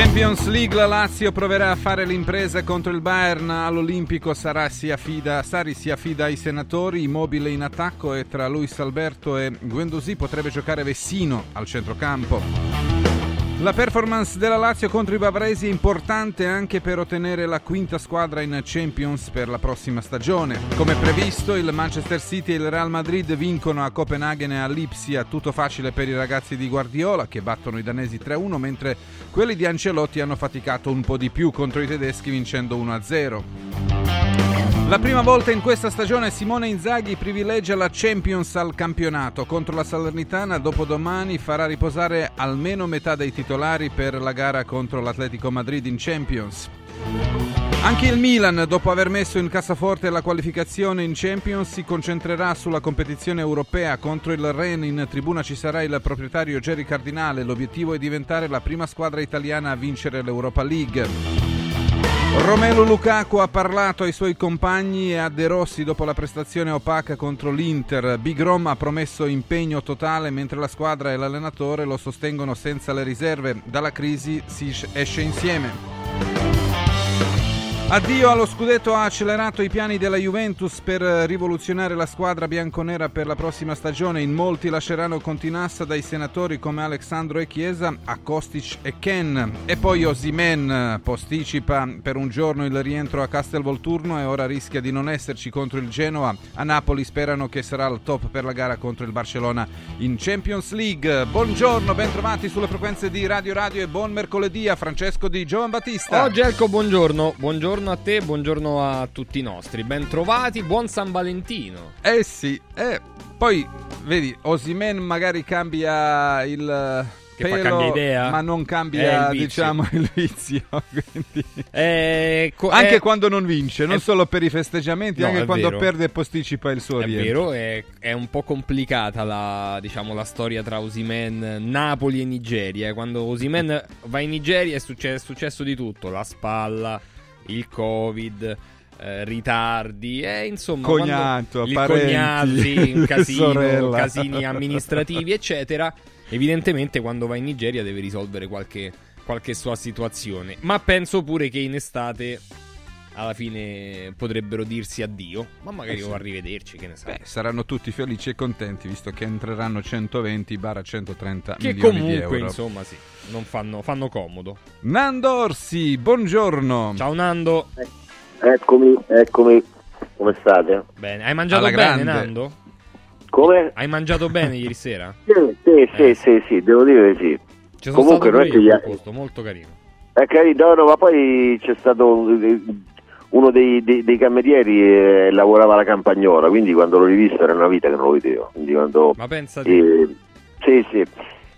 Champions League la Lazio proverà a fare l'impresa contro il Bayern. all'Olimpico Sarà si affida, Sari si affida ai senatori. Immobile in attacco e tra Luis Alberto e Guendouzi potrebbe giocare Vessino al centrocampo la performance della Lazio contro i bavaresi è importante anche per ottenere la quinta squadra in Champions per la prossima stagione. Come previsto, il Manchester City e il Real Madrid vincono a Copenaghen e a Lipsia, tutto facile per i ragazzi di Guardiola che battono i danesi 3-1, mentre quelli di Ancelotti hanno faticato un po' di più contro i tedeschi vincendo 1-0. La prima volta in questa stagione Simone Inzaghi privilegia la Champions al campionato. Contro la Salernitana dopodomani farà riposare almeno metà dei titolari per la gara contro l'Atletico Madrid in Champions. Anche il Milan, dopo aver messo in cassaforte la qualificazione in Champions, si concentrerà sulla competizione europea. Contro il Rennes in tribuna ci sarà il proprietario Jerry Cardinale. L'obiettivo è diventare la prima squadra italiana a vincere l'Europa League. Romelu Lukaku ha parlato ai suoi compagni e a De Rossi dopo la prestazione opaca contro l'Inter. Big Rom ha promesso impegno totale mentre la squadra e l'allenatore lo sostengono senza le riserve. Dalla crisi si esce insieme. Addio allo scudetto ha accelerato i piani della Juventus per rivoluzionare la squadra bianconera per la prossima stagione. In molti lasceranno Continassa dai senatori come Alexandro e Chiesa a Kostic e Ken. E poi Osimen posticipa per un giorno il rientro a Castelvolturno e ora rischia di non esserci contro il Genoa. A Napoli sperano che sarà al top per la gara contro il Barcellona in Champions League. Buongiorno, bentrovati sulle frequenze di Radio Radio e buon mercoledì a Francesco di Giovan Battista. Oh Gelco, buongiorno. Buongiorno buongiorno a te, buongiorno a tutti i nostri. Ben trovati, buon San Valentino. Eh sì, eh, poi vedi, Osimen magari cambia il che pelo, cambia idea, ma non cambia il diciamo il vizio. Eh, co- anche è, quando non vince, non è, solo per i festeggiamenti, no, anche quando vero. perde e posticipa il suo è rientro. È vero, è, un po' complicata la, diciamo, la storia tra Osimen, Napoli e Nigeria. Quando Osimen va in Nigeria è successo, è successo di tutto, la spalla il covid. Eh, ritardi e insomma cognato, il parenti, cognati, casino, casini amministrativi eccetera evidentemente quando va in Nigeria deve risolvere qualche, qualche sua situazione ma penso pure che in estate alla fine potrebbero dirsi addio, ma magari eh sì. o arrivederci, che ne sai. Beh, saranno tutti felici e contenti visto che entreranno 120 barra 130 che milioni comunque, di euro. insomma, sì, non fanno, fanno comodo. Nando Orsi, buongiorno. Ciao Nando. eccomi, eccomi. Come state? Bene, hai mangiato Alla bene, grande. Nando? Come? Hai mangiato bene ieri sera? Sì, sì, eh. sì, sì, sì, devo dire sì. Ci sono Comunque non è che gli posto, molto carino. È carino, no, ma poi c'è stato uno dei, dei, dei camerieri eh, lavorava alla campagnola, quindi quando l'ho rivisto era una vita che non lo vedevo. Quando, Ma pensa eh, Sì, sì.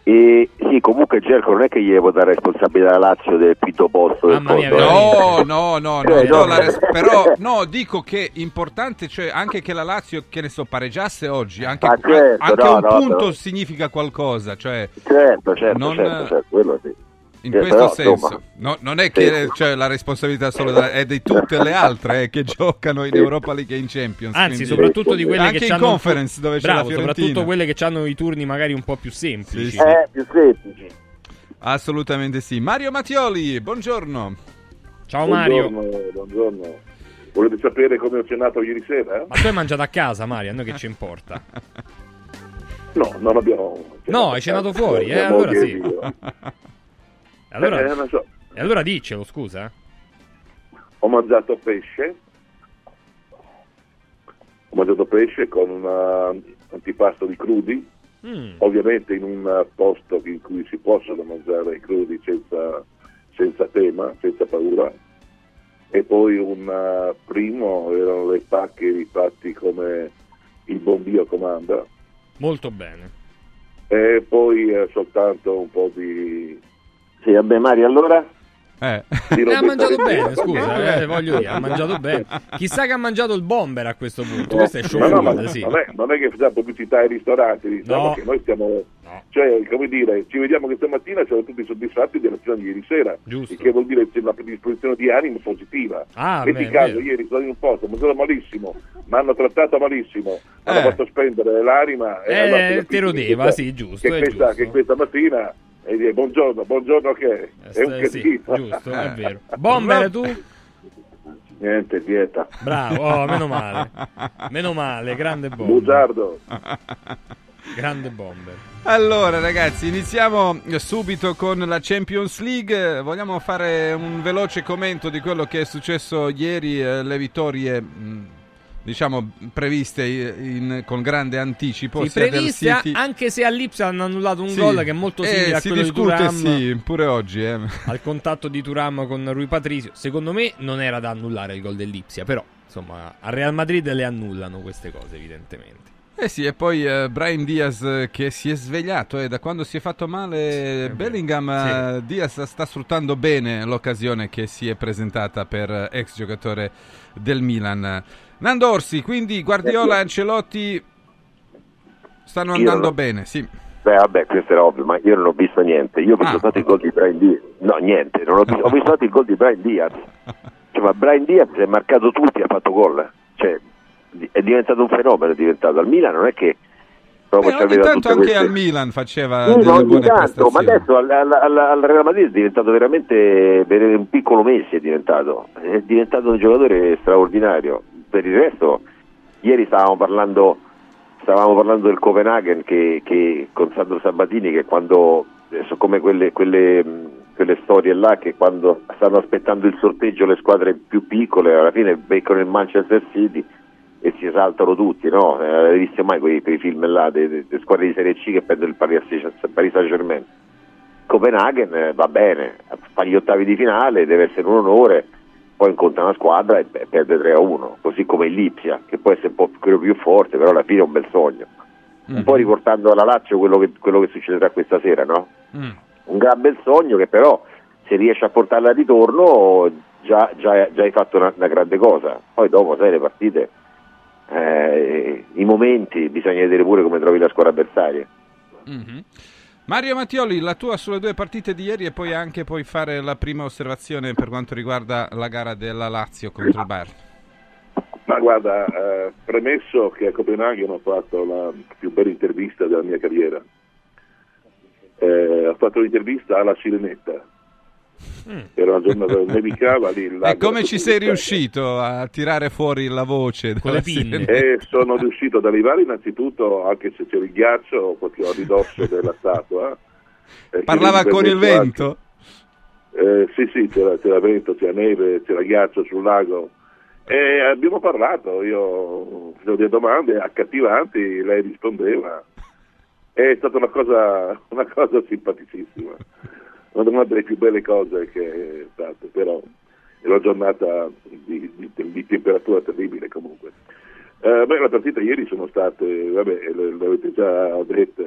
E, sì, comunque Gerco non è che gli può dare responsabilità alla Lazio del quinto posto del Mamma mia, no, no, no, no, no, no res- però no, dico che importante, cioè anche che la Lazio, che ne so, pareggiasse oggi, anche, ah, certo, anche no, un no, punto significa qualcosa, cioè certo, certo, non, certo, certo, quello sì. In questo però, senso, no, non è che sì. cioè, la responsabilità solo da, è di tutte le altre eh, che giocano in Europa League e in Champions. Anzi, quindi... soprattutto di quelle Anche che in hanno conference dove Bravo, c'è la soprattutto quelle che hanno i turni magari un po' più semplici. Sì, sì. Eh, più semplici. Assolutamente sì. Mario Mattioli, buongiorno. Ciao buongiorno, Mario. Buongiorno. Volete sapere come ho cenato ieri sera? Ma tu hai mangiato a casa, Mario, a noi che ci importa? No, non abbiamo. No, hai cenato fuori, eh? Allora sì. Allora, eh, so. E allora dicelo, scusa. Ho mangiato pesce. Ho mangiato pesce con un uh, antipasto di crudi. Mm. Ovviamente in un posto in cui si possono mangiare i crudi senza, senza tema, senza paura. E poi un uh, primo erano le pacche fatti come il buon Dio comanda. Molto bene. E poi eh, soltanto un po' di sì, vabbè Mario, allora? Eh. eh ha mangiato bene, scusa, eh, voglio dire, ha mangiato bene. Chissà che ha mangiato il bomber a questo punto. Questo è show no, no, sì. non, è, non, è, che facciamo pubblicità ai ristoranti, diciamo no. che noi stiamo, no. cioè, come dire, ci vediamo che stamattina siamo tutti soddisfatti della cena di ieri sera, Giusto. il che vuol dire una predisposizione di animo positiva. Ah, Metti beh, caso, ieri sono in un posto, ho mangiato malissimo, mi hanno trattato malissimo, mi hanno eh. fatto spendere l'anima. Eh, te rodeva, sì, giusto. Che, questa, giusto. che questa mattina e dire buongiorno, buongiorno che è un eh, sì, giusto, è vero. Bomber tu? Niente, dieta. Bravo, oh, meno male. Meno male, grande bomber. Bugiardo. Grande bomber. Allora ragazzi, iniziamo subito con la Champions League. Vogliamo fare un veloce commento di quello che è successo ieri, eh, le vittorie mh, diciamo previste in, con grande anticipo. Sì, previste City... anche se all'Ipsia hanno annullato un sì. gol che è molto simile eh, a quello di Turam. Sì, pure oggi. Eh. Al contatto di Turam con Rui Patricio. Secondo me non era da annullare il gol dell'Ipsia, però insomma a Real Madrid le annullano queste cose evidentemente. Eh sì, e poi uh, Brian Diaz uh, che si è svegliato e eh, da quando si è fatto male sì, Bellingham, sì. Diaz sta sfruttando bene l'occasione che si è presentata per ex giocatore del Milan. Nando Orsi, quindi Guardiola e Ancelotti stanno andando non... bene, sì. Beh, vabbè, questo era ovvio, ma io non ho visto niente. Io ho visto ah. stato il gol di Brian Diaz. No, niente, non ho, visto, ho visto stato il gol di Brian Diaz. Cioè, ma Brian Diaz è marcato tutti ha fatto gol. Cioè, è diventato un fenomeno, è diventato. Al Milan non è che proprio eh, ogni tanto anche queste... al Milan faceva sì, delle buone tanto, ma adesso al, al, al, Real Madrid è diventato veramente un piccolo Messi è diventato è diventato un giocatore straordinario per il resto ieri stavamo parlando stavamo parlando del Copenaghen che, che con Sandro Sabatini che quando sono come quelle, quelle, quelle storie là che quando stanno aspettando il sorteggio le squadre più piccole alla fine beccano il Manchester City e si esaltano tutti, no? Eh, avete visto mai quei, quei film là delle squadre di Serie C che prendono il Paris Saint-Germain? Copenaghen eh, va bene, fa gli ottavi di finale, deve essere un onore, poi incontra una squadra e perde 3-1, così come il Lipsia, che può essere un po' quello più forte, però alla fine è un bel sogno. Mm-hmm. Un po' riportando alla Lazio quello che, quello che succederà questa sera, no? Mm. Un gran bel sogno che però se riesci a portarla a ritorno già, già, già hai fatto una, una grande cosa. Poi dopo, sai, le partite eh, i momenti bisogna vedere pure come trovi la squadra avversaria. Mm-hmm. Mario Mattioli, la tua sulle due partite di ieri e poi anche puoi fare la prima osservazione per quanto riguarda la gara della Lazio contro il Bayern. Ma guarda, eh, premesso che a Copenaghen ho fatto la più bella intervista della mia carriera, eh, ho fatto l'intervista alla Sirenetta, Mm. Era una giornata nevicava lì. E come ci sei riuscito a tirare fuori la voce? Con le pinne. E sono riuscito ad arrivare innanzitutto, anche se c'era il ghiaccio, proprio a ridosso della statua. Eh, Parlava con il vento? Eh, sì, sì, c'era, c'era, vento, c'era neve, c'era ghiaccio sul lago. E abbiamo parlato, io facevo delle domande accattivanti, lei rispondeva. È stata una cosa, una cosa simpaticissima una delle più belle cose che è stata, però è una giornata di, di, di temperatura terribile comunque. Eh, beh, la partita ieri sono state, vabbè, l'avete già detto,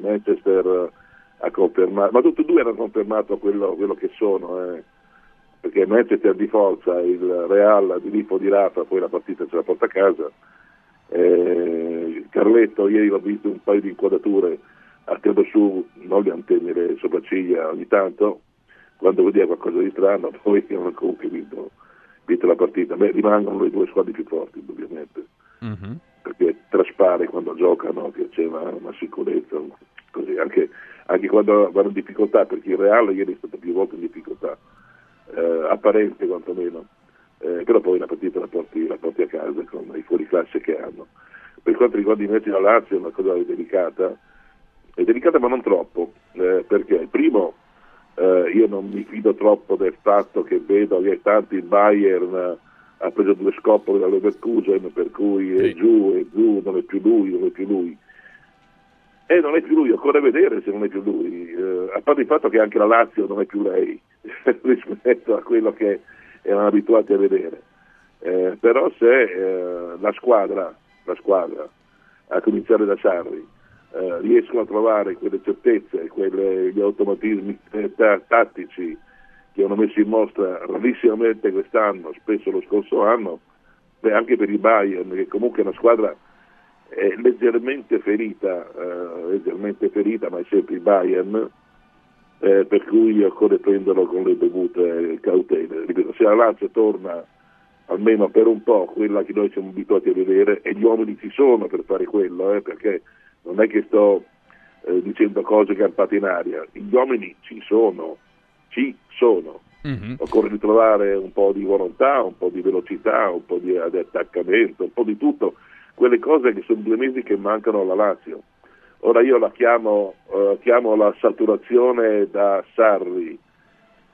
Manchester ha confermato, ma tutti e due hanno confermato quello, quello che sono, eh, perché Manchester di forza, il Real di Lippo di Rafa, poi la partita ce la porta a casa. Eh, Carletto, ieri l'ho visto un paio di inquadrature tirato su non le antenne, le sopracciglia ogni tanto, quando vedeva qualcosa di strano, poi hanno comunque vinto, vinto, la partita. Beh, rimangono le due squadre più forti, ovviamente, mm-hmm. perché traspare quando giocano che c'è una, una sicurezza, così. Anche, anche, quando vanno in difficoltà, perché il Real ieri è stato più volte in difficoltà, eh, apparente quantomeno. Eh, però poi la partita la porti, la porti a casa con i fuori classe che hanno. Per quanto riguarda invece la Lazio è una cosa delicata, è delicata ma non troppo, eh, perché primo eh, io non mi fido troppo del fatto che vedo che tanti il Bayern eh, ha preso due scoppole da Leverkusen per cui è giù, è giù, non è più lui, non è più lui. E non è più lui, occorre vedere se non è più lui, eh, a parte il fatto che anche la Lazio non è più lei rispetto a quello che erano abituati a vedere. Eh, però se eh, la squadra, la squadra, a cominciare da Sarri, eh, riescono a trovare quelle certezze, quegli automatismi eh, tattici che hanno messo in mostra rarissimamente quest'anno, spesso lo scorso anno, beh, anche per i Bayern, che comunque è una squadra eh, leggermente ferita, eh, leggermente ferita, ma è sempre il Bayern, eh, per cui occorre prenderlo con le dovute cautele. Se la Lazio torna almeno per un po' quella che noi siamo abituati a vedere, e gli uomini ci sono per fare quello, perché non è che sto eh, dicendo cose campate in aria. Gli uomini ci sono, ci sono. Mm-hmm. Occorre ritrovare un po' di volontà, un po' di velocità, un po' di, attaccamento, un po' di tutto, quelle cose che sono due mesi che mancano alla Lazio. Ora io la chiamo, uh, chiamo la saturazione da Sarri,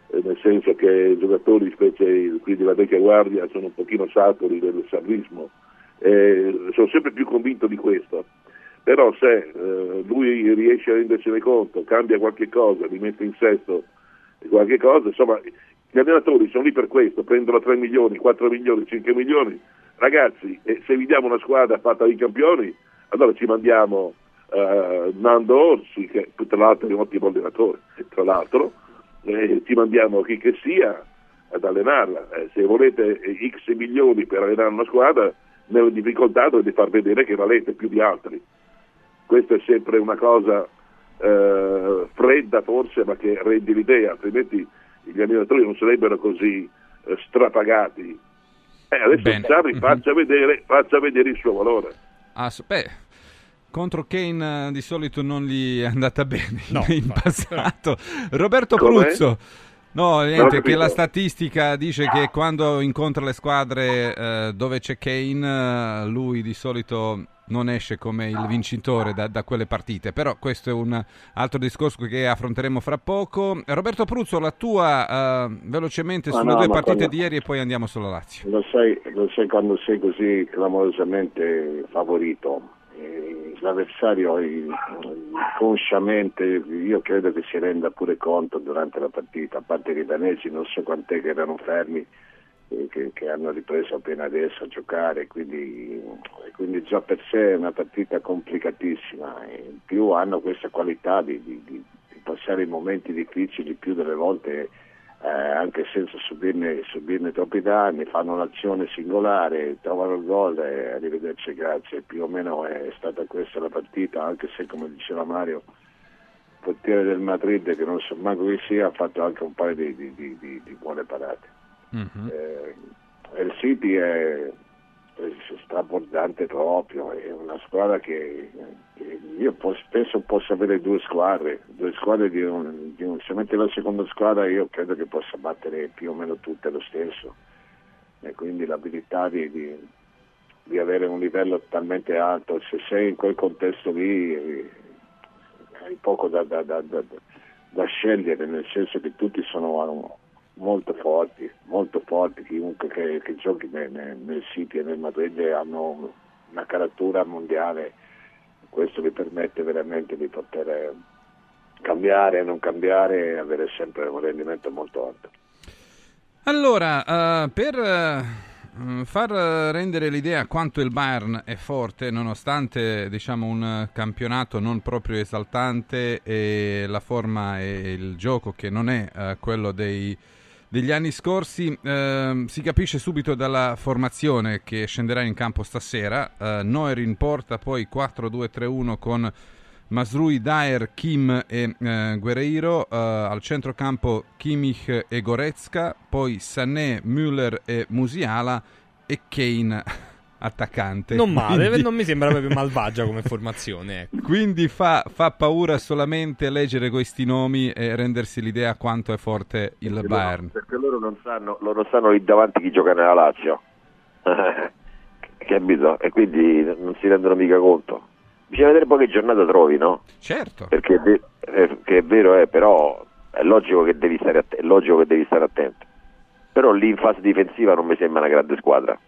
eh, nel senso che i giocatori, specie quelli della vecchia guardia, sono un pochino saturi del sarrismo. Eh, sono sempre più convinto di questo. Però se eh, lui riesce a rendersene conto, cambia qualche cosa, li in sesto qualche cosa, insomma gli allenatori sono lì per questo, prendono 3 milioni, 4 milioni, 5 milioni. Ragazzi, eh, se vi diamo una squadra fatta di campioni, allora ci mandiamo uh, Nando Orsi, che tra l'altro è un ottimo allenatore, tra l'altro, eh, ci mandiamo chi che sia ad allenarla. Eh, se volete X milioni per allenare una squadra, nella difficoltà dovete far vedere che valete più di altri. Questa è sempre una cosa eh, fredda forse, ma che rende l'idea, altrimenti gli allenatori non sarebbero così eh, strapagati. Eh, adesso Sarri mm-hmm. faccia, vedere, faccia vedere il suo valore. Ah, beh, contro Kane uh, di solito non gli è andata bene no, in passato. Roberto Com'è? Pruzzo. No, niente, che la statistica dice che quando incontra le squadre eh, dove c'è Kane, eh, lui di solito non esce come il vincitore da, da, quelle partite, però questo è un altro discorso che affronteremo fra poco. Roberto Pruzzo, la tua uh, velocemente ma sulle no, due partite quando... di ieri e poi andiamo sulla Lazio. Lo sai, lo sai quando sei così clamorosamente favorito, eh, l'avversario consciamente, io credo che si renda pure conto durante la partita, a parte i danesi non so quant'è che erano fermi, che, che, hanno ripreso appena adesso a giocare, quindi, quindi, già per sé è una partita complicatissima. In più hanno questa qualità di, di, di passare i momenti difficili più delle volte eh, anche senza subirne, subirne, troppi danni, fanno un'azione singolare, trovano il gol e arrivederci, grazie. Più o meno è stata questa la partita, anche se come diceva Mario il portiere del Madrid, che non so manco chi sia, ha fatto anche un paio di, di, di, di buone parate. Mm-hmm. Eh, il City è, è strabordante proprio, è una squadra che, che io posso, penso possa avere due squadre, due squadre di un, di un, se mette la seconda squadra io credo che possa battere più o meno tutte lo stesso. E quindi l'abilità di, di, di avere un livello talmente alto, se sei in quel contesto lì hai poco da, da, da, da scegliere, nel senso che tutti sono molto forti, molto forti, chiunque che, che giochi nel, nel City e nel Madrid hanno una caratura mondiale, questo vi permette veramente di poter cambiare e non cambiare e avere sempre un rendimento molto alto. Allora, uh, per uh, far rendere l'idea quanto il Bayern è forte, nonostante diciamo, un campionato non proprio esaltante e la forma e il gioco che non è uh, quello dei degli anni scorsi eh, si capisce subito dalla formazione che scenderà in campo stasera. Eh, Noer in porta, poi 4-2-3-1 con Masrui, Daer, Kim e eh, Guerreiro. Eh, al centrocampo Kimmich e Goretzka, poi Sané, Müller e Musiala e Kane attaccante. Non male, quindi... non mi sembra proprio malvagia come formazione. Ecco. Quindi fa, fa, paura solamente leggere questi nomi e rendersi l'idea quanto è forte il perché Bayern. Loro, perché loro non sanno, loro sanno lì davanti chi gioca nella Lazio. Capito? E quindi non si rendono mica conto. Bisogna vedere poi che giornata trovi, no? Certo. Perché è, che è vero, è, però è logico, che devi stare att- è logico che devi stare attento. Però lì in fase difensiva non mi sembra una grande squadra.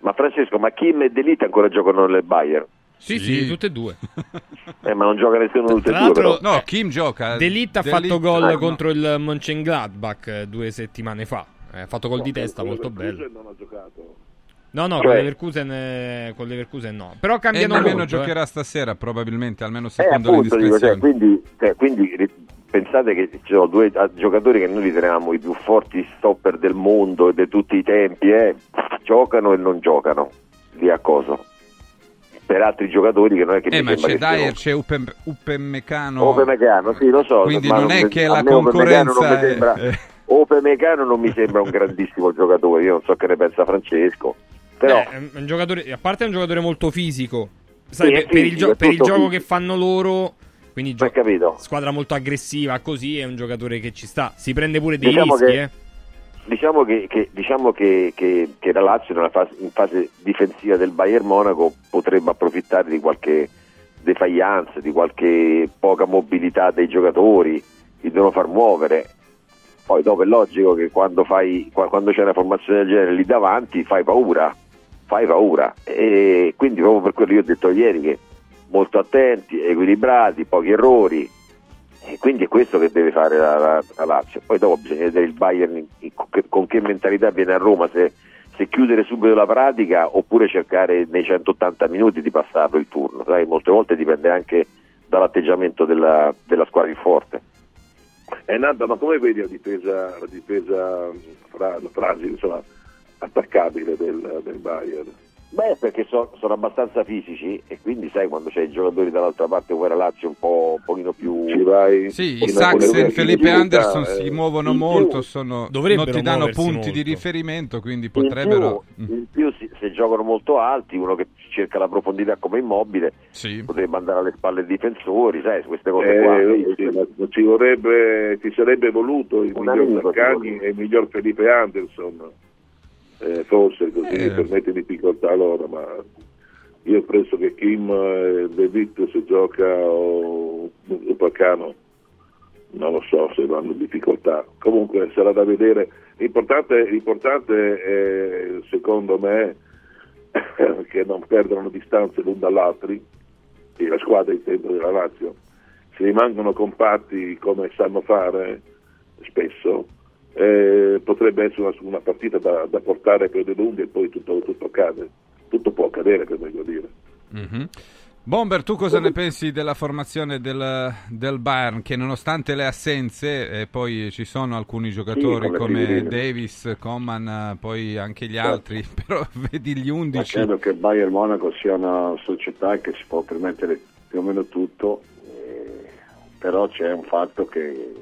Ma Francesco, ma Kim e Delite ancora giocano nel Bayern? Sì, sì, sì, tutte e due. eh, ma non gioca nessuno di tutte e due. Però. No, Kim gioca. Delite ha fatto gol ah, contro no. il Mönchengladbach eh, due settimane fa. Eh, ha fatto gol no, di testa, molto bello. Non ha giocato. No, no, cioè. con, Leverkusen, eh, con Leverkusen no. Però cambiano e molto. giocherà eh. stasera, probabilmente, almeno secondo eh, appunto, le dico, cioè, quindi, cioè, quindi pensate che ci sono due giocatori che noi ritenevamo i più forti stopper del mondo e di tutti i tempi, eh, giocano e non giocano lì a coso. Per altri giocatori che non è che eh, ma c'è Dyer, c'è Upem, Upemecano. Upemecano, sì, lo so. Quindi non è che la concorrenza è... Sembra... Non mi sembra un grandissimo giocatore, io non so che ne pensa Francesco. Però... Eh, un giocatore, a parte è un giocatore molto fisico, sai, sì, per, fisico, per, il, gio- per il gioco che fanno loro Quindi gio- capito. squadra molto aggressiva, così è un giocatore che ci sta. Si prende pure dei Diciamo rischi, che- eh. Diciamo che, che- diciamo che, che- che la Lazio fase, in fase difensiva del Bayern Monaco potrebbe approfittare di qualche defiance, di qualche poca mobilità dei giocatori, li devono far muovere. Poi dopo è logico che quando, fai, qua- quando c'è una formazione del genere lì davanti fai paura, fai paura. E quindi proprio per quello io ho detto ieri che molto attenti, equilibrati, pochi errori, e quindi è questo che deve fare la, la- la Lazio. Poi dopo bisogna vedere il Bayern in- in- con, che, mentalità viene a Roma, se, se chiudere subito la pratica oppure cercare nei 180 minuti di passarlo il turno. Sai, molte volte dipende anche dall'atteggiamento della, della squadra in forte. È nata, ma come vedi la difesa, la difesa fra, fragile, insomma, attaccabile del, del Bayern? Beh, perché so- sono abbastanza fisici e quindi sai quando c'è i giocatori dall'altra parte come la Lazio un po' un pochino più... Ci vai Sì, i Saxen, orecchie Felipe Anderson punta, si eh, muovono molto, più sono, non ti danno punti di molto. riferimento, quindi In più, potrebbero... In più si- se giocano molto alti, uno che cerca la profondità come immobile Sì. potrebbe andare alle spalle dei difensori, sai, queste cose Eh, qua. sì, ma ci vorrebbe, ci sarebbe voluto il miglior Zaccagni sì. e il miglior Felipe Anderson, eh, forse così Eh. per mettere in difficoltà loro, ma io penso che Kim e De Vito se gioca o o Pacano non lo so se vanno in difficoltà. Comunque sarà da vedere. L'importante, l'importante è, secondo me, che non perdano distanze l'un dall'altro, e la squadra intendo della Lazio, se rimangono compatti come sanno fare spesso, eh, potrebbe essere una, una partita da, da portare per le lunghe e poi tutto, tutto cade. Tutto può accadere, per meglio dire. Mhm. Bomber, tu cosa ne pensi della formazione del, del Bayern che nonostante le assenze, poi ci sono alcuni giocatori le come figurine. Davis, Coman, poi anche gli Certo. altri, però vedi gli Ma 11. credo che Bayern Monaco sia una società che si può permettere più o meno tutto, eh, però c'è un fatto che,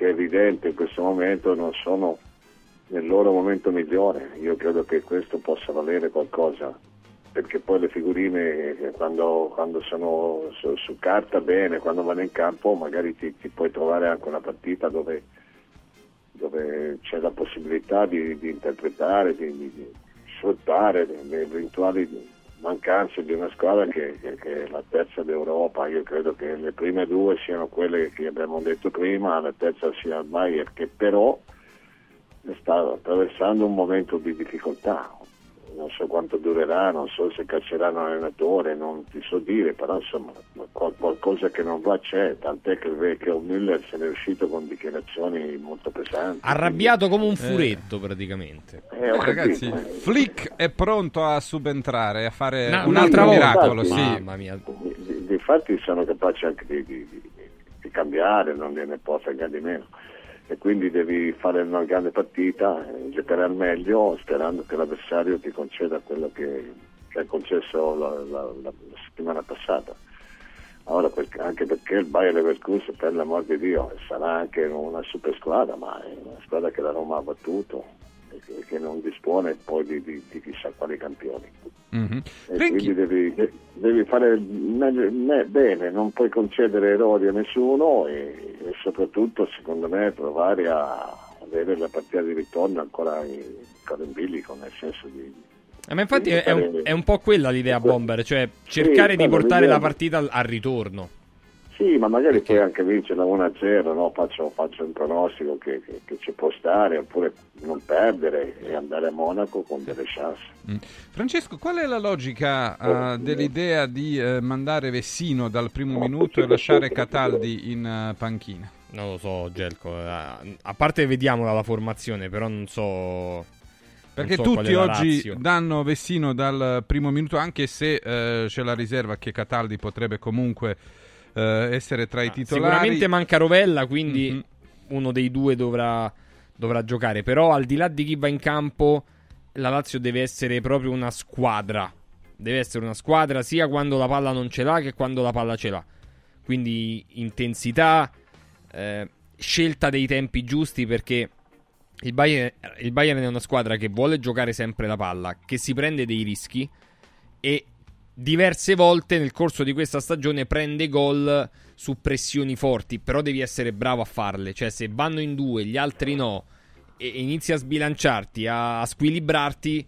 che è evidente in questo momento, non sono nel loro momento migliore. Io credo che questo possa valere qualcosa, perché poi le figurine eh, quando, quando sono su, su carta bene, quando vanno in campo magari ti, ti puoi trovare anche una partita dove dove c'è la possibilità di, di interpretare, di, di- sfruttare le eventuali mancanze di una squadra che, che- che è la terza d'Europa. Io credo che le prime due siano quelle che abbiamo detto prima, la terza sia il Bayern, che però sta attraversando un momento di difficoltà. Non so quanto durerà, non so se cacceranno l'allenatore, non ti so dire, però insomma qual- qualcosa che non va c'è, tant'è che il vecchio Müller se ne è uscito con dichiarazioni molto pesanti. Arrabbiato come un furetto, praticamente. Eh, Eh, ragazzi, capito. Flick è pronto a subentrare, a fare No, un un'altra altro volta. miracolo, sì. Mamma mia. Di- di- Difatti sono capaci anche di, di- di- di cambiare, non gliene può fregare di meno. E quindi devi fare una grande partita, eh, giocare al meglio sperando che l'avversario ti conceda quello che, che ha concesso la, la- la- settimana passata. Ora, per- anche perché il Bayer Leverkusen, per l'amor di Dio, sarà anche una super squadra, ma è una squadra che la Roma ha battuto che, che non dispone poi di, di- di chissà quali campioni. Franchi- quindi devi, de- devi fare meglio- me- bene, non puoi concedere errori a nessuno e, e soprattutto secondo me provare a avere la partita di ritorno ancora in, ancora in bilico, nel senso di... Eh, ma infatti è, un, è un po' quella l'idea Bomber, cioè cercare di quello portare la partita al, al ritorno. Sì, ma magari Perché? puoi anche vincerla 1-0, no? faccio, faccio un pronostico che, che- che ci può stare, oppure non perdere e andare a Monaco con delle chance. Mm. Francesco, qual è la logica eh, dell'idea di eh, mandare Vessino dal primo minuto e lasciare Cataldi in eh, panchina? Non lo so, Gelco. eh, A parte vediamola la formazione, però non so. Perché so tutti oggi danno Vessino dal primo minuto, anche se eh, c'è la riserva che Cataldi potrebbe comunque eh, essere tra i Ah, titolari. Sicuramente manca Rovella, quindi Mhm. uno dei due dovrà, dovrà giocare. Però al di là di chi va in campo, la Lazio deve essere proprio una squadra. Deve essere una squadra sia quando la palla non ce l'ha che quando la palla ce l'ha. Quindi intensità, eh, scelta dei tempi giusti perché il Bayern, il Bayern è una squadra che vuole giocare sempre la palla, che si prende dei rischi e diverse volte nel corso di questa stagione prende gol su pressioni forti, però devi essere bravo a farle, cioè se vanno in due, gli altri no, e inizi a sbilanciarti, a, a squilibrarti,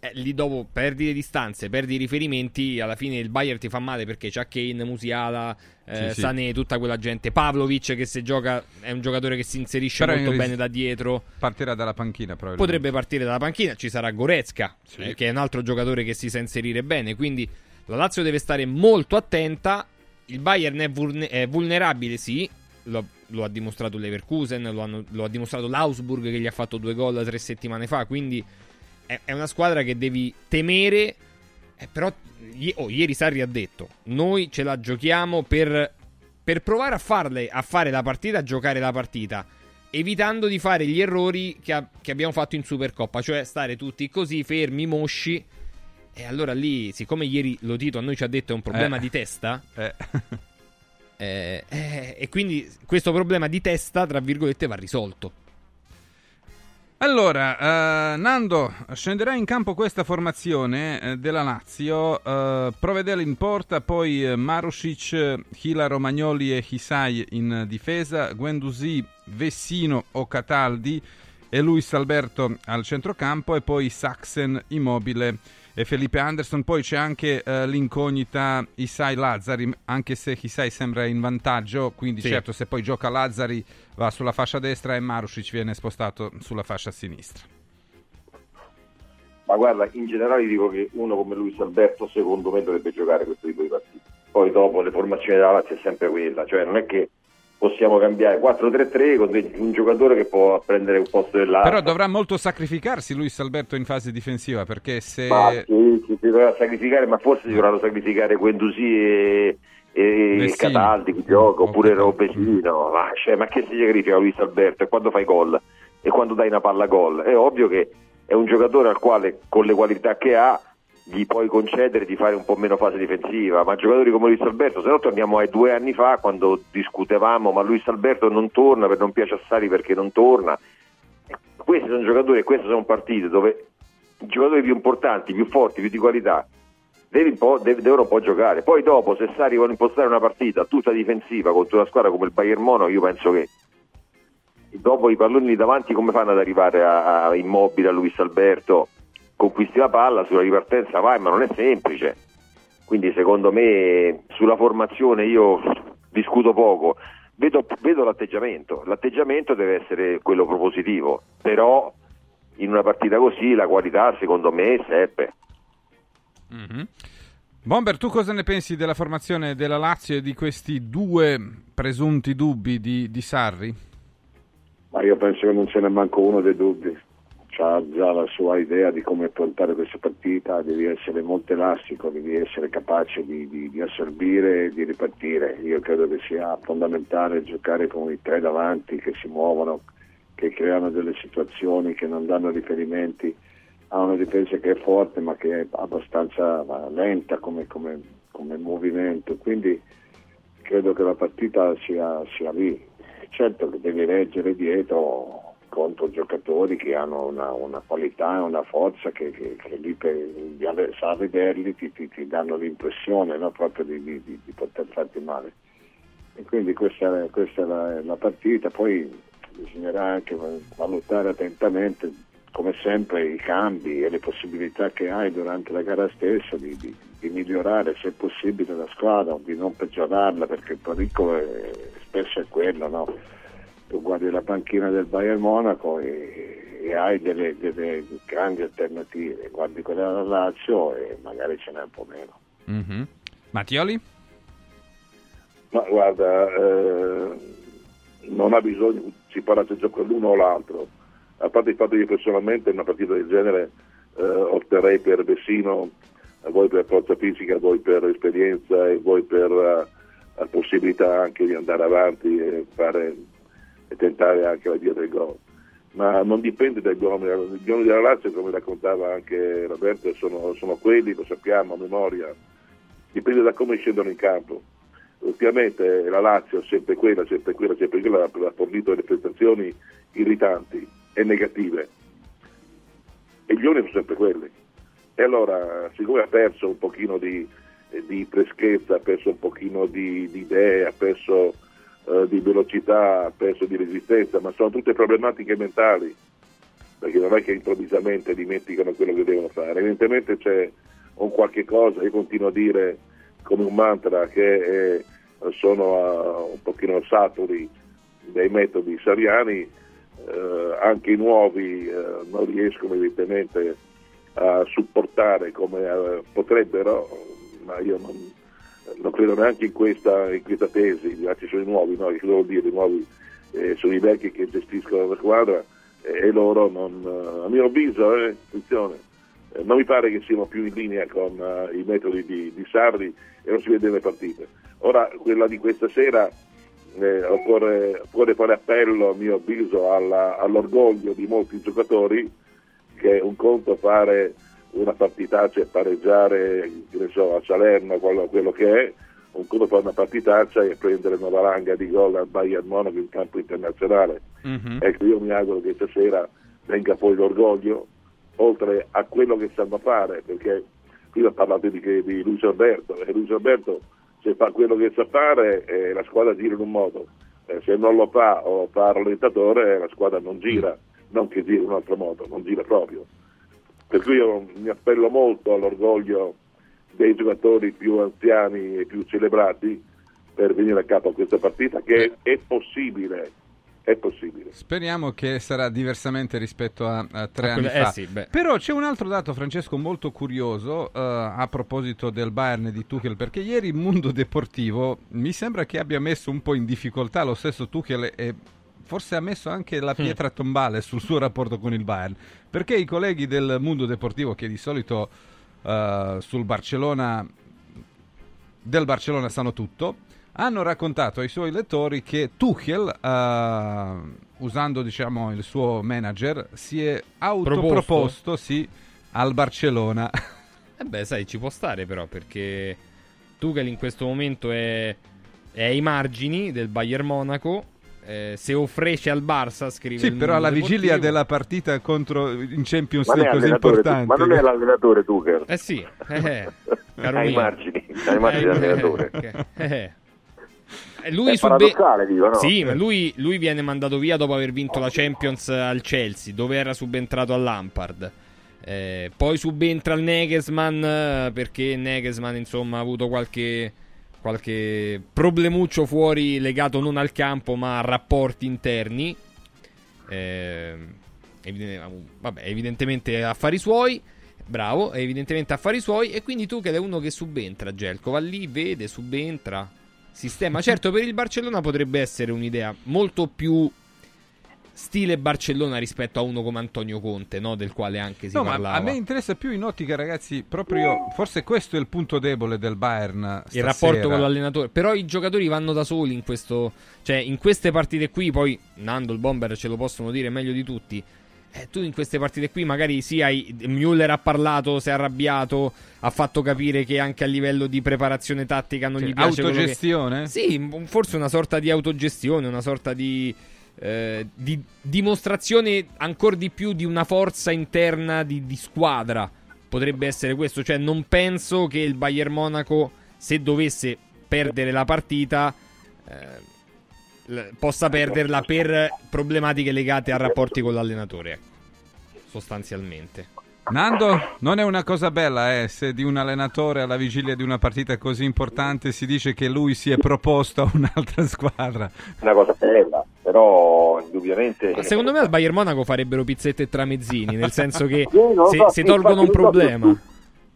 eh, lì dopo perdi le distanze, perdi i riferimenti, alla fine il Bayern ti fa male perché c'ha Kane, Musiala, eh, sì, Sané, tutta quella gente, Pavlovic che se gioca è un giocatore che si inserisce Però molto bene da dietro. Partirà dalla panchina Potrebbe partire dalla panchina, ci sarà Goretzka, sì. eh, che è un altro giocatore che si sa inserire bene, quindi la Lazio deve stare molto attenta. Il Bayern è, vulne- è vulnerabile, sì, lo, lo, ha dimostrato Leverkusen, lo, hanno, lo, ha dimostrato l'Augsburg che gli ha fatto due gol tre settimane fa, quindi è, è una squadra che devi temere. Eh, però oh, ieri Sarri ha detto, noi ce la giochiamo per, per provare a, farle, a fare la partita, a giocare la partita evitando di fare gli errori che, ha, che, abbiamo fatto in Supercoppa, cioè stare tutti così fermi, mosci e allora lì, siccome ieri lo Tito a noi ci ha detto è un problema eh. di testa, eh. eh, eh, e quindi questo problema di testa, tra virgolette, va risolto. Allora, uh, Nando, scenderà in campo questa formazione uh, della Lazio, Provedel in porta, poi Marusic, Hila Romagnoli e Hisai in difesa, Guendouzi, Vessino o Cataldi e Luis Alberto al centrocampo e poi Saxen, Immobile e Felipe Anderson. Poi c'è anche uh, l'incognita Isai Lazzari, anche se Isai sembra in vantaggio, quindi sì. certo se poi gioca Lazzari va sulla fascia destra e Marusic viene spostato sulla fascia sinistra. Ma guarda, in generale dico che uno come Luis Alberto secondo me dovrebbe giocare questo tipo di partite. Poi dopo le formazioni della Lazio è sempre quella, cioè non è che possiamo cambiare 4-3-3 con un giocatore che può prendere un posto dell'altro. Però dovrà molto sacrificarsi Luis Alberto in fase difensiva perché se... Ma sì, si dovrà sacrificare, ma forse si dovranno sacrificare Guendouzi e, e Cataldi che gioca, oppure Robesino. Ma, cioè, ma che si sacrifica Luis Alberto? E quando fai gol? E quando dai una palla gol? È ovvio che è un giocatore al quale con le qualità che ha gli puoi concedere di fare un po' meno fase difensiva, ma giocatori come Luis Alberto, se no torniamo ai due anni fa quando discutevamo ma Luis Alberto non torna, per non piace a Sari perché non torna. Questi sono giocatori e queste sono partite dove i giocatori più importanti, più forti, più di qualità devono un po' giocare. Poi dopo se Sari vuole impostare una partita tutta difensiva contro una squadra come il Bayern Mono, io penso che dopo i palloni davanti come fanno ad arrivare a, a Immobile, a Luis Alberto? Conquisti la palla, sulla ripartenza vai, ma non è semplice. Quindi secondo me sulla formazione io discuto poco. Vedo, vedo l'atteggiamento, l'atteggiamento deve essere quello propositivo, però in una partita così la qualità secondo me serve. Mm-hmm. Bomber, tu cosa ne pensi della formazione della Lazio e di questi due presunti dubbi di, di Sarri? Ma io penso che non ce n'è manco uno dei dubbi ha già la sua idea di come affrontare questa partita, devi essere molto elastico, devi essere capace di, di, di assorbire e di ripartire. Io credo che sia fondamentale giocare con i tre davanti che si muovono, che creano delle situazioni, che non danno riferimenti a una difesa che è forte ma che è abbastanza lenta come, come, come movimento. Quindi credo che la partita sia, sia lì. Certo che devi reggere dietro contro giocatori che hanno una, una qualità e una forza che, che, che lì per, sa vederli ti, ti, ti, danno l'impressione no? proprio di, di, di, poter farti male. E quindi questa, questa è la, la, partita, poi bisognerà anche valutare attentamente come sempre i cambi e le possibilità che hai durante la gara stessa di, di, di migliorare se possibile la squadra di non peggiorarla perché il pericolo è, spesso è quello. No? Tu guardi la panchina del Bayern Monaco e, e hai delle, delle, grandi alternative, guardi quella della Lazio e magari ce n'è un po' meno. Mm-hmm. Mattioli? Ma guarda, eh, non ha bisogno, si parla se gioca l'uno o l'altro, a parte il fatto che io personalmente in una partita del genere eh, opterei per Vessino, voi per forza fisica, voi per esperienza e voi per uh, possibilità anche di andare avanti e fare e tentare anche la via del gol. Ma non dipende dai gol, i gol della Lazio, come raccontava anche Roberto, sono, sono quelli, lo sappiamo a memoria, dipende da come scendono in campo. Ovviamente la Lazio sempre quella, sempre quella, sempre quella, ha fornito delle prestazioni irritanti e negative. E gli uomini sono sempre quelli. E allora, siccome ha perso un pochino di, di freschezza, ha perso un pochino di, di idee, ha perso eh, di velocità, ha perso di resistenza, ma sono tutte problematiche mentali, perché non è che improvvisamente dimenticano quello che devono fare, evidentemente c'è un qualche cosa, io continuo a dire come un mantra che eh, sono uh, un pochino saturi dei metodi sariani, eh, anche i nuovi eh, non riescono evidentemente a supportare come potrebbero, ma io non, non credo neanche in questa, in questa tesi, ci sono i nuovi, no? che vuol dire i nuovi eh, sono i vecchi che gestiscono la squadra eh, e loro non, eh, a mio avviso, attenzione, non mi pare che siano più in linea con i metodi di, di Sarri e non si vede nelle partite. Ora, quella di questa sera eh, occorre, occorre, fare appello, a mio avviso, alla, all'orgoglio di molti giocatori, che è un conto fare una partitaccia e pareggiare so, a Salerno, quello, quello, che è, un conto fare una partitaccia e prendere una valanga di gol al Bayern Monaco in campo internazionale. Mm-hmm. Ecco, io mi auguro che stasera venga poi l'orgoglio, oltre a quello che sanno fare, perché prima parlate di, di Luis Alberto, e Luis Alberto se fa quello che sa fare eh, la squadra gira in un modo, eh, se non lo fa o fa rallentatore la squadra non gira, non che gira in un altro modo, non gira proprio. Per cui io mi appello molto all'orgoglio dei giocatori più anziani e più celebrati per venire a capo a questa partita che è possibile è possibile. Speriamo che sarà diversamente rispetto a, a tre a anni eh, fa. Sì, Però c'è un altro dato, Francesco, molto curioso uh, a proposito del Bayern e di Tuchel, perché ieri il mondo deportivo mi sembra che abbia messo un po' in difficoltà lo stesso Tuchel e forse ha messo anche la pietra tombale sul suo rapporto con il Bayern, perché i colleghi del mondo deportivo che di solito uh, sul Barcellona del Barcellona sanno tutto hanno raccontato ai suoi lettori che Tuchel, uh, usando diciamo, il suo manager, si è autoproposto sì, al Barcellona. Eh beh, sai, ci può stare però perché Tuchel in questo momento è, è ai margini del Bayern Monaco. Eh, se offresce al Barça, scrive. Sì, però alla deportivo. vigilia della partita contro in Champions League così importante. Ma non è l'allenatore Tuchel? Eh sì, eh, eh ai margini, ai margini eh, dell'allenatore. Eh, eh, lui, sube... dico, no? sì, ma lui, lui, viene mandato via dopo aver vinto la Champions al Chelsea, dove era subentrato a Lampard. Eh, poi subentra il Negesman eh, perché Negesman insomma ha avuto qualche, qualche problemuccio fuori legato non al campo ma a rapporti interni. Eh, vabbè, evidentemente affari suoi. Bravo, evidentemente affari suoi. E quindi tu che è uno che subentra, Gelco, va lì, vede, subentra sistema. Certo, per il Barcellona potrebbe essere un'idea molto più stile Barcellona rispetto a uno come Antonio Conte, no? del quale anche si no, parlava. a me interessa più in ottica, ragazzi, proprio forse questo è il punto debole del Bayern. Stasera. Il rapporto con l'allenatore. Però i giocatori vanno da soli in questo, cioè in queste partite qui, poi Nando il bomber ce lo possono dire meglio di tutti eh, tu in queste partite qui magari sì, hai, Müller ha parlato, si è arrabbiato, ha fatto capire che anche a livello di preparazione tattica non cioè, gli piace autogestione? Che... Sì, forse una sorta di autogestione, una sorta di, eh, di dimostrazione ancora di più di una forza interna di, di, squadra. Potrebbe essere questo, cioè non penso che il Bayern Monaco se dovesse perdere la partita eh, possa perderla per problematiche legate a rapporti con l'allenatore, ecco, sostanzialmente. Nando, non è una cosa bella eh, se di un allenatore alla vigilia di una partita così importante si dice che lui si è proposto a un'altra squadra. Una cosa bella, però indubbiamente... Ma secondo me al Bayern Monaco farebbero pizzette e tramezzini, nel senso che se, so, se tolgono un problema...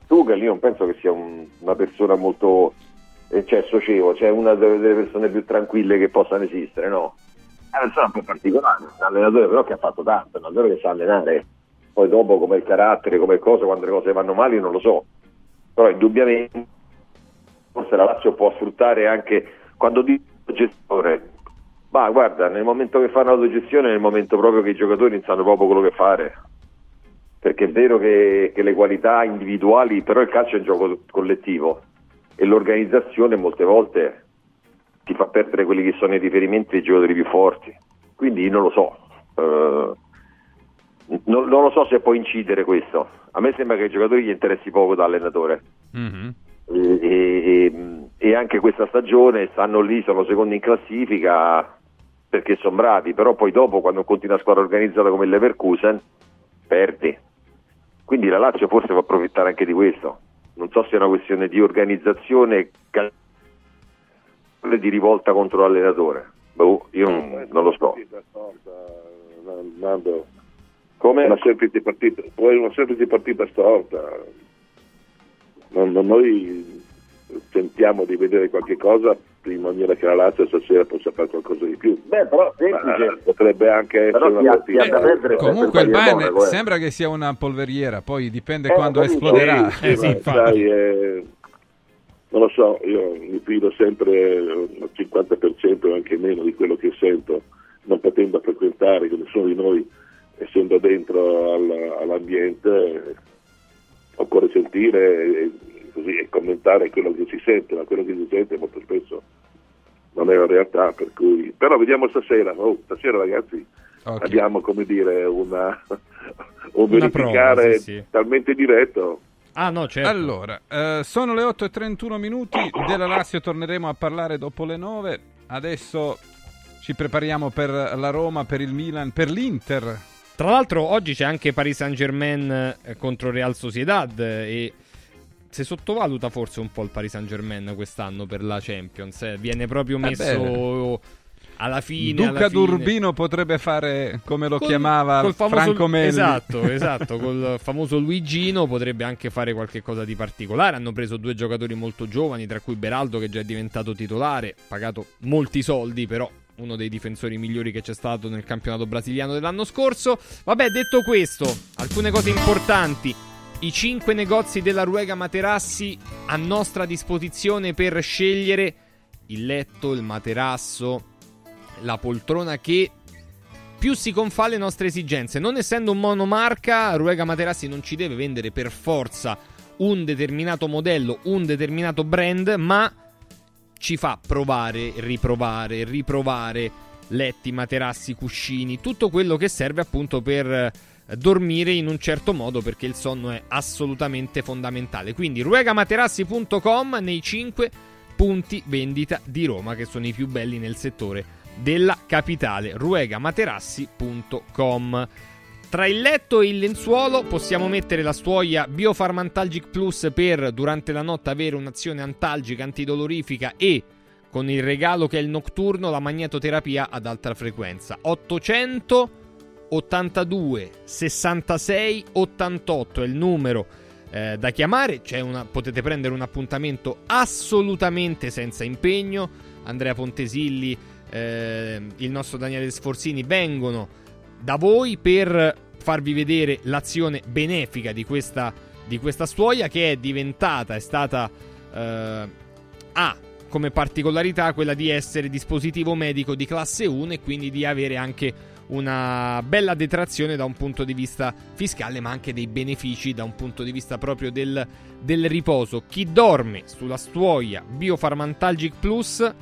Tuchel io non penso che sia un, una persona molto cioè socievole, cioè una delle persone più tranquille che possano esistere, no? È una persona un po' particolare, un allenatore però che ha fatto tanto, un allenatore che sa allenare, poi dopo come il carattere, come cosa, quando le cose vanno male non lo so, però indubbiamente forse la Lazio può sfruttare anche quando dico gestore, ma guarda, nel momento che fanno l'autogestione è nel momento proprio che i giocatori non sanno proprio quello che fare, perché è vero che, che le qualità individuali, però il calcio è un gioco collettivo e l'organizzazione molte volte ti fa perdere quelli che sono i riferimenti dei giocatori più forti. Quindi non lo so, uh, non, non, lo so se può incidere questo. A me sembra che ai giocatori gli interessi poco da allenatore. Mm-hmm. e, e, anche questa stagione stanno lì, sono secondi in classifica perché sono bravi, però poi dopo quando continua una squadra organizzata come il Leverkusen perdi. Quindi la Lazio forse può approfittare anche di questo. Non so se è una questione di organizzazione di rivolta contro l'allenatore. Boh, io non, non lo so. Come una semplice partita, poi una semplice partita storta. Non, non, noi tentiamo di vedere qualche cosa in maniera che la Lazio stasera possa fare qualcosa di più. Beh, però semplice. Ma potrebbe anche essere però una partita. Eh, comunque il Bayern Monaco, eh. sembra che sia una polveriera, poi dipende eh, quando esploderà. Sì, eh, sì, sai, eh, non lo so, io mi fido sempre al 50% o anche meno di quello che sento, non potendo frequentare, che nessuno di noi essendo dentro al, all'ambiente, occorre sentire e, così, e commentare quello che si sente, ma quello che si sente molto spesso non è la realtà, per cui... però vediamo stasera, oh, stasera ragazzi okay. abbiamo come dire una, un una verificare prova, sì, sì. talmente diretto Ah no, certo. Allora, eh, sono le 8.31 minuti, della Lazio torneremo a parlare dopo le 9. Adesso ci prepariamo per la Roma, per il Milan, per l'Inter. Tra l'altro oggi c'è anche Paris Saint-Germain eh, contro Real Sociedad e si sottovaluta forse un po' il Paris Saint-Germain quest'anno per la Champions. Eh. Viene proprio messo... Eh alla fine. Duca alla fine... d'Urbino potrebbe fare come lo col, chiamava col famoso, Franco Melli. Esatto, esatto. col famoso Luigino potrebbe anche fare qualcosa di particolare. Hanno preso due giocatori molto giovani, tra cui Beraldo, che già è diventato titolare, pagato molti soldi, però uno dei difensori migliori che c'è stato nel campionato brasiliano dell'anno scorso. Vabbè, detto questo, alcune cose importanti. I cinque negozi della Ruega Materassi a nostra disposizione per scegliere il letto, il materasso, la poltrona che più si confà alle nostre esigenze. Non essendo un monomarca, Ruega Materassi non ci deve vendere per forza un determinato modello, un determinato brand, ma ci fa provare, riprovare, riprovare letti, materassi, cuscini, tutto quello che serve appunto per dormire in un certo modo perché il sonno è assolutamente fondamentale. Quindi ruegamaterassi.com nei 5 punti vendita di Roma che sono i più belli nel settore della capitale, ruegamaterassi.com. Tra il letto e il lenzuolo possiamo mettere la stuoia Biofarmantalgic Plus per durante la notte avere un'azione antalgica, antidolorifica e con il regalo che è il notturno la magnetoterapia ad alta frequenza. 882 66 88 è il numero eh, da chiamare, una, potete prendere un appuntamento assolutamente senza impegno. Andrea Pontesilli eh, il nostro Daniele Sforzini vengono da voi per farvi vedere l'azione benefica di questa, di questa stuoia che è diventata, è stata eh, ha come particolarità quella di essere dispositivo medico di classe 1 e quindi di avere anche una bella detrazione da un punto di vista fiscale, ma anche dei benefici da un punto di vista proprio del, del riposo. Chi dorme sulla stuoia Biofarmantalgic Plus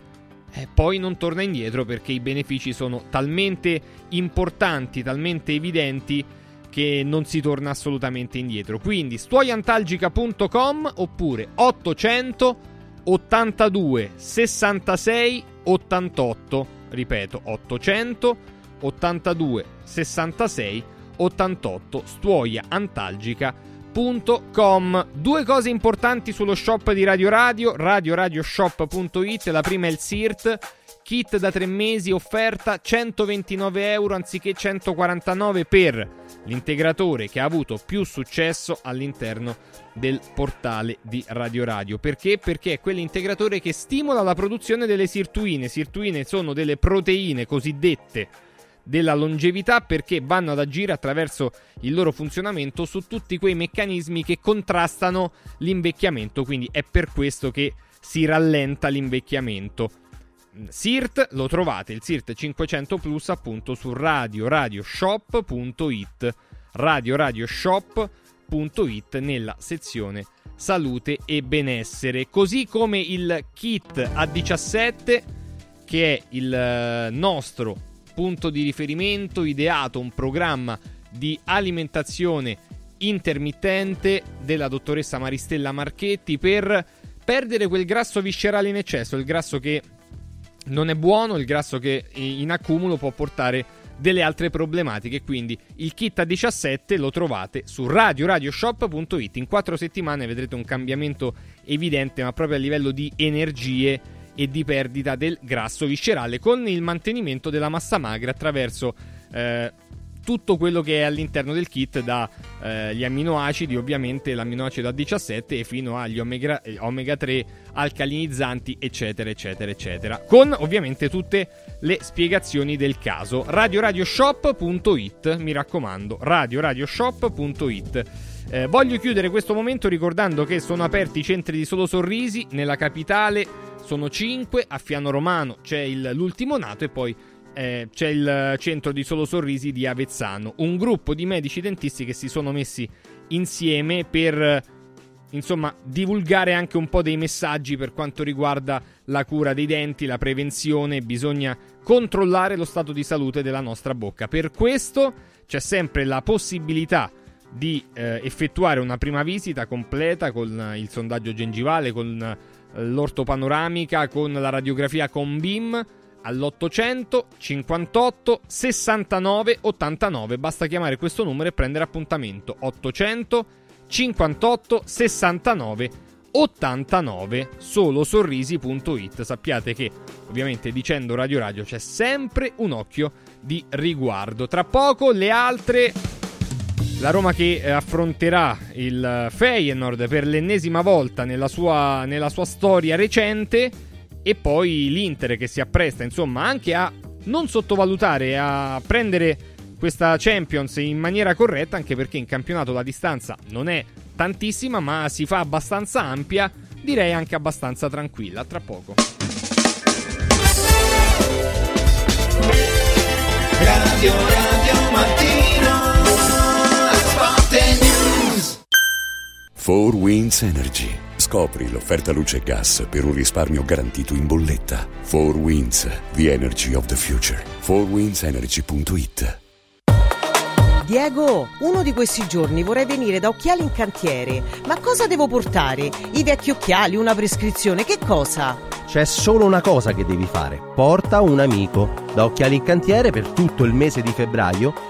eh, poi non torna indietro perché i benefici sono talmente importanti, talmente evidenti che non si torna assolutamente indietro. Quindi stuoiantalgica.com oppure 800 82 66 88, ripeto 800 82 66 88 stuoiantalgica.com radioradio.com. Due cose importanti sullo shop di Radio Radio, radioradioshop.it. La prima è il SIRT, kit da tre mesi, offerta 129 euro anziché 149 per l'integratore che ha avuto più successo all'interno del portale di Radio Radio. Perché? Perché è quell'integratore che stimola la produzione delle sirtuine. Sirtuine sono delle proteine cosiddette della longevità perché vanno ad agire attraverso il loro funzionamento su tutti quei meccanismi che contrastano l'invecchiamento, quindi è per questo che si rallenta l'invecchiamento. SIRT lo trovate, il SIRT 500 Plus appunto su radioradioshop.it radioradioshop.it nella sezione salute e benessere, così come il kit A17 che è il eh, nostro punto di riferimento, ideato un programma di alimentazione intermittente della dottoressa Maristella Marchetti per perdere quel grasso viscerale in eccesso, il grasso che non è buono, il grasso che in accumulo può portare delle altre problematiche. Quindi il kit a 17 lo trovate su radioradioshop.it. In quattro settimane vedrete un cambiamento evidente, ma proprio a livello di energie e di perdita del grasso viscerale, con il mantenimento della massa magra attraverso eh, tutto quello che è all'interno del kit, dagli eh, amminoacidi, ovviamente l'amminoacido A17 e fino agli omega, eh, omega 3 alcalinizzanti, eccetera, eccetera, eccetera. Con ovviamente tutte le spiegazioni del caso. RadioRadioShop.it, mi raccomando, RadioRadioShop.it. Eh, voglio chiudere questo momento ricordando che sono aperti i centri di solo sorrisi nella capitale, sono 5, a Fiano Romano c'è il, l'ultimo nato e poi eh, c'è il centro di solo sorrisi di Avezzano, un gruppo di medici dentisti che si sono messi insieme per insomma divulgare anche un po' dei messaggi per quanto riguarda la cura dei denti, la prevenzione, bisogna controllare lo stato di salute della nostra bocca. Per questo c'è sempre la possibilità di eh, effettuare una prima visita completa con il sondaggio gengivale, con l'ortopanoramica, con la radiografia con BIM all'800 58 69 89. Basta chiamare questo numero e prendere appuntamento. 800 58 69 89 solo sorrisi.it. Sappiate che ovviamente dicendo Radio Radio c'è sempre un occhio di riguardo. Tra poco le altre la Roma che affronterà il Feyenoord per l'ennesima volta nella sua, nella sua storia recente e poi l'Inter che si appresta insomma anche a non sottovalutare, a prendere questa Champions in maniera corretta, anche perché in campionato la distanza non è tantissima, ma si fa abbastanza ampia, direi anche abbastanza tranquilla. Tra poco. Radio Radio 4 Winds Energy Scopri l'offerta luce e gas per un risparmio garantito in bolletta. 4 Winds, the energy of the future. 4windsenergy.it Diego, uno di questi giorni vorrei venire da Occhiali in Cantiere. Ma cosa devo portare? I vecchi occhiali, una prescrizione, che cosa? C'è solo una cosa che devi fare. Porta un amico. Da Occhiali in Cantiere per tutto il mese di febbraio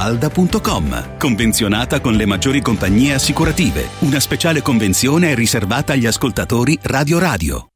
falda.com. Convenzionata con le maggiori compagnie assicurative. Una speciale convenzione è riservata agli ascoltatori Radio Radio.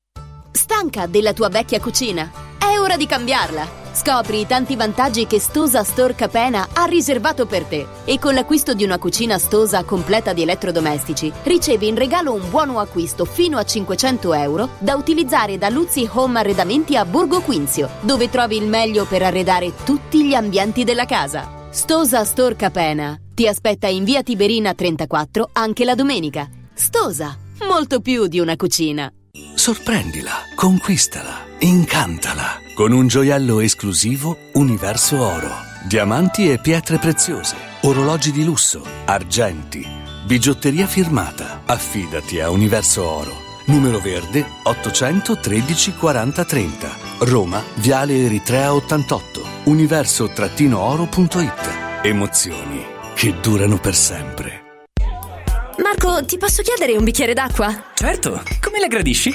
Stanca della tua vecchia cucina? È ora di cambiarla. Scopri i tanti vantaggi che Stosa Store Capena ha riservato per te. E con l'acquisto di una cucina Stosa completa di elettrodomestici, ricevi in regalo un buono acquisto fino a 500 euro da utilizzare da Luzzi Home Arredamenti a Borgo Quinzio, dove trovi il meglio per arredare tutti gli ambienti della casa. Stosa Store Capena ti aspetta in via Tiberina 34 anche la domenica. Stosa, molto più di una cucina. Sorprendila, conquistala, incantala con un gioiello esclusivo Universo Oro. Diamanti e pietre preziose, orologi di lusso, argenti, bigiotteria firmata. Affidati a Universo Oro. Numero verde 813 40 30. Roma, Viale Eritrea 88 universo-oro.it. Emozioni che durano per sempre. Marco, ti posso chiedere un bicchiere d'acqua? Certo, come la gradisci?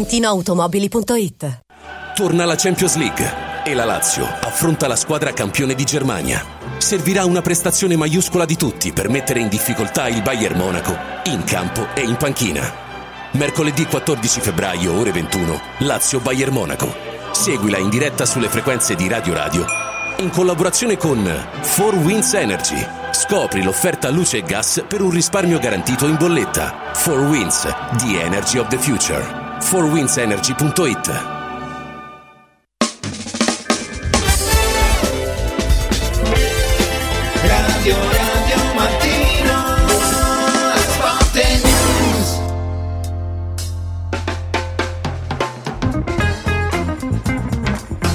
ValentinoAutomobili.it Torna la Champions League e la Lazio affronta la squadra campione di Germania. Servirà una prestazione maiuscola di tutti per mettere in difficoltà il Bayern Monaco in campo e in panchina. Mercoledì 14 febbraio, ore 21, Lazio-Bayern Monaco. Seguila in diretta sulle frequenze di Radio Radio in collaborazione con 4Winds Energy. Scopri l'offerta luce e gas per un risparmio garantito in bolletta. 4Winds, the energy of the future. 4windsenergy.it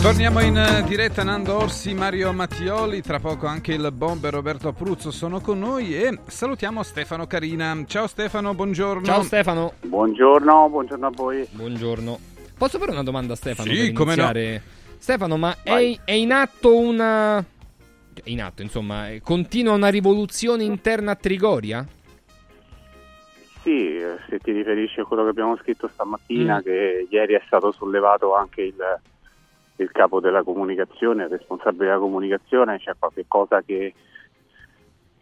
Torniamo in eh, diretta Nando Orsi, Mario Mattioli, tra poco anche il bomber Roberto Apruzzo sono con noi e salutiamo Stefano Carina. Ciao Stefano, buongiorno. Ciao Stefano. Buongiorno, buongiorno a voi. Buongiorno. Posso fare una domanda a Stefano? Sì, per come no. iniziare? Stefano, ma è, è in atto una... È in atto, insomma, eh, continua una rivoluzione interna a Trigoria? Sì, eh, se ti riferisci a quello che abbiamo scritto stamattina, Mm. che ieri è stato sollevato anche il, il capo della comunicazione, il responsabile della comunicazione, c'è qualche cosa che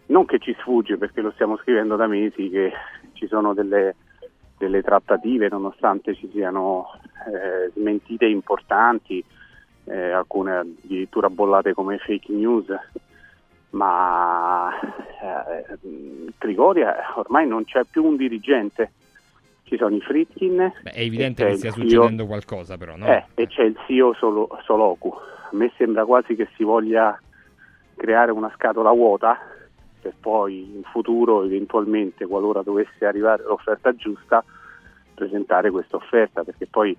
non che ci sfugge perché lo stiamo scrivendo da mesi, che ci sono delle, delle trattative nonostante ci siano eh, smentite importanti, eh, alcune addirittura bollate come fake news, ma eh, Trigoria ormai non c'è più un dirigente, ci sono i Fritkin. Beh, è evidente che stia il succedendo CEO qualcosa, però, no? eh, e c'è il CEO solo, Soloku. A me sembra quasi che si voglia creare una scatola vuota per poi in futuro, eventualmente, qualora dovesse arrivare l'offerta giusta, presentare questa offerta, perché poi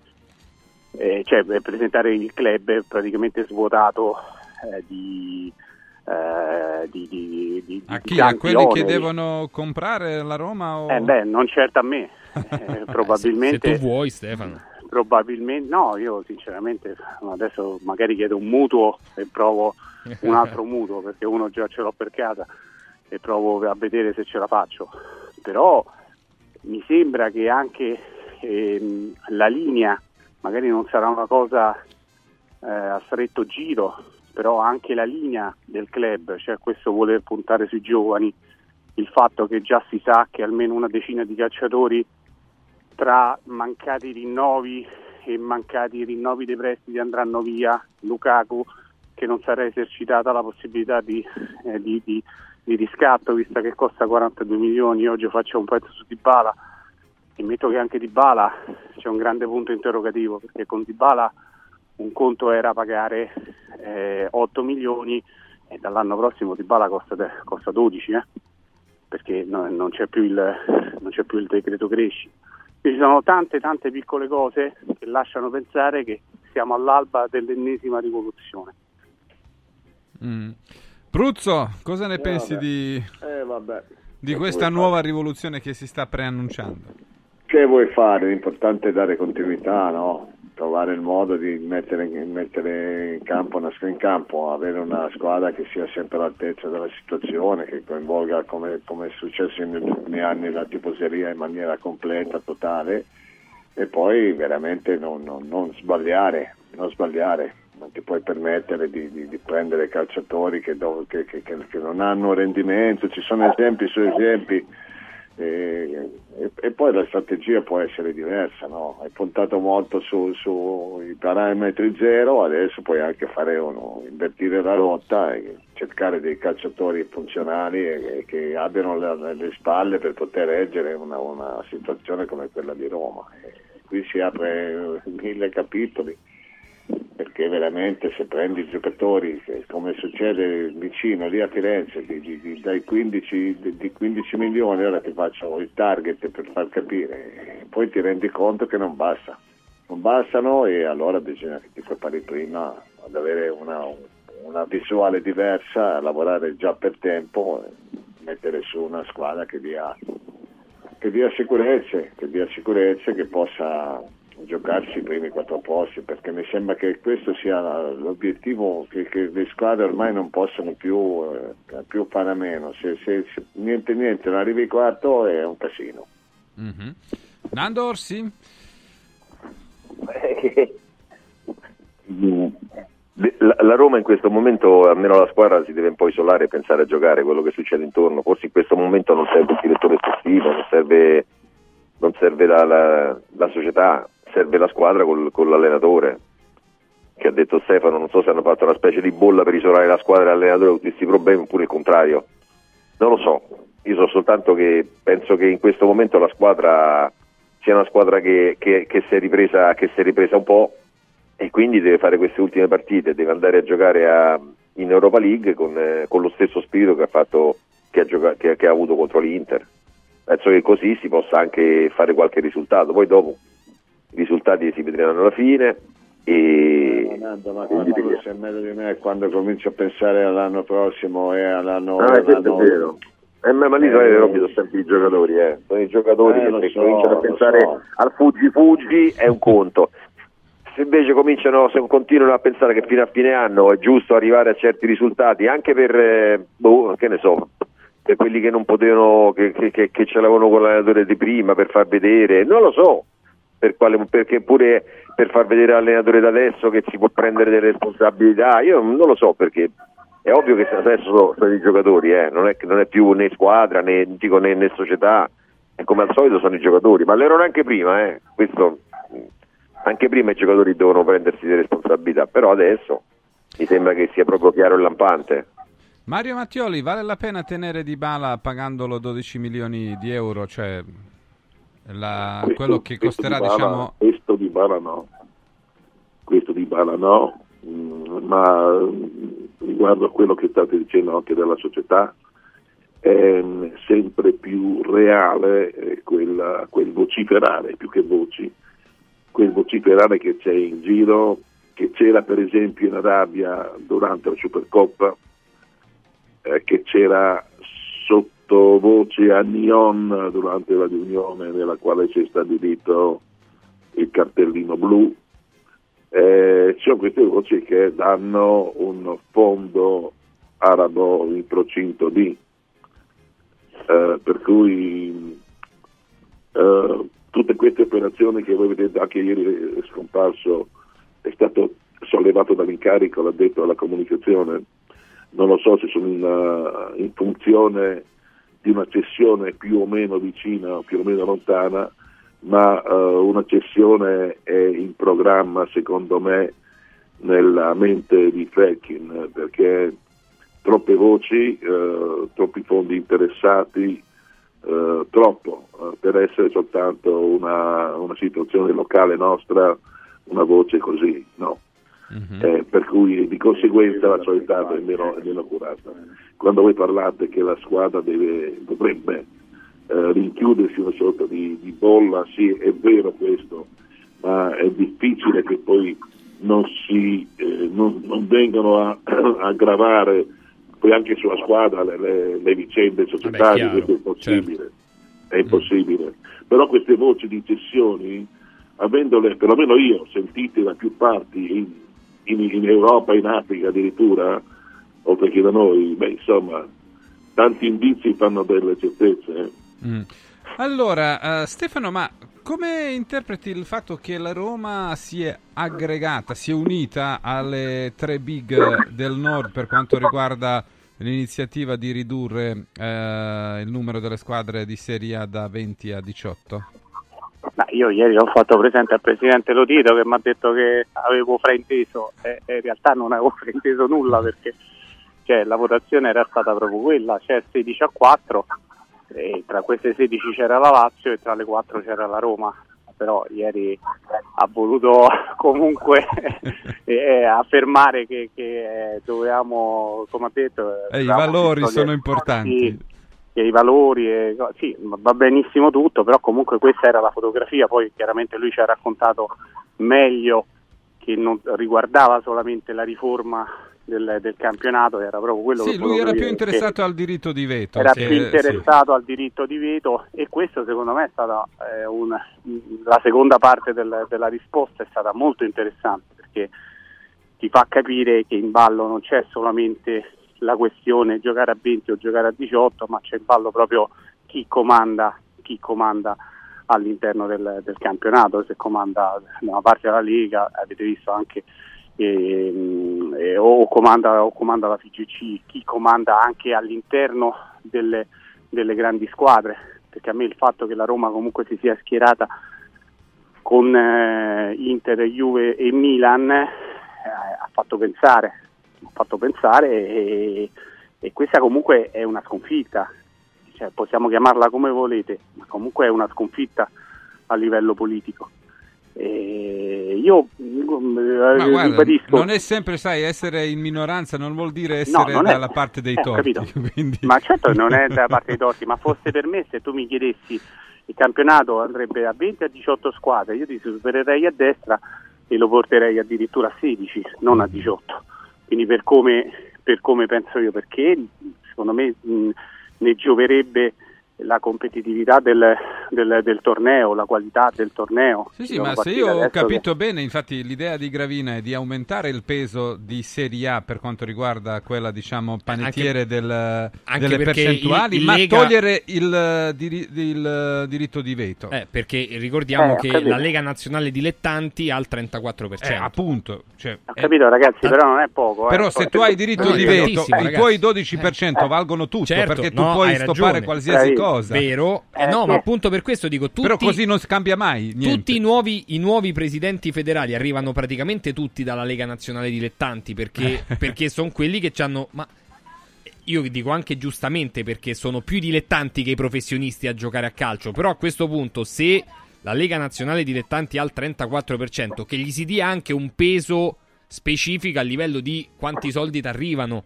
eh, cioè, per presentare il club praticamente svuotato eh, di, eh, di, di, di- A chi? A quelli che devono comprare la Roma? O... Eh beh, non certo a me, Eh, probabilmente... Se tu vuoi, Stefano. Probabilmente no, io sinceramente adesso magari chiedo un mutuo e provo un altro mutuo perché uno già ce l'ho per casa e provo a vedere se ce la faccio. Però mi sembra che anche ehm, la linea, magari non sarà una cosa eh, a stretto giro, però anche la linea del club, cioè questo voler puntare sui giovani, il fatto che già si sa che almeno una decina di calciatori tra mancati rinnovi e mancati rinnovi dei prestiti andranno via, Lukaku che non sarà esercitata la possibilità di, eh, di- di- di riscatto vista che costa 42 milioni, oggi faccio un pezzo su Dybala. E metto che anche Dybala c'è un grande punto interrogativo perché con Dybala un conto era pagare eh, 8 milioni e dall'anno prossimo Dybala costa, costa 12 eh, perché no- non, c'è più il, non c'è più il decreto cresci. Quindi ci sono tante tante piccole cose che lasciano pensare che siamo all'alba dell'ennesima rivoluzione. Mm. Pruzzo, cosa ne Eh, pensi vabbè. di, Eh, vabbè. di questa nuova rivoluzione che si sta preannunciando? Che vuoi fare? L'importante è dare continuità, no? Trovare il modo di mettere, mettere in campo in campo, avere una squadra che sia sempre all'altezza della situazione, che coinvolga come, come è successo negli ultimi anni la tifoseria in maniera completa, totale, e poi veramente non, non- non sbagliare, non sbagliare. Non ti puoi permettere di, di- di prendere calciatori che, che- che- che- che non hanno rendimento, ci sono esempi su esempi. E, e- e poi la strategia può essere diversa, no? hai puntato molto sui su, parametri zero, adesso puoi anche fare uno, invertire la rotta e cercare dei calciatori funzionali e, e che abbiano le, le spalle per poter reggere una, una situazione come quella di Roma. Qui si apre mille capitoli perché veramente se prendi giocatori, come succede vicino lì a Firenze, di, di- di- dai 15, di, di 15 milioni, ora ti faccio il target per far capire, poi ti rendi conto che non basta. non bastano e allora bisogna che ti prepari prima ad avere una, una visuale diversa, lavorare già per tempo, mettere su una squadra che dia, che dia sicurezze, che dia sicurezze, che possa giocarsi i primi quattro posti, perché mi sembra che questo sia l'obiettivo, che, che le squadre ormai non possono più, eh, più fare a meno, se, se, se niente niente non arrivi quarto è un casino. Mm-hmm. Nando Orsi? La, la Roma in questo momento, almeno la squadra, si deve un po' isolare e pensare a giocare quello che succede intorno. Forse in questo momento non serve il direttore sportivo, non serve, non serve la, la, la, società, serve la squadra col, con l'allenatore. Che ha detto Stefano, non so se hanno fatto una specie di bolla per isolare la squadra e l'allenatore con questi problemi oppure il contrario. Non lo so, io so soltanto che penso che in questo momento la squadra sia una squadra che, che, che, si ripresa, che, si è ripresa, un po' e quindi deve fare queste ultime partite, deve andare a giocare a, in Europa League con, eh, con, lo stesso spirito che ha, fatto, ha, giocato, ha avuto contro l'Inter. Penso che così si possa anche fare qualche risultato, poi dopo i risultati si vedranno alla fine. E... Nando, ma quando tu sei meglio di me quando comincio a pensare all'anno prossimo e all'anno, ah, all'anno... è vero. Eh, ma lì eh, sono sempre i giocatori, eh. sono i giocatori Eh, che so, cominciano a pensare so. al fuggi fuggi è un conto. Se invece cominciano, se continuano a pensare che fino a fine anno è giusto arrivare a certi risultati, anche per, eh, boh, che ne so, per quelli che non potevano, che, che, che, che ce l'avevano con l'allenatore di prima, per far vedere, non lo so, per quale, perché pure per far vedere all'allenatore da adesso che si può prendere delle responsabilità, io non lo so perché è ovvio che adesso sono, i giocatori, eh, non, è, non è più né squadra né, dico, né, né società, e come al solito sono i giocatori, ma lo erano anche prima, eh. Questo, anche prima i giocatori devono prendersi delle responsabilità, però adesso mi sembra che sia proprio chiaro e lampante. Mario Mattioli, vale la pena tenere Di Bala pagandolo 12 milioni di euro? Cioè, la- Questo- quello che costerà, di Bala- diciamo... Questo di Bala no, questo di Bala no, mm, ma mm, riguardo a quello che state dicendo anche della società, è mm, sempre più reale eh, quella- quel vociferare, più che voci, quel vociferare che c'è in giro, che c'era per esempio in Arabia durante la Supercoppa, eh, che c'era sottovoce a Nyon durante la riunione nella quale si è stabilito il cartellino blu. Eh, ci sono queste voci che danno un fondo arabo in procinto di, eh, per cui eh, tutte queste operazioni che voi vedete anche ieri è scomparso, è stato sollevato dall'incarico, l'ha detto alla comunicazione, non lo so se sono in, eh, in funzione di una cessione più o meno vicina o più o meno lontana, ma eh, una cessione è in programma secondo me nella mente di Freckin perché troppe voci, eh, troppi fondi interessati, eh, troppo eh, per essere soltanto una, una situazione locale nostra, una voce così, no. Eh, per cui di conseguenza la società è meno, è meno curata. Quando voi parlate che la squadra deve, dovrebbe eh, rinchiudersi in una sorta di, di bolla, sì, è vero questo, ma è difficile che poi non, si, eh, non, non vengano a, a aggravare poi anche sulla squadra le, le- le vicende societarie, chiaro, questo è impossibile. È impossibile. Però queste voci di cessioni, avendole, perlomeno io, sentite da più parti in, in- in Europa, in Africa addirittura, oltre che da noi, beh, insomma, tanti indizi fanno delle certezze. eh. Mm. Allora, eh, Stefano, ma come interpreti il fatto che la Roma si è aggregata, si è unita alle tre big del nord per quanto riguarda l'iniziativa di ridurre eh, il numero delle squadre di Serie A da 20 a 18? Ma io ieri ho fatto presente al presidente Lotito che mi ha detto che avevo frainteso e, e in realtà non avevo frainteso nulla perché cioè, la votazione era stata proprio quella, c'è 16 a 4 e tra queste 16 c'era la Lazio e tra le 4 c'era la Roma, però ieri ha voluto comunque eh, affermare che, che, eh, dovevamo, come ha detto, Eh, I valori sono importanti. Sì, che i valori, e, sì, va benissimo tutto, però comunque questa era la fotografia, poi chiaramente lui ci ha raccontato meglio che non riguardava solamente la riforma del, del campionato, era proprio quello Sì, che lui era più interessato che al diritto di veto. era sì, più sì. interessato al diritto di veto e questo secondo me è stata eh, un- la seconda parte del- della risposta è stata molto interessante perché ti fa capire che in ballo non c'è solamente la questione giocare a 20 o giocare a 18 ma c'è in ballo proprio chi comanda, chi comanda all'interno del, del campionato, se comanda da una parte della Lega, avete visto anche ehm, eh, o, comanda, o comanda la FIGC, chi comanda anche all'interno delle, delle grandi squadre, perché a me il fatto che la Roma comunque si sia schierata con eh, Inter, Juve e Milan eh, ha fatto pensare, ha fatto pensare e, e questa comunque è una sconfitta, cioè, possiamo chiamarla come volete, ma comunque è una sconfitta a livello politico. E io eh, Ma guarda, ribadisco, non è sempre, sai, essere in minoranza non vuol dire essere non è- dalla parte dei eh, torti. quindi- Ma certo non è da parte dei torti, ma fosse per me se tu mi chiedessi il campionato andrebbe a 20 a 18 squadre, io ti supererei a destra e lo porterei addirittura a 16, non a 18. Quindi per come, per come penso io, perché secondo me mh, ne gioverebbe la competitività del, del- del torneo, la qualità del torneo. Sì, sì, ma se io ho adesso che- capito bene, infatti l'idea di Gravina è di aumentare il peso di Serie A per quanto riguarda quella, diciamo, panettiere del- anche delle percentuali, il- il ma Lega- togliere il, eh, diri- il, eh, diritto di veto. Eh, perché ricordiamo Eh, che capito. la Lega Nazionale Dilettanti ha il 34%. Eh, appunto. Cioè, Ho capito ragazzi, però non è poco. eh. Però se Poi- tu hai diritto No, di veto, i ragazzi. tuoi 12% valgono tutto, Certo, perché tu no, puoi stoppare ragione. qualsiasi Bravissimo. Cosa. Vero? Eh, no, ma appunto per questo dico tutti, Però così non scambia mai niente. tutti i nuovi, i nuovi presidenti federali arrivano praticamente tutti dalla Lega Nazionale Dilettanti perché, perché sono quelli che ci hanno... Ma io dico anche giustamente perché sono più dilettanti che i professionisti a giocare a calcio, però a questo punto se la Lega Nazionale Dilettanti ha il 34%, che gli si dia anche un peso specifico a livello di quanti soldi ti arrivano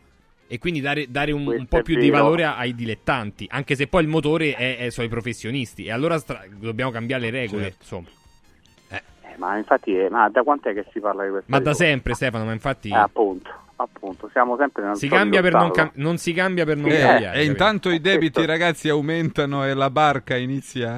e quindi dare, dare un, un po' più di vero. valore a- ai dilettanti, anche se poi il motore è, è sui professionisti e allora stra- dobbiamo cambiare le regole, Certo. insomma. Eh, ma infatti, eh, ma da quant'è che si parla di questo? Ma da sempre Stefano, ma infatti Eh, appunto, appunto, siamo sempre nel si cambia per non, cam- non si cambia per non Eh, cambiare. e intanto i debiti, ragazzi, aumentano e la barca inizia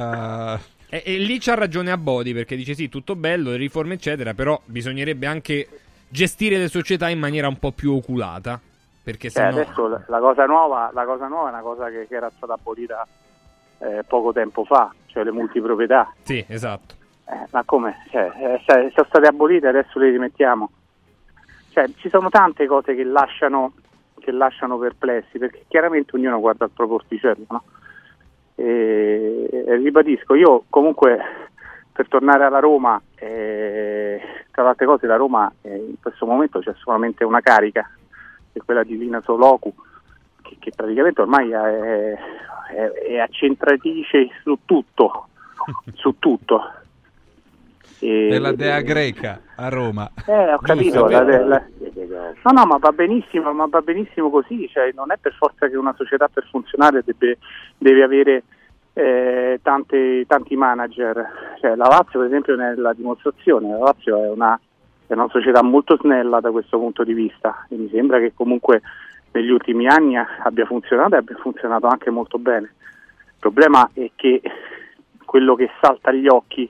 a... E, e lì c'ha ragione a Bodi perché dice sì, tutto bello, le riforme eccetera, però bisognerebbe anche gestire le società in maniera un po' più oculata. Perché Cioè, sennò... adesso la, la cosa nuova, la cosa nuova è una cosa che, che era stata abolita eh, poco tempo fa, cioè le multiproprietà. Sì, esatto. Eh, ma come? Cioè, eh, sono state abolite adesso le rimettiamo. Cioè, ci sono tante cose che lasciano, che lasciano perplessi, perché chiaramente ognuno guarda il proprio orticello, no? E, e ribadisco, io comunque per tornare alla Roma, eh, tra le altre cose la Roma eh, in questo momento c'è solamente una carica, che è quella di Lina Soloku, che, che praticamente ormai è, è- è accentratrice su tutto, su tutto. E- È la dea greca a Roma. eh, ho capito. la- la- la- No, no, ma va benissimo, ma va benissimo così. Cioè, non è per forza che una società per funzionare deve, deve avere eh, tante- tanti manager. Cioè, la Lazio, per esempio, ne è la dimostrazione. La Lazio è una, è una società molto snella da questo punto di vista. E mi sembra che comunque negli ultimi anni abbia funzionato e abbia funzionato anche molto bene. Il problema è che quello che salta agli occhi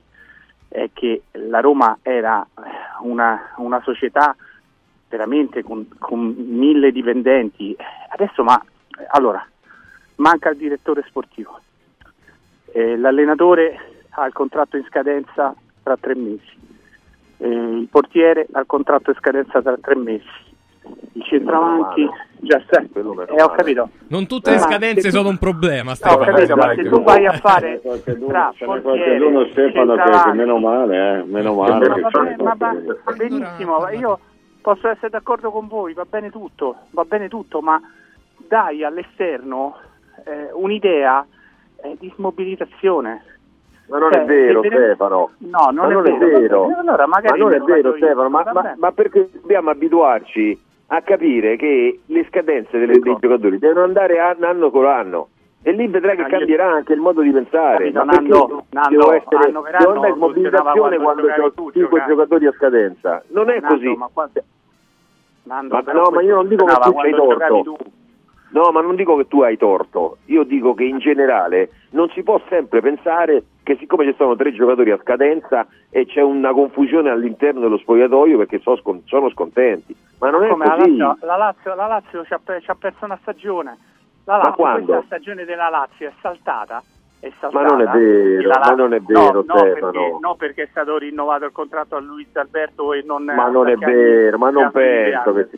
è che la Roma era una, una società veramente con, con mille dipendenti. Adesso, ma allora, manca il direttore sportivo. Eh, l'allenatore ha il contratto in scadenza tra tre mesi. Eh, il portiere ha il contratto in scadenza tra tre mesi. Il centravanti già sta. Eh, ho capito. Non tutte le scadenze tu- sono un problema, Ho Stefano. capito, ma se tu vai a fare tra qualcuno Stefano che, che meno male, eh, meno male. ma che va, c'è bene, ma va- va benissimo, ma io posso essere d'accordo con voi, va bene tutto, va bene tutto, ma dai all'esterno eh, un'idea eh, di smobilitazione. Ma non Cioè, è vero Stefano. No, non, ma è, non vero. è vero. Allora, ma non è vero. Stefano, ma, ma- ma perché dobbiamo abituarci a capire che le scadenze delle- dei giocatori devono andare an- anno con anno. E lì vedrai che cambierà anche il modo di pensare. Capito, Ma Nando, Nando, devo essere, anno per anno devo mobilitazione quando quando ho giocavi tu, 5 giocavi. giocatori a scadenza? Non è Nando, così. ma quando- Nando, Ma no, ma io non dico che tu giocavi torto. tu. No, ma non dico che tu hai torto, io dico che in generale non si può sempre pensare che siccome ci sono tre giocatori a scadenza e c'è una confusione all'interno dello spogliatoio perché so scon- sono scontenti, ma non è Come la così. Lazio, la Lazio, la Lazio ci, ha, ci ha perso una stagione. La Lazio, questa stagione della Lazio è saltata. È saltata. Ma non è vero, la ma non è no, vero, no, Stefano. perché, no, perché è stato rinnovato il contratto a Luis Alberto e non Ma non è vero, ma non penso che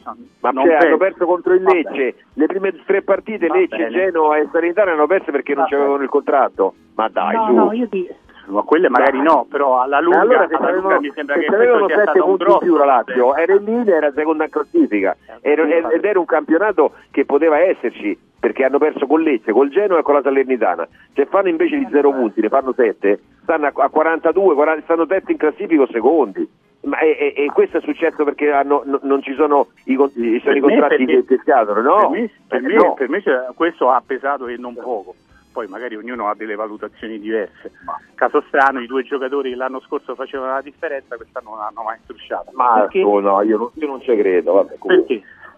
Ma Non cioè, hanno perso contro il Lecce, le prime tre partite Lecce. Genoa e Sanità hanno perse perché non Va c'avevano il contratto. Ma dai, No, su. no, io ti... Ma quelle magari Dai. no, però alla lunga, allora se alla lunga avevano, mi sembra se che avevano questo sia sette stato un punti in più la grosso Lazio, era in linea, era seconda classifica Era- ed era un campionato che poteva esserci perché hanno perso con Lecce, col Genoa e con la Salernitana. Se fanno invece di zero punti, ne fanno sette, stanno a, a 42, 40 stanno terzi in classifica o secondi. Ma, e, e- e questo è successo perché hanno- no- non ci sono i, sono i Per me contratti perché- che, che scadono, no? Per me, per Eh, me- no. per me questo ha pesato e non poco. Poi magari ognuno ha delle valutazioni diverse. Caso strano, i due giocatori che l'anno scorso facevano la differenza, quest'anno non l'hanno mai strusciata. Ma Perché? oh, no, io non, io non ci credo. Vabbè. Perché?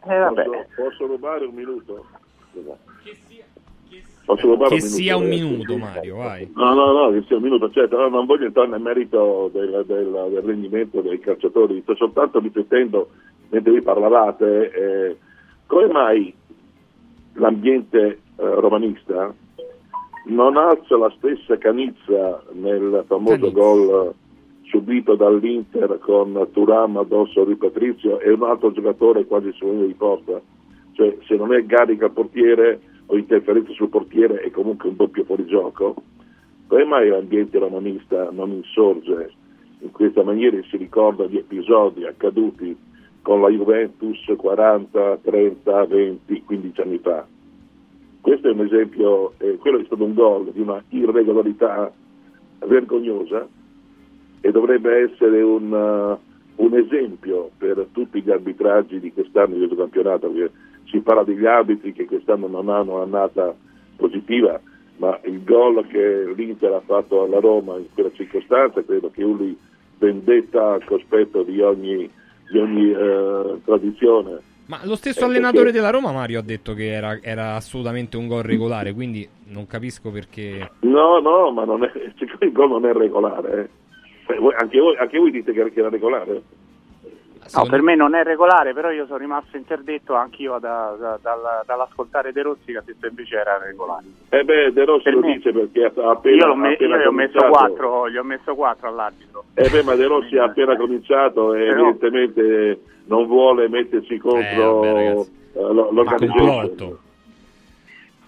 Eh, vabbè. Posso, posso rubare un minuto? Posso rubare Che un minuto? sia un eh? minuto, Mario, vai. No, no, no, che sia un minuto, certo, no, non voglio entrare nel merito del, del- del rendimento dei calciatori, sto soltanto riflettendo mentre vi parlavate, eh, come mai l'ambiente eh, romanista non alza la stessa canizza nel famoso Canizza. gol subito dall'Inter con Turam addosso a Rui Patrizio e un altro giocatore quasi su linea di porta, cioè se non è Garica al portiere o interferenza sul portiere è comunque un doppio fuorigioco, come mai l'ambiente romanista non insorge in questa maniera e si ricorda di episodi accaduti con la Juventus 40, 30, 20, 15 anni fa? Questo è un esempio, eh, quello è stato un gol di una irregolarità vergognosa e dovrebbe essere un, uh, un esempio per tutti gli arbitraggi di quest'anno di questo campionato, perché si parla degli arbitri che quest'anno non hanno un'annata positiva, ma il gol che l'Inter ha fatto alla Roma in quella circostanza credo che uni vendetta al cospetto di ogni, di ogni eh, tradizione. Ma lo stesso Eh, allenatore perché- della Roma, Mario, ha detto che era, era assolutamente un gol regolare, quindi non capisco perché... No, no, ma non è, il gol non è regolare, eh. Voi- anche, voi, anche voi dite che era regolare? No, per me non è regolare, però io sono rimasto interdetto anch'io da- da- dalla- dall'ascoltare De Rossi che ha detto invece era regolare. Eh beh, De Rossi Per lo me- dice perché ha appena, io, l'ho me- appena io gli ho messo cominciato. 4, gli ho messo 4 all'arbitro. Eh beh, ma De Rossi ha appena cominciato e Però- evidentemente non vuole mettersi contro vabbè, ragazzi. eh, lo- l'organizzazione.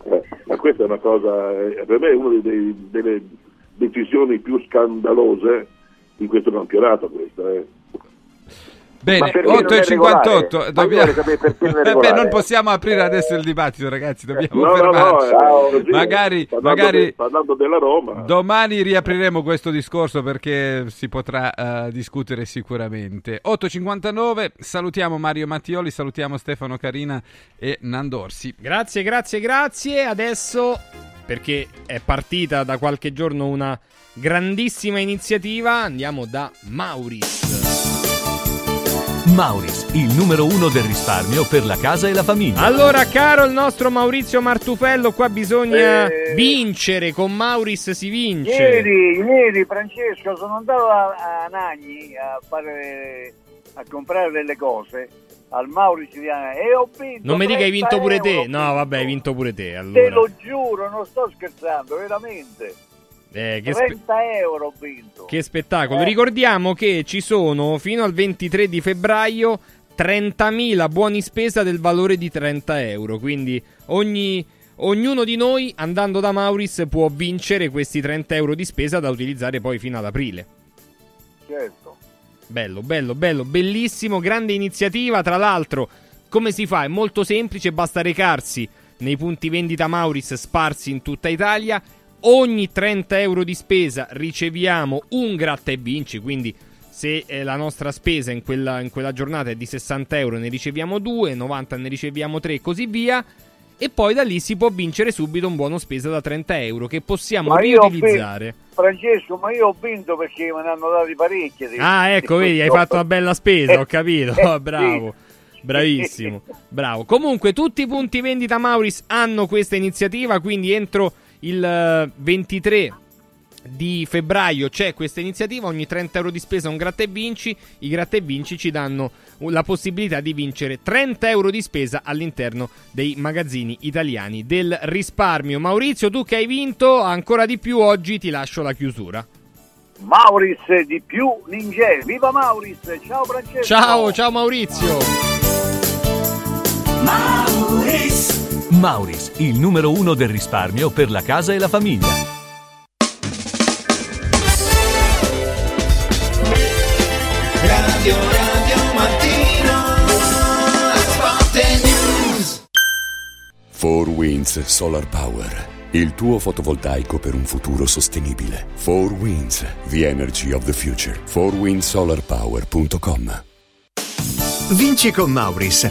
Eh, ma questa è una cosa, eh, per me è una dei- delle decisioni più scandalose di questo campionato. Questa, eh. Ma io Dobbiamo... Vabbè, non possiamo aprire adesso il dibattito, ragazzi. Dobbiamo No, no, no, fermarci. eh, così, magari, parlando, magari de- parlando della Roma. domani riapriremo questo discorso perché si potrà eh, discutere sicuramente. 8.59, salutiamo Mario Mattioli, salutiamo Stefano Carina e Nandorsi. Grazie, grazie, grazie. Adesso, perché è partita da qualche giorno una grandissima iniziativa, andiamo da Mauris. Mauris, il numero uno del risparmio per la casa e la famiglia. Allora, caro il nostro Maurizio Martufello, qua bisogna Eh. vincere. Con Mauris si vince. Ieri, ieri Francesco sono andato a, a Nagni a, fare, a comprare delle cose al Mauricio di Nagni e ho vinto Non mi dica hai 30 vinto pure te. euro. No, vabbè, hai vinto pure te. Te Allora. lo giuro, non sto scherzando, veramente. Eh, che, spe- 30 euro ho vinto. che spettacolo. Eh. Ricordiamo che ci sono fino al 23 di febbraio 30.000 buoni spesa del valore di 30 euro. Quindi ogni, ognuno di noi andando da Mauris può vincere questi 30 euro di spesa da utilizzare poi fino ad aprile. Certo. Bello, bello, bello, bellissimo, grande iniziativa. Tra l'altro, come si fa? È molto semplice, basta recarsi nei punti vendita Mauris sparsi in tutta Italia. Ogni 30 euro di spesa riceviamo un gratta e vinci, quindi se eh, la nostra spesa in quella, in quella giornata è di 60 euro ne riceviamo 2, 90 ne riceviamo 3 e così via. e poi da lì si può vincere subito un buono spesa da 30 euro che possiamo Ma riutilizzare. Francesco, ma io ho vinto perché me ne hanno dati parecchie. Ah, ecco, di vedi, hai fatto una bella spesa, ho capito. Eh, bravo. Bravissimo, bravo. Comunque, tutti i punti vendita Mauris hanno questa iniziativa. Quindi, entro il eh, 23 di febbraio c'è questa iniziativa. Ogni 30 euro di spesa un gratta e vinci. I gratta e vinci ci danno la possibilità di vincere 30 euro di spesa all'interno dei magazzini italiani del risparmio. Maurizio, tu che hai vinto ancora di più, oggi ti lascio la chiusura. Mauris di più Ninja. Viva Mauris! Ciao Francesco! Ciao, ciao Maurizio. Mauris. Mauris, il numero uno del risparmio per la casa e la famiglia. Radio Radio Mattino Sport News 4 Winds Solar Power. Il tuo fotovoltaico per un futuro sostenibile. 4 Winds, the energy of the future. 4windsolarpower.com Vinci con Mauris.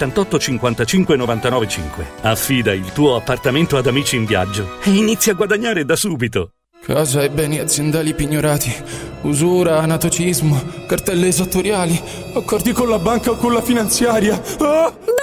55 99 5. Affida il tuo appartamento ad Amici in Viaggio e inizia a guadagnare da subito. Casa e beni aziendali pignorati, usura, anatocismo, cartelle esattoriali, accordi con la banca o con la finanziaria. Ah!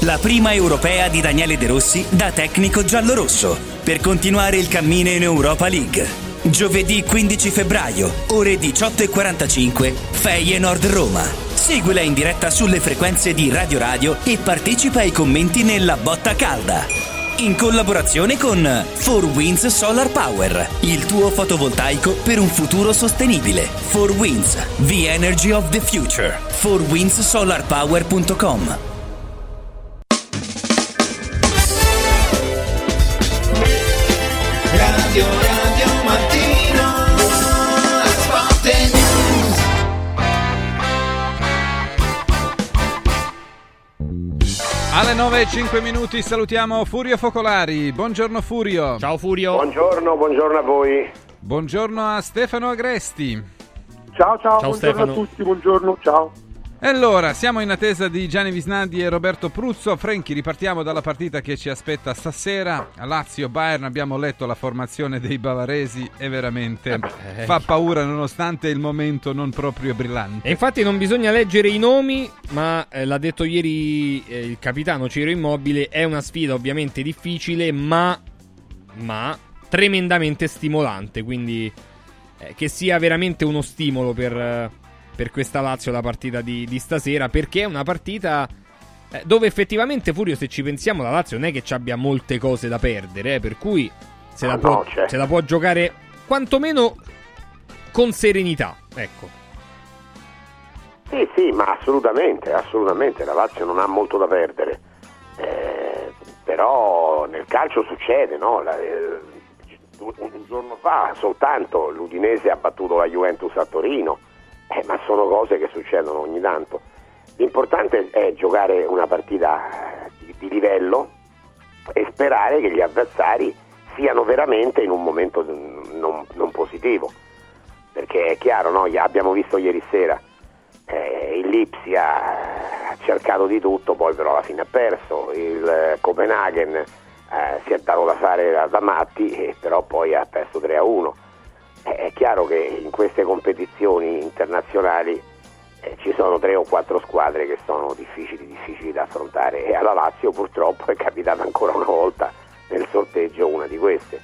La prima europea di Daniele De Rossi da tecnico giallorosso per continuare il cammino in Europa League. Giovedì 15 febbraio, ore 18.45, Feyenoord Roma. Seguila in diretta sulle frequenze di Radio Radio e partecipa ai commenti nella botta calda. In collaborazione con 4Winds Solar Power, il tuo fotovoltaico per un futuro sostenibile. 4Winds, the energy of the future. 4windsolarpower.com Radio Radio Mattino Sport News alle 9 e 5 minuti salutiamo Furio Focolari. Buongiorno Furio. Ciao Furio. Buongiorno, buongiorno a voi. Buongiorno a Stefano Agresti. Ciao ciao, ciao buongiorno Stefano. a tutti, buongiorno, ciao. E allora, siamo in attesa di Gianni Visnandi e Roberto Pruzzo. Franchi, ripartiamo dalla partita che ci aspetta stasera. A Lazio-Bayern abbiamo letto la formazione dei bavaresi e veramente eh. fa paura nonostante il momento non proprio brillante. E infatti non bisogna leggere i nomi, ma eh, l'ha detto ieri eh, il capitano Ciro Immobile, è una sfida ovviamente difficile, ma, ma tremendamente stimolante, quindi eh, che sia veramente uno stimolo per, eh, per questa Lazio la partita di, di stasera, perché è una partita eh, dove effettivamente, Furio, se ci pensiamo, la Lazio non è che ci abbia molte cose da perdere, eh, per cui se, la può, no, c'è. se la può giocare quantomeno con serenità, ecco. Sì, sì, ma assolutamente, assolutamente, la Lazio non ha molto da perdere. Eh, però nel calcio succede, no? La- eh, un giorno fa soltanto l'Udinese ha battuto la Juventus a Torino, eh, ma sono cose che succedono ogni tanto. L'importante è giocare una partita eh, di, di livello e sperare che gli avversari siano veramente in un momento non, non positivo. Perché è chiaro, no? Abbiamo visto ieri sera, eh, il Lipsia ha cercato di tutto, poi però alla fine ha perso, il eh, Copenaghen eh, si è dato da fare da, da matti, eh, però poi ha perso 3 a 1. Eh, è chiaro che in queste competizioni internazionali eh, ci sono tre o quattro squadre che sono difficili, difficili da affrontare. E alla Lazio purtroppo è capitata ancora una volta nel sorteggio una di queste.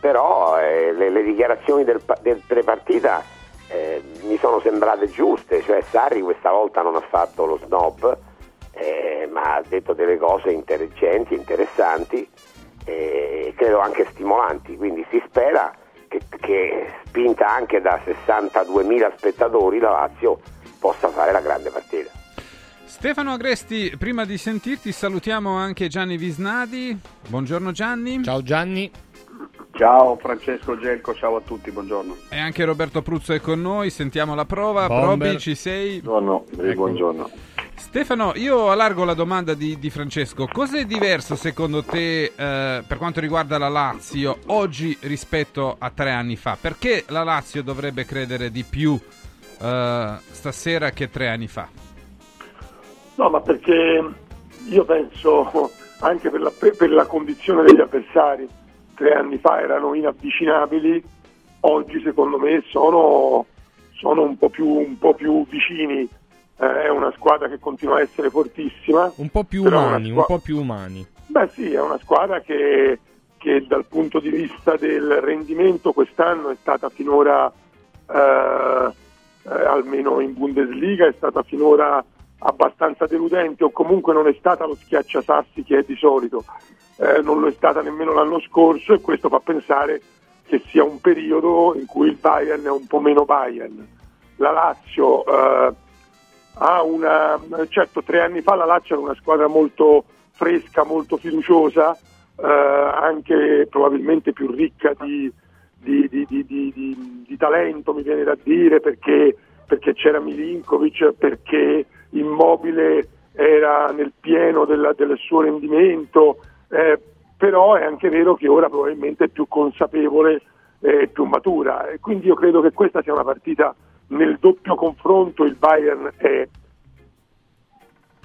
Però eh, le, le dichiarazioni del, del prepartita eh, mi sono sembrate giuste, cioè Sarri questa volta non ha fatto lo snob, eh, ma ha detto delle cose intelligenti, interessanti e credo anche stimolanti, quindi si spera che, che spinta anche da 62.000 spettatori la Lazio possa fare la grande partita. Stefano Agresti, prima di sentirti salutiamo anche Gianni Visnadi. Buongiorno Gianni. Ciao Gianni. Ciao Francesco Gelco, ciao a tutti, buongiorno. E anche Roberto Pruzzo è con noi, sentiamo la prova. Bomber. Probi, ci sei? Buongiorno, Ecco. buongiorno. Stefano, io allargo la domanda di, di Francesco. Cos'è diverso secondo te eh, per quanto riguarda la Lazio oggi rispetto a tre anni fa? Perché la Lazio dovrebbe credere di più eh, stasera che tre anni fa? No, ma perché io penso anche per la, per la condizione degli avversari, tre anni fa erano inavvicinabili, oggi secondo me sono, sono un, po più, un po' più vicini, Eh, è una squadra che continua a essere fortissima. Un po' più umani, un squa- po' più umani. Beh sì, è una squadra che, che dal punto di vista del rendimento quest'anno è stata finora, eh, eh, almeno in Bundesliga, è stata finora abbastanza deludente o comunque non è stata lo schiacciasassi che è di solito, Eh, non lo è stata nemmeno l'anno scorso e questo fa pensare che sia un periodo in cui il Bayern è un po' meno Bayern. La Lazio eh, ha una certo tre anni fa la Lazio era una squadra molto fresca, molto fiduciosa, eh, anche probabilmente più ricca di, di- di- di- talento, mi viene da dire, perché, perché c'era Milinkovic, perché Immobile era nel pieno della- del suo rendimento, eh, però è anche vero che ora probabilmente è più consapevole e più matura. E quindi io credo che questa sia una partita nel doppio confronto il Bayern è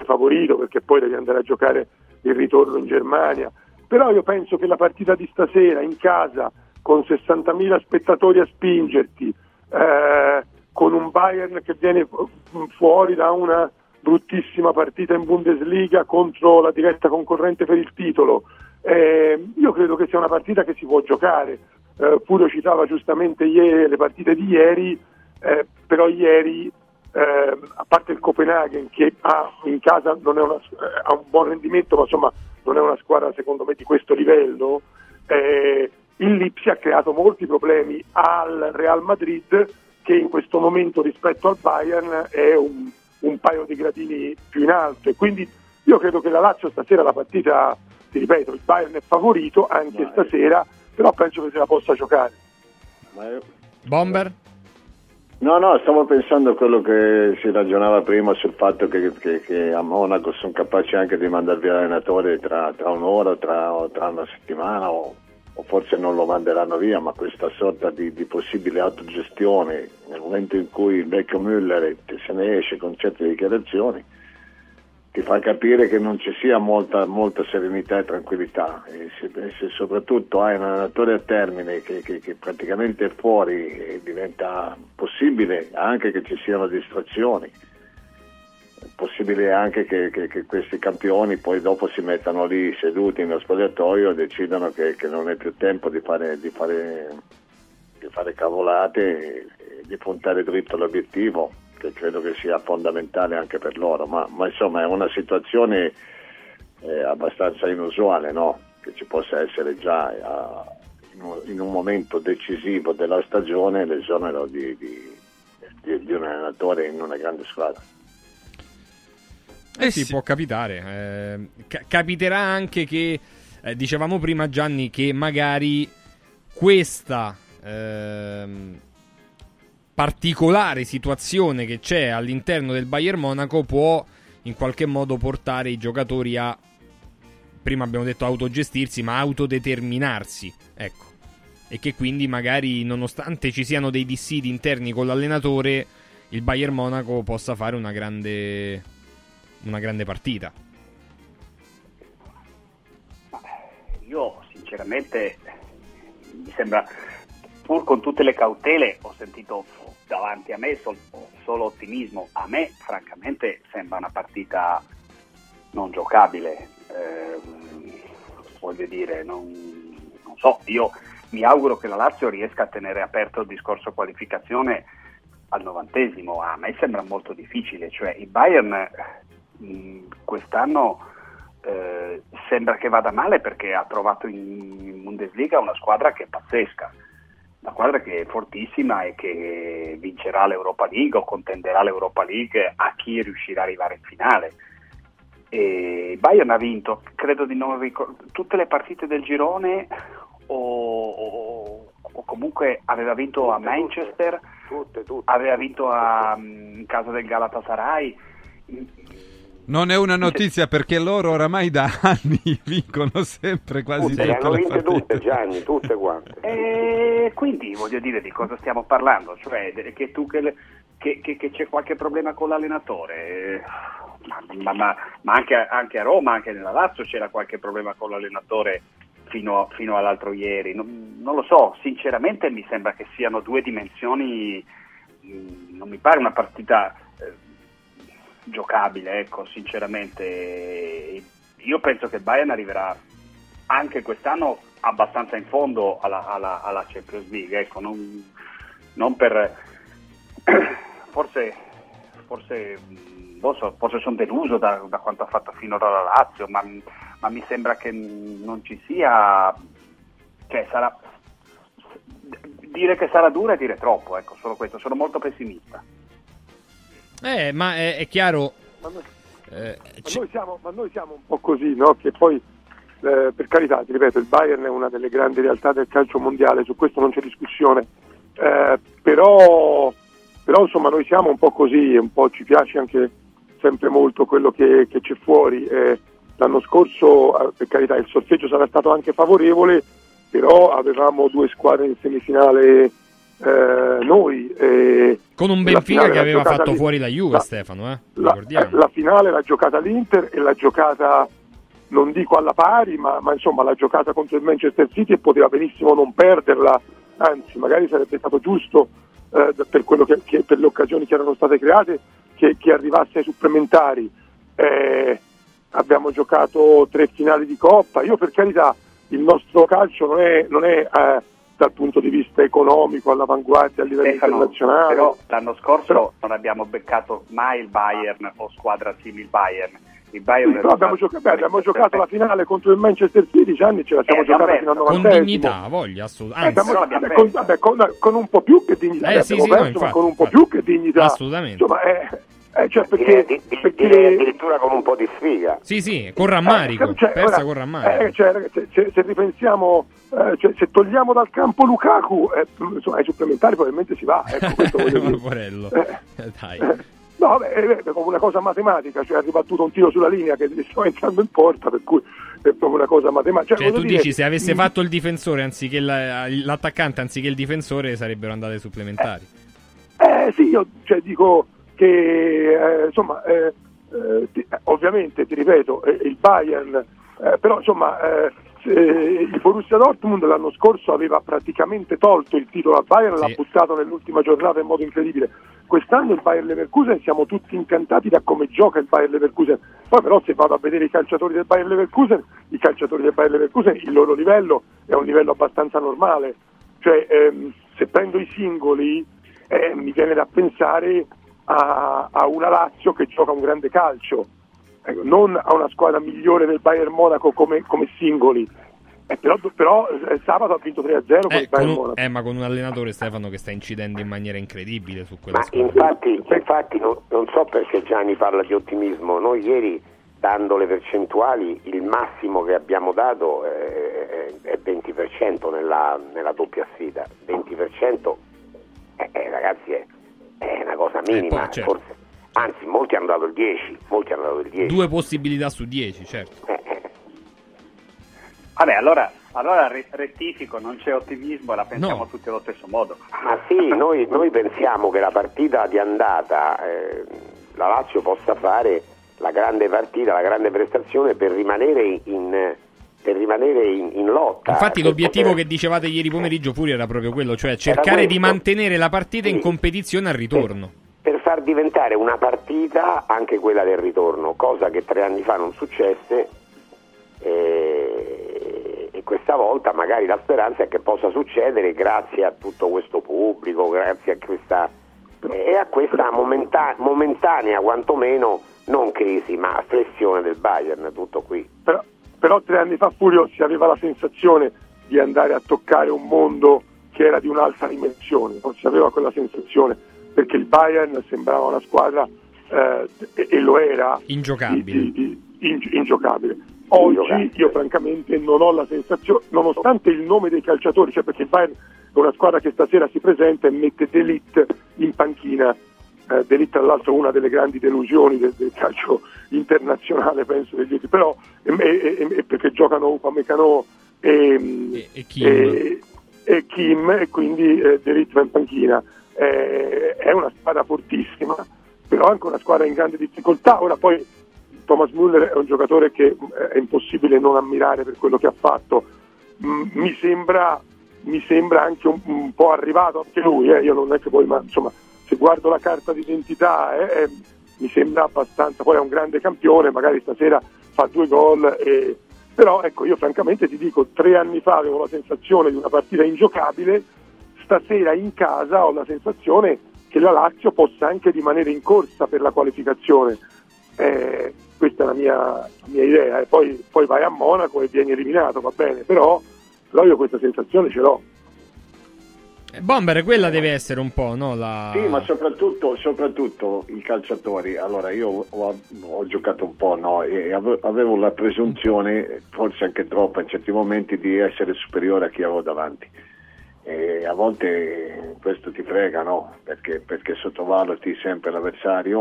favorito perché poi devi andare a giocare il ritorno in Germania. Però io penso che la partita di stasera in casa con 60.000 spettatori a spingerti eh, con un Bayern che viene fu- fuori da una bruttissima partita in Bundesliga contro la diretta concorrente per il titolo eh, io credo che sia una partita che si può giocare. Eh, Furio citava giustamente ieri, le partite di ieri eh, però ieri eh, a parte il Copenaghen che ha in casa non è una- eh, ha un buon rendimento ma insomma non è una squadra secondo me di questo livello eh, il Lipsia ha creato molti problemi al Real Madrid che in questo momento rispetto al Bayern è un, un paio di gradini più in alto e quindi io credo che la Lazio stasera la partita ti ripeto il Bayern è favorito anche stasera però penso che se la possa giocare Bomber? No, no, stavo pensando a quello che si ragionava prima sul fatto che, che, che a Monaco sono capaci anche di mandare via l'allenatore tra, tra un'ora, tra, tra una settimana o, o, forse non lo manderanno via, ma questa sorta di, di, possibile autogestione nel momento in cui il vecchio Müller se ne esce con certe dichiarazioni ti fa capire che non ci sia molta, molta serenità e tranquillità. E se, se, soprattutto hai un allenatore a termine che, che, che praticamente è fuori diventa possibile anche che ci siano distrazioni possibile anche che, che, questi campioni poi dopo si mettano lì seduti nello spogliatoio e decidano che, non è più tempo di fare, di fare, di fare cavolate e, e di puntare dritto all'obiettivo che credo che sia fondamentale anche per loro, ma, ma insomma è una situazione eh, abbastanza inusuale no? che ci possa essere già eh, in, un, in, un, momento decisivo della stagione l'esonero di, di, di, di un allenatore in una grande squadra. Eh sì, può capitare. Eh, ca- capiterà anche che, eh, dicevamo prima Gianni, che magari questa ehm, particolare situazione che c'è all'interno del Bayern Monaco può in qualche modo portare i giocatori a prima abbiamo detto autogestirsi, ma autodeterminarsi, ecco. E che quindi magari nonostante ci siano dei dissidi interni con l'allenatore, il Bayern Monaco possa fare una grande una grande partita. Io sinceramente mi sembra pur con tutte le cautele ho sentito davanti a me sol- solo ottimismo. A me, francamente, sembra una partita non giocabile. Eh, voglio dire, non, non, so, io mi auguro che la Lazio riesca a tenere aperto il discorso qualificazione al novantesimo. A me sembra molto difficile, cioè il Bayern mh, quest'anno eh, sembra che vada male perché ha trovato in Bundesliga una squadra che è pazzesca una squadra che è fortissima e che vincerà l'Europa League o contenderà l'Europa League a chi riuscirà ad arrivare in finale. E Bayern ha vinto, credo di non ricordare, tutte le partite del girone o, o, o comunque aveva vinto tutte, a Manchester, tutte, tutte, aveva vinto a, in casa del Galatasaray non è una notizia perché loro oramai da anni vincono sempre quasi tutte, tutte hanno partite. tutte Gianni, tutte quante. E quindi voglio dire di cosa stiamo parlando, cioè che tu che, che, che, che c'è qualche problema con l'allenatore, ma, ma, ma anche, anche, a Roma, anche nella Lazio c'era qualche problema con l'allenatore fino, fino all'altro ieri, non, non, lo so, sinceramente mi sembra che siano due dimensioni, non mi pare una partita giocabile, ecco, sinceramente. Io penso che Bayern arriverà anche quest'anno abbastanza in fondo alla, alla, alla Champions League, ecco, non, non per... forse, forse, so, forse sono deluso da, da, quanto ha fatto finora la Lazio, ma, ma mi sembra che non ci sia... Cioè, sarà, dire che sarà dura è dire troppo, ecco, solo questo, sono molto pessimista. Eh, ma è, è chiaro. Ma noi, eh, ma, noi siamo, ma noi, siamo, un po' così, no? Che poi, eh, per carità, ti ripeto, il Bayern è una delle grandi realtà del calcio mondiale, su questo non c'è discussione. Eh, però, però, insomma, noi siamo un po' così, un po' ci piace anche sempre molto quello che, che c'è fuori. L'anno scorso, eh, per carità, il sorteggio sarà stato anche favorevole, però avevamo due squadre in semifinale eh, noi. Eh, Con un Benfica che aveva fatto lì. fuori la Juve, la, Stefano. Eh? La, la, finale l'ha giocata l'Inter e l'ha giocata, non dico alla pari, ma, ma, insomma l'ha giocata contro il Manchester City e poteva benissimo non perderla, anzi magari sarebbe stato giusto eh, per, che, che, per, le occasioni che erano state create che, che arrivasse ai supplementari. Eh, abbiamo giocato tre finali di Coppa, io per carità il nostro calcio non è, non è eh, dal punto di vista economico all'avanguardia a livello Stefano, internazionale. Però l'anno scorso però, non abbiamo beccato mai il Bayern o squadra simile Bayern. Il Bayern sì, abbiamo, gioca- beh, abbiamo giocato la finale contro il Manchester City anni ce la siamo eh, giocata fino al 90 con dignità voglia assolutamente eh, vabbè, con, vabbè, con, con, un po' più che dignità. Eh, sì, sì, perso, no, infatti, con un po' più che dignità. Assolutamente. Insomma, eh, Eh, cioè perché, direi, di- perché- direi addirittura con un po' di sfiga. Sì, sì, con rammarico. Eh, cioè, persa ora, con rammarico. eh, cioè, ragazzi, se, se ripensiamo, eh, cioè, se togliamo dal campo Lukaku, eh, insomma, ai supplementari probabilmente si va. Ecco, questo voglio. Eh. Dai. No, vabbè, è, come una cosa matematica, cioè ha ribattuto un tiro sulla linea che gli stava entrando in porta, per cui è proprio una cosa matematica. Cioè, voglio tu dire, dici se avesse mm, fatto il difensore anziché la- l'attaccante anziché il difensore sarebbero andate supplementari. Eh sì, io cioè, dico che eh, insomma, eh, eh, ti- ovviamente ti ripeto, eh, il Bayern, eh, però insomma il Borussia Dortmund l'anno scorso aveva praticamente tolto il titolo al Bayern, l'ha buttato nell'ultima giornata in modo incredibile. Quest'anno il Bayern Leverkusen siamo tutti incantati da come gioca il Bayern Leverkusen. Poi però se vado a vedere i calciatori del Bayern Leverkusen, i calciatori del Bayern Leverkusen, il loro livello è un livello abbastanza normale. Cioè ehm, se prendo i singoli eh, mi viene da pensare a, a una Lazio che gioca un grande calcio, Ecco, non a una squadra migliore del Bayern Monaco come, come singoli. Eh, però, però, eh, sabato ha vinto 3-0 con Eh, il con Monaco. eh, ma con un allenatore Stefano che sta incidendo in maniera incredibile su quella Ma squadra. infatti, infatti non, non so perché Gianni parla di ottimismo. Noi ieri, dando le percentuali, il massimo che abbiamo dato è, è- è 20% nella, nella doppia sfida. 20% eh, eh, ragazzi è, è una cosa minima. poi, certo. forse- anzi, molti hanno dato il 10. Molti hanno dato il 10. Due possibilità su dieci, certo. Vabbè, allora, allora re- rettifico, non c'è ottimismo e la pensiamo No. tutti allo stesso modo. Ma sì, noi, noi pensiamo che la partita di andata eh, la Lazio possa fare la grande partita, la grande prestazione per rimanere in, per rimanere in, in lotta. Infatti per l'obiettivo poter- che dicevate ieri pomeriggio pure era proprio quello, cioè cercare di mantenere la partita in Sì. competizione al ritorno. per far diventare una partita anche quella del ritorno, cosa che tre anni fa non successe e, e questa volta magari la speranza è che possa succedere grazie a tutto questo pubblico, grazie a questa, e a questa momenta- momentanea quantomeno non crisi ma flessione del Bayern, tutto qui. Però, però tre anni fa Furio si aveva la sensazione di andare a toccare un mondo che era di un'altra dimensione, non si aveva quella sensazione perché il Bayern sembrava una squadra eh, e, e lo era Ingiocabile. di- di- in- ingiocabile. Oggi io francamente non ho la sensazione, nonostante il nome dei calciatori, cioè perché il Bayern è una squadra che stasera si presenta e mette D'Elite in panchina, eh, D'Elite tra l'altro una delle grandi delusioni del, del calcio internazionale penso degli ultimi, però e, e- e- perché giocano Upamecano e, e Kim. e- Kim e quindi eh, va in panchina. Eh, è una squadra fortissima, però anche una squadra in grande difficoltà. Ora poi Thomas Müller è un giocatore che eh, è impossibile non ammirare per quello che ha fatto. Mm, mi, sembra, mi sembra anche un, un po' arrivato anche lui, eh, io non è che poi, ma insomma, se guardo la carta d'identità eh, eh, mi sembra abbastanza, poi è un grande campione, magari stasera fa due gol, e- però ecco io francamente ti dico, tre anni fa avevo la sensazione di una partita ingiocabile, stasera in casa ho la sensazione che la Lazio possa anche rimanere in corsa per la qualificazione. Eh, questa è la mia, la mia idea. E poi, poi vai a Monaco e vieni eliminato, va bene, però, però io questa sensazione ce l'ho. Eh, Bomber, quella deve essere un po', no? La... Sì, ma soprattutto, soprattutto i calciatori. Allora, io ho, ho giocato un po', no? E ave- avevo la presunzione, forse anche troppa in certi momenti, di essere superiore a chi avevo davanti. E a volte questo ti frega, no? Perché, perché sottovaluti sempre l'avversario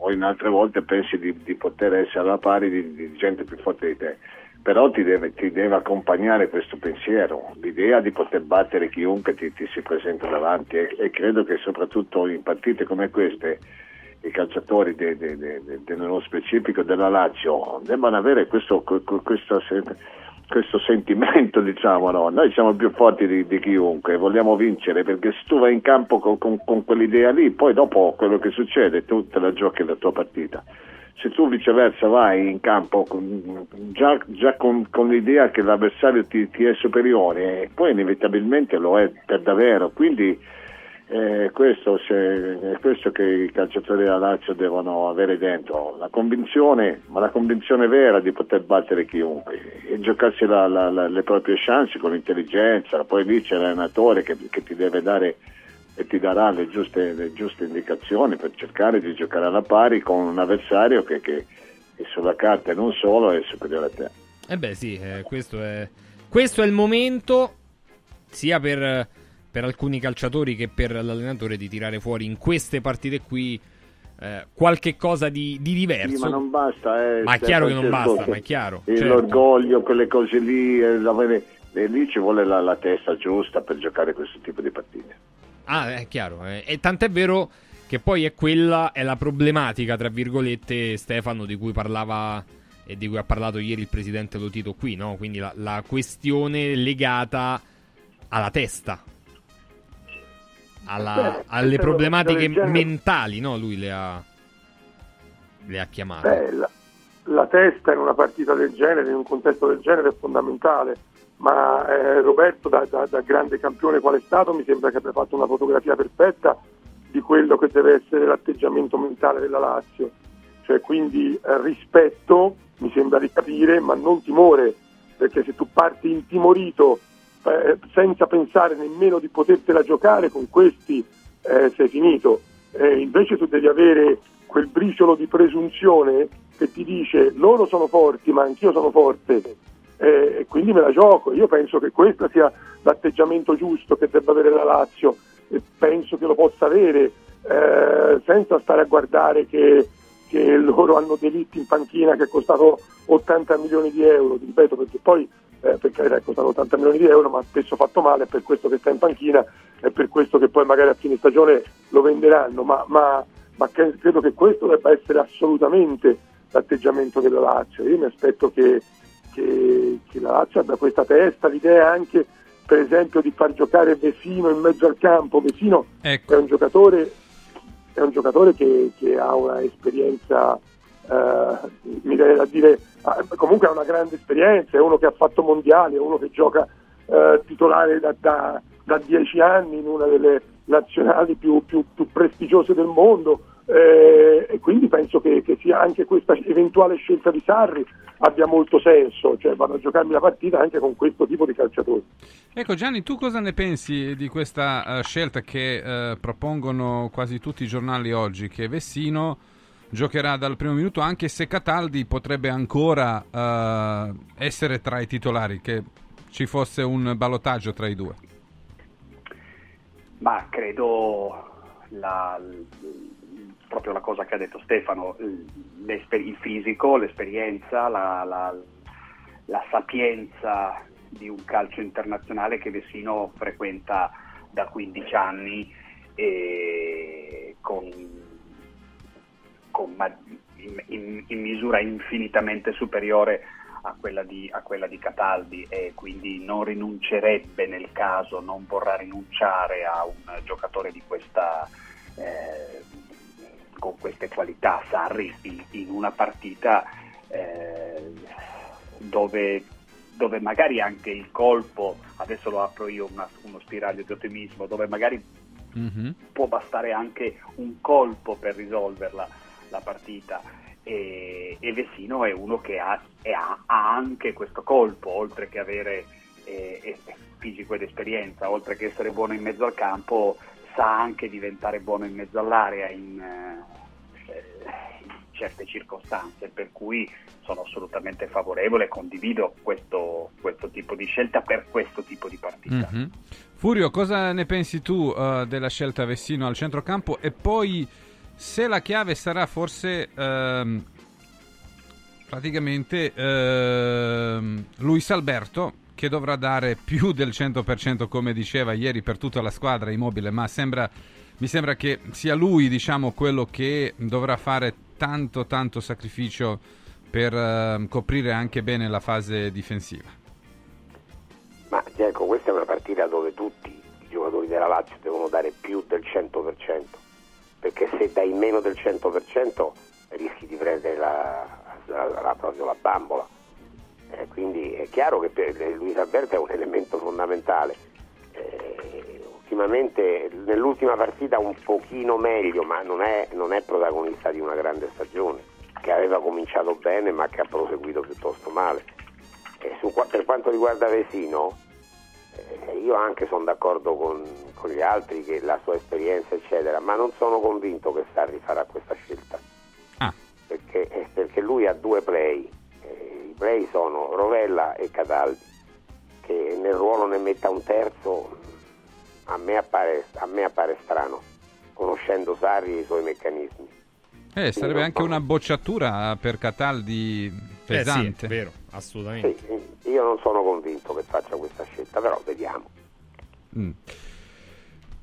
o in altre volte pensi di, di poter essere alla pari di, di gente più forte di te. Però ti deve, ti deve accompagnare questo pensiero, l'idea di poter battere chiunque ti, ti si presenta davanti e, e credo che soprattutto in partite come queste i calciatori de- de- de- nello specifico della Lazio debbano avere questo, que- que- questo, questo sentimento, diciamo, no? noi siamo più forti di, di chiunque, vogliamo vincere perché se tu vai in campo con, con- con quell'idea lì, poi dopo quello che succede tu te la giochi la tua partita. Se tu viceversa vai in campo già, già con, con l'idea che l'avversario ti, ti è superiore, poi inevitabilmente lo è per davvero, quindi eh, questo, se- è questo che i calciatori della Lazio devono avere dentro, la convinzione, ma la convinzione vera di poter battere chiunque e giocarsi la- la- la- le proprie chance con intelligenza, poi lì c'è l'allenatore che, che ti deve dare e ti darà le giuste, le giuste, indicazioni per cercare di giocare alla pari con un avversario che, che, che sulla carta e non solo è superiore a te. Eh beh sì, eh, questo, è, questo, è, il momento sia per, per, alcuni calciatori che per l'allenatore di tirare fuori in queste partite qui eh, qualche cosa di, di diverso. Sì, ma non basta, eh, ma è chiaro che non basta, ma è chiaro. Certo. L'orgoglio, quelle cose lì, eh, e lì ci vuole la, la, testa giusta per giocare questo tipo di partite. Ah, è chiaro. Eh. E tant'è vero che poi è quella, è la problematica, tra virgolette, Stefano, di cui parlava e di cui ha parlato ieri il presidente Lotito qui, no? Quindi la, la questione legata alla testa, alla, alle problematiche mentali, no? Lui le ha, le ha chiamate. Beh, la, la, testa in una partita del genere, in un contesto del genere, è fondamentale. Ma eh, Roberto, da, da, da, grande campione qual è stato, mi sembra che abbia fatto una fotografia perfetta di quello che deve essere l'atteggiamento mentale della Lazio. Cioè, quindi eh, rispetto, mi sembra di capire, ma non timore, perché se tu parti intimorito eh, senza pensare nemmeno di potertela giocare, con questi eh, sei finito. Invece tu devi avere quel briciolo di presunzione che ti dice loro sono forti ma anch'io sono forte eh, quindi me la gioco. Io penso che questo sia l'atteggiamento giusto che debba avere la Lazio e penso che lo possa avere eh, senza stare a guardare che, che loro hanno delitti in panchina che è costato 80 milioni di euro, ripeto perché poi eh, per carità è costato 80 milioni di euro, ma spesso fatto male, è per questo che sta in panchina, è per questo che poi magari a fine stagione lo venderanno, ma, ma, ma credo che questo debba essere assolutamente l'atteggiamento della Lazio. Io mi aspetto che, che, che la Lazio abbia questa testa, l'idea anche per esempio di far giocare Vesino in mezzo al campo. Vesino ecco. è un giocatore, è un giocatore che, che ha una esperienza eh, mi viene da dire, eh, comunque ha una grande esperienza, è uno che ha fatto mondiali, è uno che gioca eh, titolare da, da, da, dieci anni in una delle nazionali più, più, più prestigiose del mondo eh, e quindi penso che, che, sia anche questa eventuale scelta di Sarri abbia molto senso, cioè vanno a giocarmi la partita anche con questo tipo di calciatori. Ecco Gianni, tu cosa ne pensi di questa uh, scelta che uh, propongono quasi tutti i giornali oggi, che Vessino giocherà dal primo minuto anche se Cataldi potrebbe ancora uh, essere tra i titolari, che ci fosse un ballottaggio tra i due. Ma credo la, proprio la cosa che ha detto Stefano, il fisico, l'esperienza, la, la, la sapienza di un calcio internazionale che Vessino frequenta da 15 anni e con con, in, in, in, misura infinitamente superiore a quella, di, a quella, di, Cataldi e quindi non rinuncerebbe nel caso, non vorrà rinunciare a un giocatore di questa, eh, con queste qualità Sarri in, in una partita eh, dove, dove, magari anche il colpo, adesso lo apro io una, uno spiraglio di ottimismo, dove magari mm-hmm. può bastare anche un colpo per risolverla la partita e, e Vessino è uno che ha, ha, ha, anche questo colpo, oltre che avere eh, fisico ed esperienza, oltre che essere buono in mezzo al campo, sa anche diventare buono in mezzo all'area in, eh, in certe circostanze, per cui sono assolutamente favorevole e condivido questo, questo, tipo di scelta per questo tipo di partita. Mm-hmm. Furio, cosa ne pensi tu uh, della scelta Vessino al centrocampo e poi se la chiave sarà forse ehm, praticamente ehm, Luis Alberto che dovrà dare più del 100% come diceva ieri per tutta la squadra immobile ma sembra, mi sembra che sia lui diciamo quello che dovrà fare tanto tanto sacrificio per eh, coprire anche bene la fase difensiva ma ecco questa è una partita dove tutti i giocatori della Lazio devono dare più del 100% perché se dai meno del 100% rischi di prendere la, la, la, proprio la bambola. Eh, quindi è chiaro che per Luis Alberto è un elemento fondamentale. Eh, ultimamente nell'ultima partita un pochino meglio, ma non è, non è, protagonista di una grande stagione, che aveva cominciato bene ma che ha proseguito piuttosto male. Su, per quanto riguarda Vesino, eh, io anche sono d'accordo con, con gli altri, che la sua esperienza, eccetera, ma non sono convinto che Sarri farà questa scelta. Ah. Perché, eh, perché lui ha due play, eh, i play sono Rovella e Cataldi, che nel ruolo ne metta un terzo, a me appare, a me appare strano, conoscendo Sarri e i suoi meccanismi. Eh, sarebbe anche una bocciatura per Cataldi pesante. Eh sì, vero, assolutamente. Sì, io non sono convinto che faccia questa scelta, però vediamo. Mm.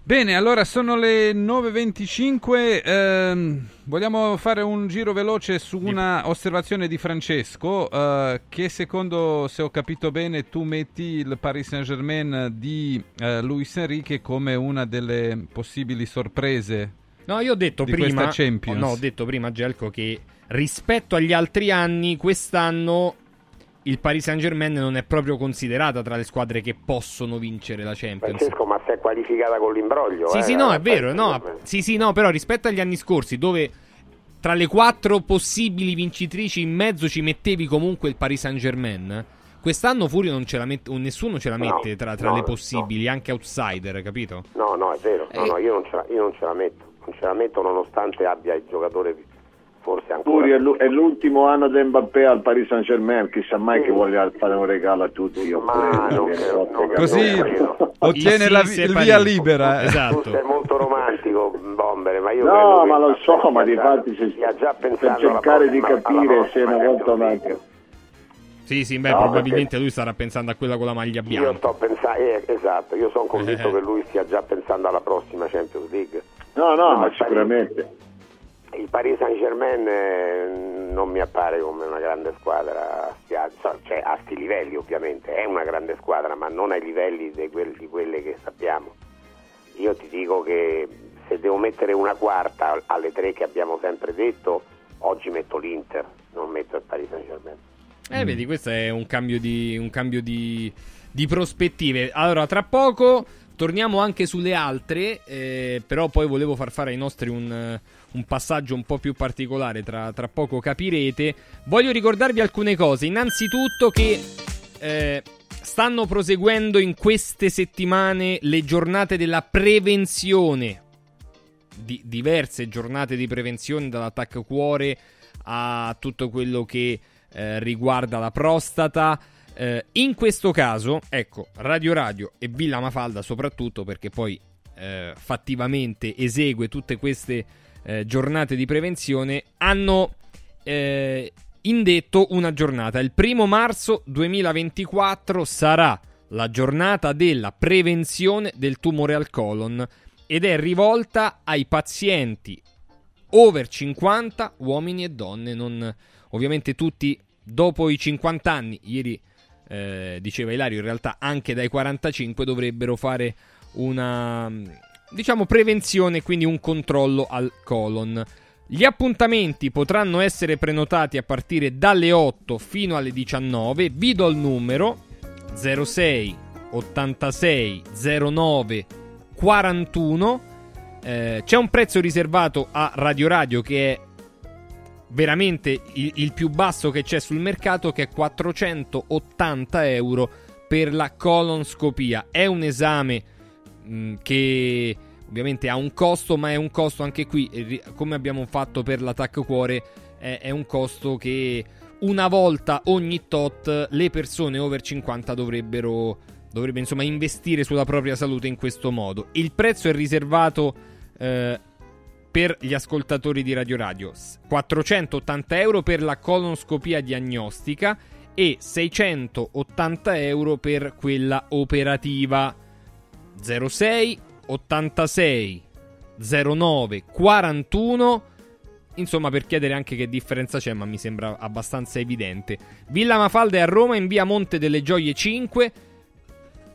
Bene, allora sono le 9.25. ehm, vogliamo fare un giro veloce su una osservazione di Francesco, eh, che secondo, se ho capito bene, tu metti il Paris Saint-Germain di eh, Luis Enrique come una delle possibili sorprese. No, io ho detto di prima. questa Champions. No, ho detto prima, Gelco, che rispetto agli altri anni, quest'anno il Paris Saint Germain non è proprio considerata tra le squadre che possono vincere la Champions. Francesco, ma si è qualificata con l'imbroglio. Sì, eh, sì, no, la è vero, Paris no. Saint-Germain. Sì, sì, no, però rispetto agli anni scorsi, dove tra le quattro possibili vincitrici in mezzo ci mettevi comunque il Paris Saint Germain. Quest'anno Furio non ce la mette, nessuno ce la No, mette tra, tra no, le possibili, anche outsider, capito? No, no, è vero, no, Eh. no, io, non ce la, io non ce la metto, non ce la metto nonostante abbia il giocatore forse ancora... Puri è, l'u- è l'ultimo anno di Mbappé al Paris Saint Germain, chissà mai che voglia fare un regalo a tutti. Io Ma non credo, so che- Così ottiene la vi- il via libera. eh. Esatto. Tu sei molto romantico, Bombere, ma io No, credo ma lo so, ma di fatti se- stia già per pensando alla cercare di capire se una volta o un'altra. Sì, sì, beh, No, probabilmente lui starà pensando a quella con la maglia Io bianca. sto pensando, eh, esatto, io sono convinto Eh. che lui stia già pensando alla prossima Champions League. No, no, ma Paris- sicuramente. Il Paris Saint Germain non mi appare come una grande squadra, cioè a sti livelli ovviamente, è una grande squadra, ma non ai livelli di quelle che sappiamo. Io ti dico che se devo mettere una quarta alle tre che abbiamo sempre detto, oggi metto l'Inter, non metto il Paris Saint Germain. Eh, vedi, questo è un cambio di, un cambio di, di prospettive. Allora, tra poco torniamo anche sulle altre, eh, però poi volevo far fare ai nostri un, eh, un passaggio un po' più particolare, tra, tra poco capirete. Voglio ricordarvi alcune cose. Innanzitutto che eh, stanno proseguendo in queste settimane le giornate della prevenzione di diverse giornate di prevenzione dall'attacco cuore a tutto quello che eh, riguarda la prostata. Eh, in questo caso, ecco, Radio Radio e Villa Mafalda soprattutto perché poi eh, fattivamente esegue tutte queste eh, giornate di prevenzione, hanno eh, indetto una giornata. Il primo marzo 2024 sarà la giornata della prevenzione del tumore al colon ed è rivolta ai pazienti over 50, uomini e donne, non ovviamente tutti dopo i 50 anni. Ieri eh, diceva Ilario, in realtà anche dai 45 dovrebbero fare una diciamo prevenzione, quindi un controllo al colon. Gli appuntamenti potranno essere prenotati a partire dalle 8 fino alle 19. Vi do il numero 06 86 09 41. Eh, c'è un prezzo riservato a Radio Radio che è veramente il, il più basso che c'è sul mercato, che è 480 euro per la colonscopia. È un esame mh, che ovviamente ha un costo, ma è un costo anche qui, come abbiamo fatto per l'attacco cuore, è, è un costo che una volta ogni tot le persone over 50 dovrebbero, dovrebbe insomma investire sulla propria salute in questo modo. Il prezzo è riservato eh, per gli ascoltatori di Radio Radio, S- 480 euro per la colonscopia diagnostica e 680 euro per quella operativa. 06 86 09 41 Insomma, per chiedere anche che differenza c'è, ma mi sembra abbastanza evidente. Villa Mafalda è a Roma in via Monte delle Gioie 5.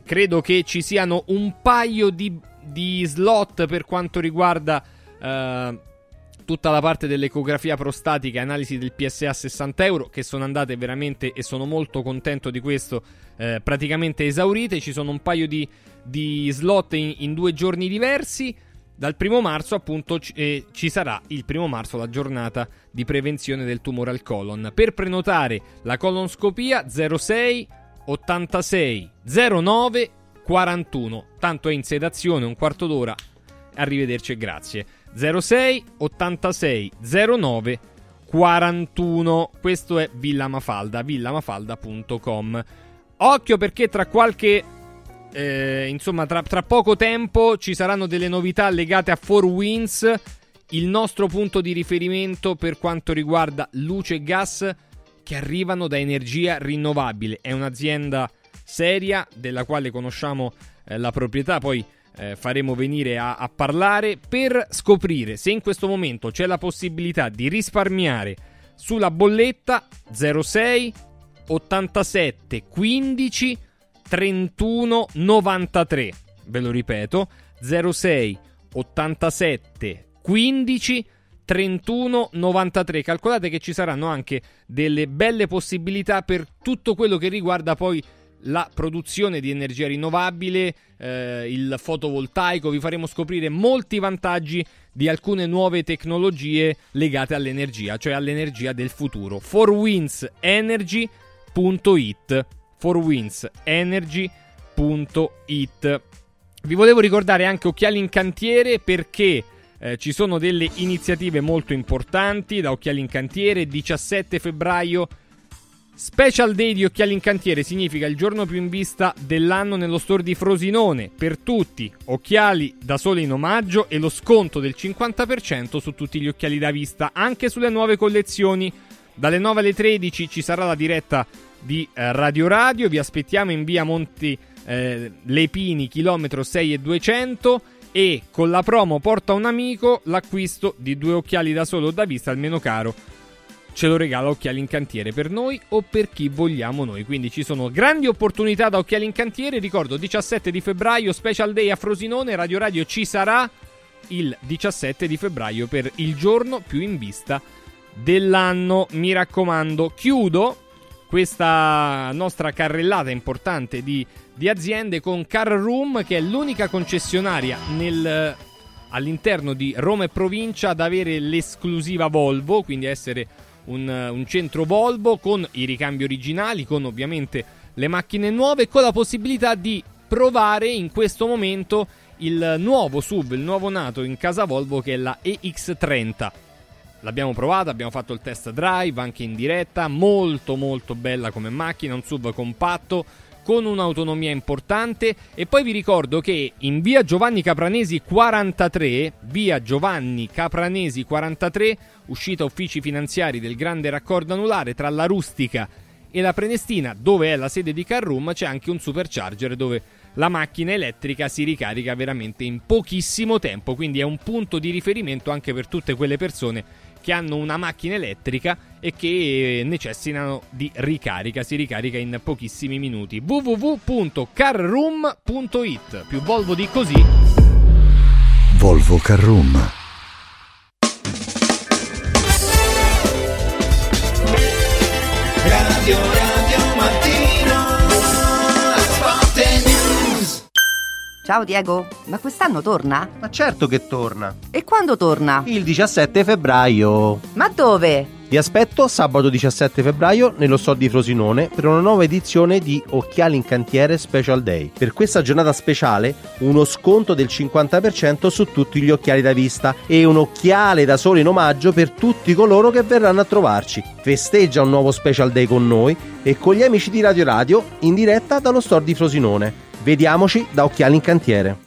Credo che ci siano un paio di, di slot per quanto riguarda eh, tutta la parte dell'ecografia prostatica e analisi del PSA a 60 euro, che sono andate veramente, e sono molto contento di questo, eh, praticamente esaurite. Ci sono un paio di, di slot in, in due giorni diversi. Dal primo marzo, appunto, ci, eh, ci sarà il primo marzo la giornata di prevenzione del tumore al colon. Per prenotare la colonscopia 06 86 09 41. Tanto è in sedazione, un quarto d'ora. Arrivederci e grazie. 06 86 09 41. Questo è Villa Mafalda, villamafalda.com. Occhio perché tra qualche eh, insomma, tra, tra, poco tempo ci saranno delle novità legate a 4 Winds, il nostro punto di riferimento per quanto riguarda luce e gas che arrivano da energia rinnovabile. È un'azienda seria della quale conosciamo eh, la proprietà, poi eh, faremo venire a, a parlare per scoprire se in questo momento c'è la possibilità di risparmiare sulla bolletta 06 87 15 31 93. Ve lo ripeto, 06 87 15 31 93. Calcolate che ci saranno anche delle belle possibilità per tutto quello che riguarda poi la produzione di energia rinnovabile, eh, il fotovoltaico, vi faremo scoprire molti vantaggi di alcune nuove tecnologie legate all'energia, cioè all'energia del futuro. 4windsenergy.it 4windsenergy.it Vi volevo ricordare anche Occhiali in Cantiere perché eh, ci sono delle iniziative molto importanti. Da Occhiali in Cantiere, 17 febbraio Special Day di Occhiali in Cantiere significa il giorno più in vista dell'anno nello store di Frosinone. Per tutti, occhiali da sole in omaggio e lo sconto del 50% su tutti gli occhiali da vista, anche sulle nuove collezioni. Dalle 9 alle 13 ci sarà la diretta di eh, Radio Radio. Vi aspettiamo in via Monti eh, Lepini, chilometro 6 e 200. E con la promo Porta un amico l'acquisto di due occhiali da sole o da vista almeno caro ce lo regala Occhiali in Cantiere per noi o per chi vogliamo noi. Quindi ci sono grandi opportunità da Occhiali in Cantiere. Ricordo 17 di febbraio, Special Day a Frosinone, Radio Radio ci sarà il 17 di febbraio per il giorno più in vista dell'anno. Mi raccomando, chiudo questa nostra carrellata importante di, di aziende con Car Room, che è l'unica concessionaria nel, all'interno di Roma e provincia ad avere l'esclusiva Volvo, quindi essere un, un centro Volvo con i ricambi originali, con ovviamente le macchine nuove, con la possibilità di provare in questo momento il nuovo SUV, il nuovo nato in casa Volvo che è la EX30. L'abbiamo provata, abbiamo fatto il test drive anche in diretta, molto molto bella come macchina, un SUV compatto con un'autonomia importante. E poi vi ricordo che in via Giovanni Capranesi 43, via Giovanni Capranesi 43, uscita uffici finanziari del grande raccordo anulare tra la Rustica e la Prenestina, dove è la sede di Carroom, c'è anche un supercharger dove la macchina elettrica si ricarica veramente in pochissimo tempo, quindi è un punto di riferimento anche per tutte quelle persone che hanno una macchina elettrica e che necessitano di ricarica. Si ricarica in pochissimi minuti. www.carroom.it Più Volvo di così. Volvo Carroom. Radio Radio Mattino Sport News Ciao Diego, ma quest'anno torna? Ma certo che torna. E quando torna? Il 17 febbraio. Ma dove? Vi aspetto sabato 17 febbraio nello store di Frosinone per una nuova edizione di Occhiali in Cantiere Special Day. Per questa giornata speciale uno sconto del 50% su tutti gli occhiali da vista e un occhiale da sole in omaggio per tutti coloro che verranno a trovarci. Festeggia un nuovo Special Day con noi e con gli amici di Radio Radio in diretta dallo store di Frosinone. Vediamoci da Occhiali in Cantiere.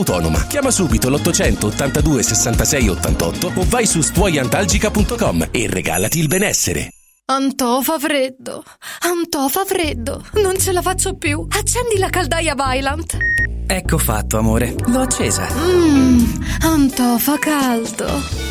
autonoma. Chiama subito l'800 82 66 88 o vai su stuoiantalgica.com e regalati il benessere. Antò fa freddo, Antò fa freddo, non ce la faccio più. Accendi la caldaia Vylant. Ecco fatto, amore. L'ho accesa. Mmm, Antò fa caldo.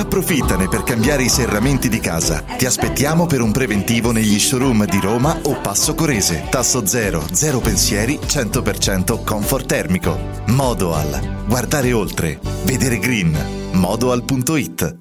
Approfittane per cambiare i serramenti di casa. Ti aspettiamo per un preventivo negli showroom di Roma o Passo Corese. Tasso zero, zero pensieri, 100% comfort termico. Modoal. Guardare oltre. Vedere green. Modoal.it.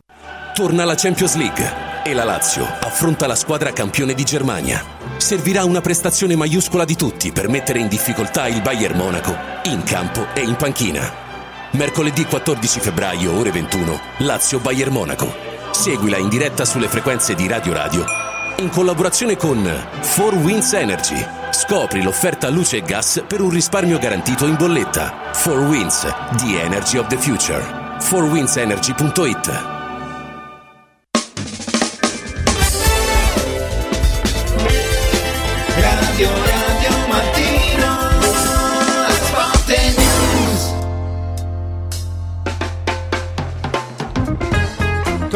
Torna la Champions League e la Lazio affronta la squadra campione di Germania. Servirà una prestazione maiuscola di tutti per mettere in difficoltà il Bayern Monaco in campo e in panchina. Mercoledì 14 febbraio, ore 21, Lazio Bayern Monaco. Seguila in diretta sulle frequenze di Radio Radio in collaborazione con 4 Winds Energy. Scopri l'offerta luce e gas per un risparmio garantito in bolletta. 4 Winds, the energy of the future. 4windsenergy.it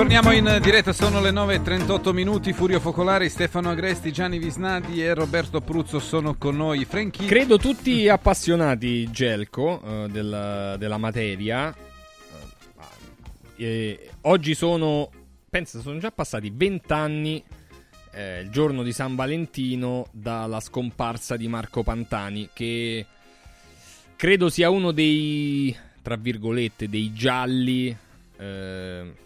Torniamo in diretta, sono le 9.38 minuti, Furio Focolari, Stefano Agresti, Gianni Visnadi e Roberto Pruzzo sono con noi. Franchi... Credo tutti appassionati, Gelco, eh, della, della materia. Eh, eh, oggi sono, penso, sono già passati 20 anni, eh, il giorno di San Valentino, dalla scomparsa di Marco Pantani, che credo sia uno dei, tra virgolette, dei gialli eh,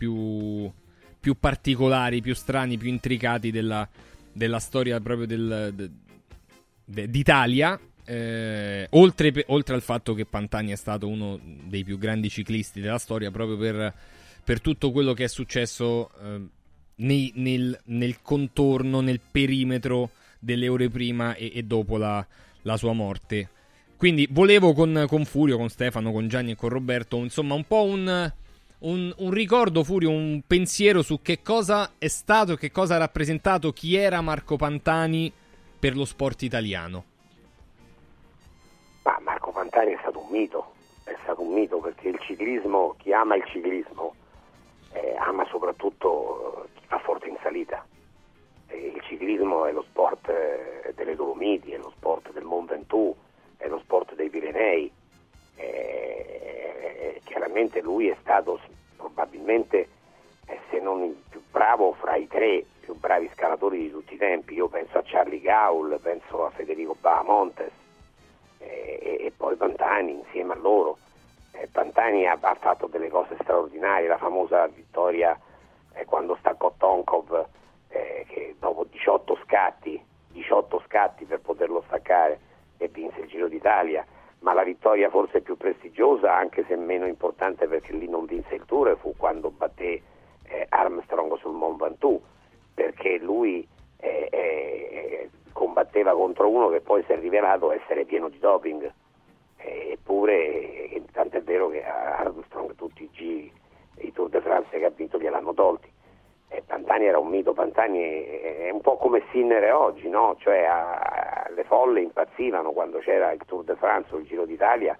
più, più particolari, più strani, più intricati della, della storia proprio del, de- de- d'Italia. Eh, oltre, oltre al fatto che Pantani è stato uno dei più grandi ciclisti della storia, proprio per, per tutto quello che è successo eh, nei- nel, nel contorno, nel perimetro delle ore prima e, e dopo la, la sua morte. Quindi volevo con, con Furio, con Stefano, con Gianni e con Roberto, insomma, un po' un, un, un ricordo, Furio, un pensiero su che cosa è stato, che cosa ha rappresentato, chi era Marco Pantani per lo sport italiano. Ma Marco Pantani è stato un mito, è stato un mito perché il ciclismo, chi ama il ciclismo, eh, ama soprattutto chi fa forte in salita. E il ciclismo è lo sport eh, delle Dolomiti, è lo sport del Mont Ventoux, è lo sport dei Pirenei. Eh, chiaramente lui è stato probabilmente, eh, se non il più bravo, fra i tre più bravi scalatori di tutti i tempi. Io penso a Charlie Gaul, penso a Federico Bahamontes eh, e, e poi Pantani insieme a loro. Eh, Pantani ha, ha fatto delle cose straordinarie, la famosa vittoria eh, quando staccò Tonkov, eh, che dopo 18 scatti, 18 scatti per poterlo staccare e vinse il Giro d'Italia. Ma la vittoria forse più prestigiosa, anche se meno importante perché lì non vinse il Tour, fu quando batté eh, Armstrong sul Mont Ventoux, perché lui eh, eh, combatteva contro uno che poi si è rivelato essere pieno di doping. Eppure, eh, tant'è vero che Armstrong tutti i giri, i Tour de France che ha vinto gliel'hanno tolti. E Pantani era un mito, Pantani è, un po' come Sinner oggi, no? cioè a, le folle impazzivano quando c'era il Tour de France o il Giro d'Italia,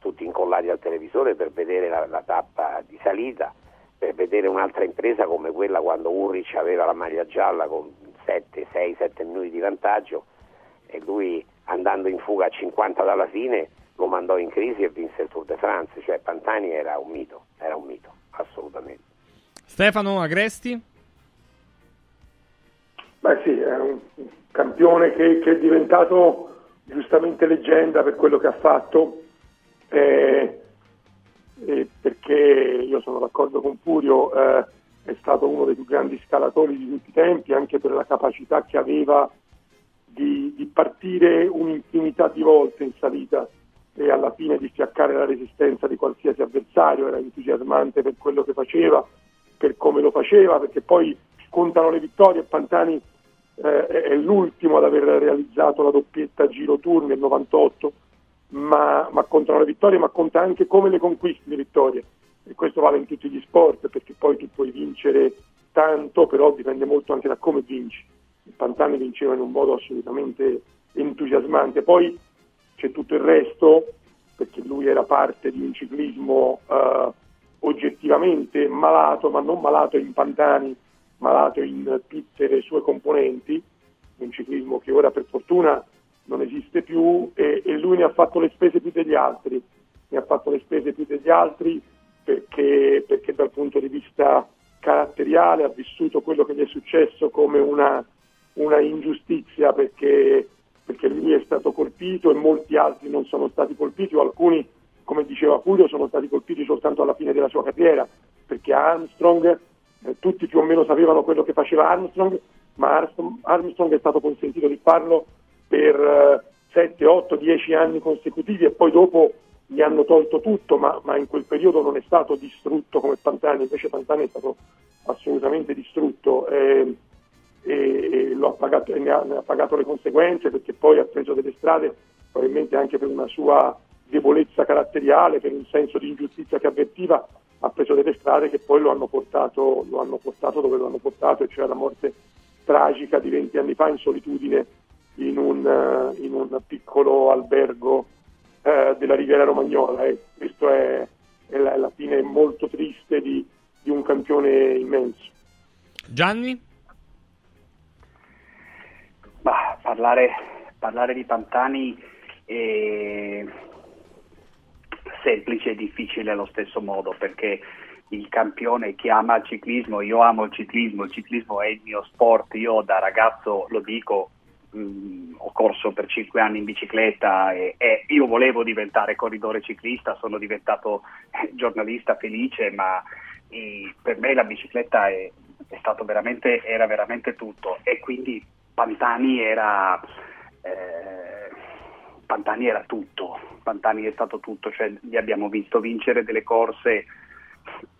tutti incollati al televisore per vedere la, la tappa di salita, per vedere un'altra impresa come quella quando Ulrich aveva la maglia gialla con 7, 6, 7 minuti di vantaggio e lui andando in fuga a 50 dalla fine lo mandò in crisi e vinse il Tour de France, cioè Pantani era un mito, era un mito, assolutamente. Stefano Agresti? Beh sì, è un campione che, che è diventato giustamente leggenda per quello che ha fatto, eh, eh, perché io sono d'accordo con Furio, eh, è stato uno dei più grandi scalatori di tutti i tempi, anche per la capacità che aveva di, di partire un'infinità di volte in salita e alla fine di fiaccare la resistenza di qualsiasi avversario, era entusiasmante per quello che faceva, per come lo faceva, perché poi contano le vittorie. Pantani eh, è l'ultimo ad aver realizzato la doppietta Giro Tour nel 98, ma, ma contano le vittorie, ma conta anche come le conquisti le vittorie. E questo vale in tutti gli sport, perché poi tu puoi vincere tanto, però dipende molto anche da come vinci. Pantani vinceva in un modo assolutamente entusiasmante. Poi c'è tutto il resto, perché lui era parte di un ciclismo eh, oggettivamente malato, ma non malato in Pantani, malato in tutte le sue componenti, un ciclismo che ora per fortuna non esiste più e, e, lui ne ha fatto le spese più degli altri, ne ha fatto le spese più degli altri perché, perché dal punto di vista caratteriale ha vissuto quello che gli è successo come una, una ingiustizia perché, perché lui è stato colpito e molti altri non sono stati colpiti o alcuni, come diceva Furio, sono stati colpiti soltanto alla fine della sua carriera perché Armstrong eh, tutti più o meno sapevano quello che faceva Armstrong, ma Armstrong è stato consentito di farlo per eh, 7, 8, 10 anni consecutivi e poi dopo gli hanno tolto tutto, ma, ma, in quel periodo non è stato distrutto come Pantani, invece Pantani è stato assolutamente distrutto eh, e, e, e pagato, ne, ha, ne, ha, pagato le conseguenze perché poi ha preso delle strade, probabilmente anche per una sua debolezza caratteriale, per un senso di ingiustizia che avvertiva, ha preso delle strade che poi lo hanno portato, lo hanno portato dove lo hanno portato, e cioè alla morte tragica di 20 anni fa in solitudine in un, uh, in un piccolo albergo uh, della Riviera Romagnola. E questo è, è, la, è la, fine molto triste di, di un campione immenso. Gianni? Bah, parlare, parlare di Pantani è semplice e difficile allo stesso modo perché il campione che ama il ciclismo, io amo il ciclismo, il ciclismo è il mio sport, io da ragazzo lo dico, mh, mm, ho corso per cinque anni in bicicletta e, e, io volevo diventare corridore ciclista, sono diventato giornalista felice, ma e, per me la bicicletta è, è stato veramente, era veramente tutto. E quindi Pantani era... Eh, Pantani era tutto, Pantani è stato tutto, cioè gli abbiamo visto vincere delle corse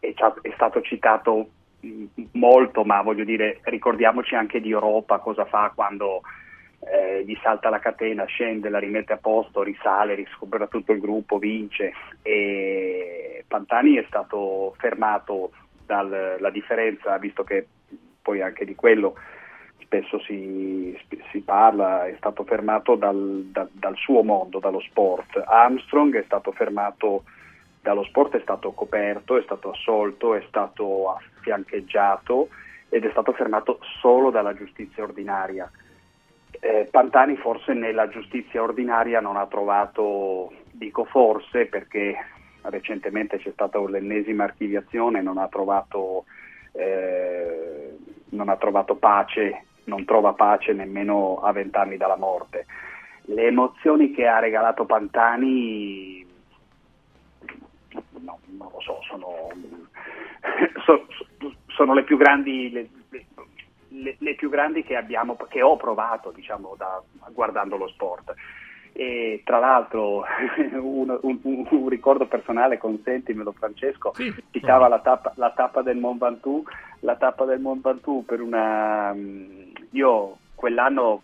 e è stato citato molto, ma voglio dire, ricordiamoci anche di Europa, cosa fa quando eh, gli salta la catena, scende, la rimette a posto, risale, riscopre tutto il gruppo, vince. E Pantani è stato fermato dalla differenza, visto che poi anche di quello spesso si, si, parla, è stato fermato dal, da, dal, suo mondo, dallo sport. Armstrong è stato fermato dallo sport, è stato coperto, è stato assolto, è stato affiancheggiato ed è stato fermato solo dalla giustizia ordinaria. Eh, Pantani forse nella giustizia ordinaria non ha trovato, dico forse perché recentemente c'è stata l'ennesima archiviazione, non ha trovato, eh, non ha trovato pace non trova pace nemmeno a vent'anni dalla morte. Le emozioni che ha regalato Pantani, no, non lo so, sono, so, sono le più grandi, le, le, le più grandi che, abbiamo, che ho provato diciamo, da, guardando lo sport. E tra l'altro un, un- un- ricordo personale, consentimelo Francesco, citava la tappa, la tappa del Mont Ventoux, la tappa del Mont Ventoux per una... mm, Io quell'anno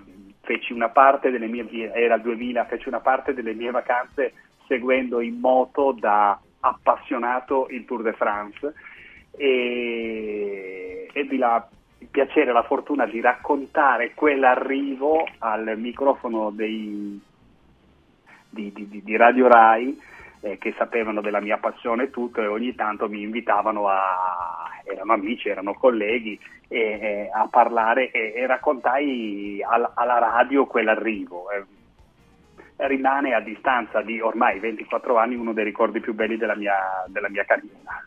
mm, feci una parte delle mie, era il 2000, feci una parte delle mie vacanze seguendo in moto da appassionato il Tour de France. E ebbi la, il piacere e la fortuna di raccontare quell'arrivo al microfono dei, di, di- di- di Radio Rai eh, che sapevano della mia passione e tutto e ogni tanto mi invitavano a erano amici, erano colleghi e, e a parlare e, raccontai al- alla radio quell'arrivo. Eh, rimane a distanza di ormai 24 anni uno dei ricordi più belli della mia, della mia carriera.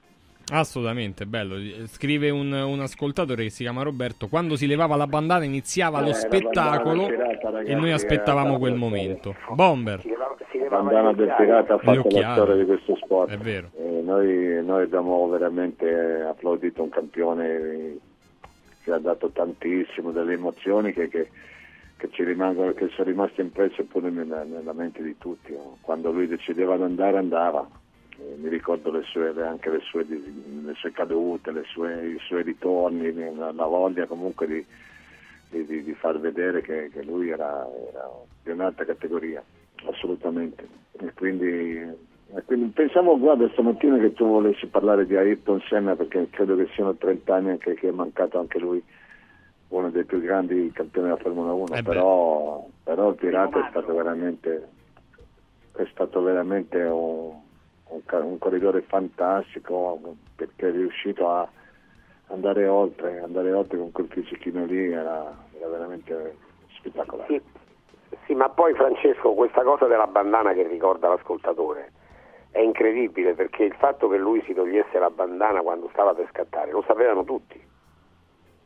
Assolutamente, bello. Scrive un, un ascoltatore che si chiama Roberto. Quando si levava la bandana iniziava Eh, lo spettacolo tirata, ragazzi, e noi aspettavamo quel momento. Bomber. La bandana del pirata ha fatto la storia di questo sport. È vero. Eh, noi, noi abbiamo veramente applaudito un campione che ha dato tantissimo, delle emozioni che, che- che ci rimangono, che sono rimaste impresse pure nella, nella mente di tutti. Quando lui decideva di andare, andava. Eh, mi ricordo le sue, anche le sue, le sue cadute, le sue- i suoi ritorni, la, la voglia comunque di, di- di- di far vedere che, che lui era, era di un'altra categoria, assolutamente. E quindi, e quindi pensavo, guarda, stamattina che tu volessi parlare di Ayrton Senna perché credo che siano 30 anni anche che è mancato anche lui, uno dei più grandi campioni della Formula 1, Eh però, però il Pirata è stato veramente, è stato veramente un, un un corridore fantastico perché è riuscito a andare oltre, andare oltre con quel fisichino lì era, era veramente spettacolare. Sì, sì, ma poi Francesco, questa cosa della bandana che ricorda l'ascoltatore è incredibile perché il fatto che lui si togliesse la bandana quando stava per scattare lo sapevano tutti.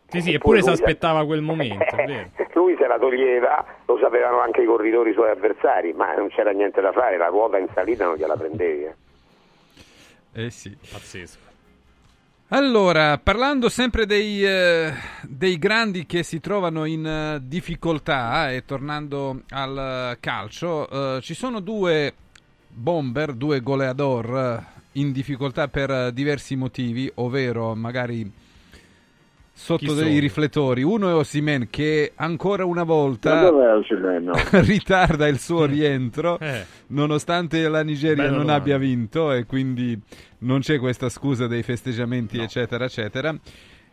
Sì, sì, Eppure eppure si aspettava quel momento. Lui se la toglieva, lo sapevano anche i corridori suoi avversari, ma non c'era niente da fare, la ruota in salita non gliela prendevi. eh. Eh sì. Pazzesco. Allora, parlando sempre dei, eh, dei grandi che si trovano in eh, difficoltà e tornando al eh, calcio, eh, ci sono due bomber, due goleador eh, in difficoltà per eh, diversi motivi, ovvero magari sotto dei riflettori. Uno è Osimen che ancora una volta? No. ritarda il suo rientro Eh. nonostante la Nigeria Bella non domanda. abbia vinto e quindi non c'è questa scusa dei festeggiamenti eccetera eccetera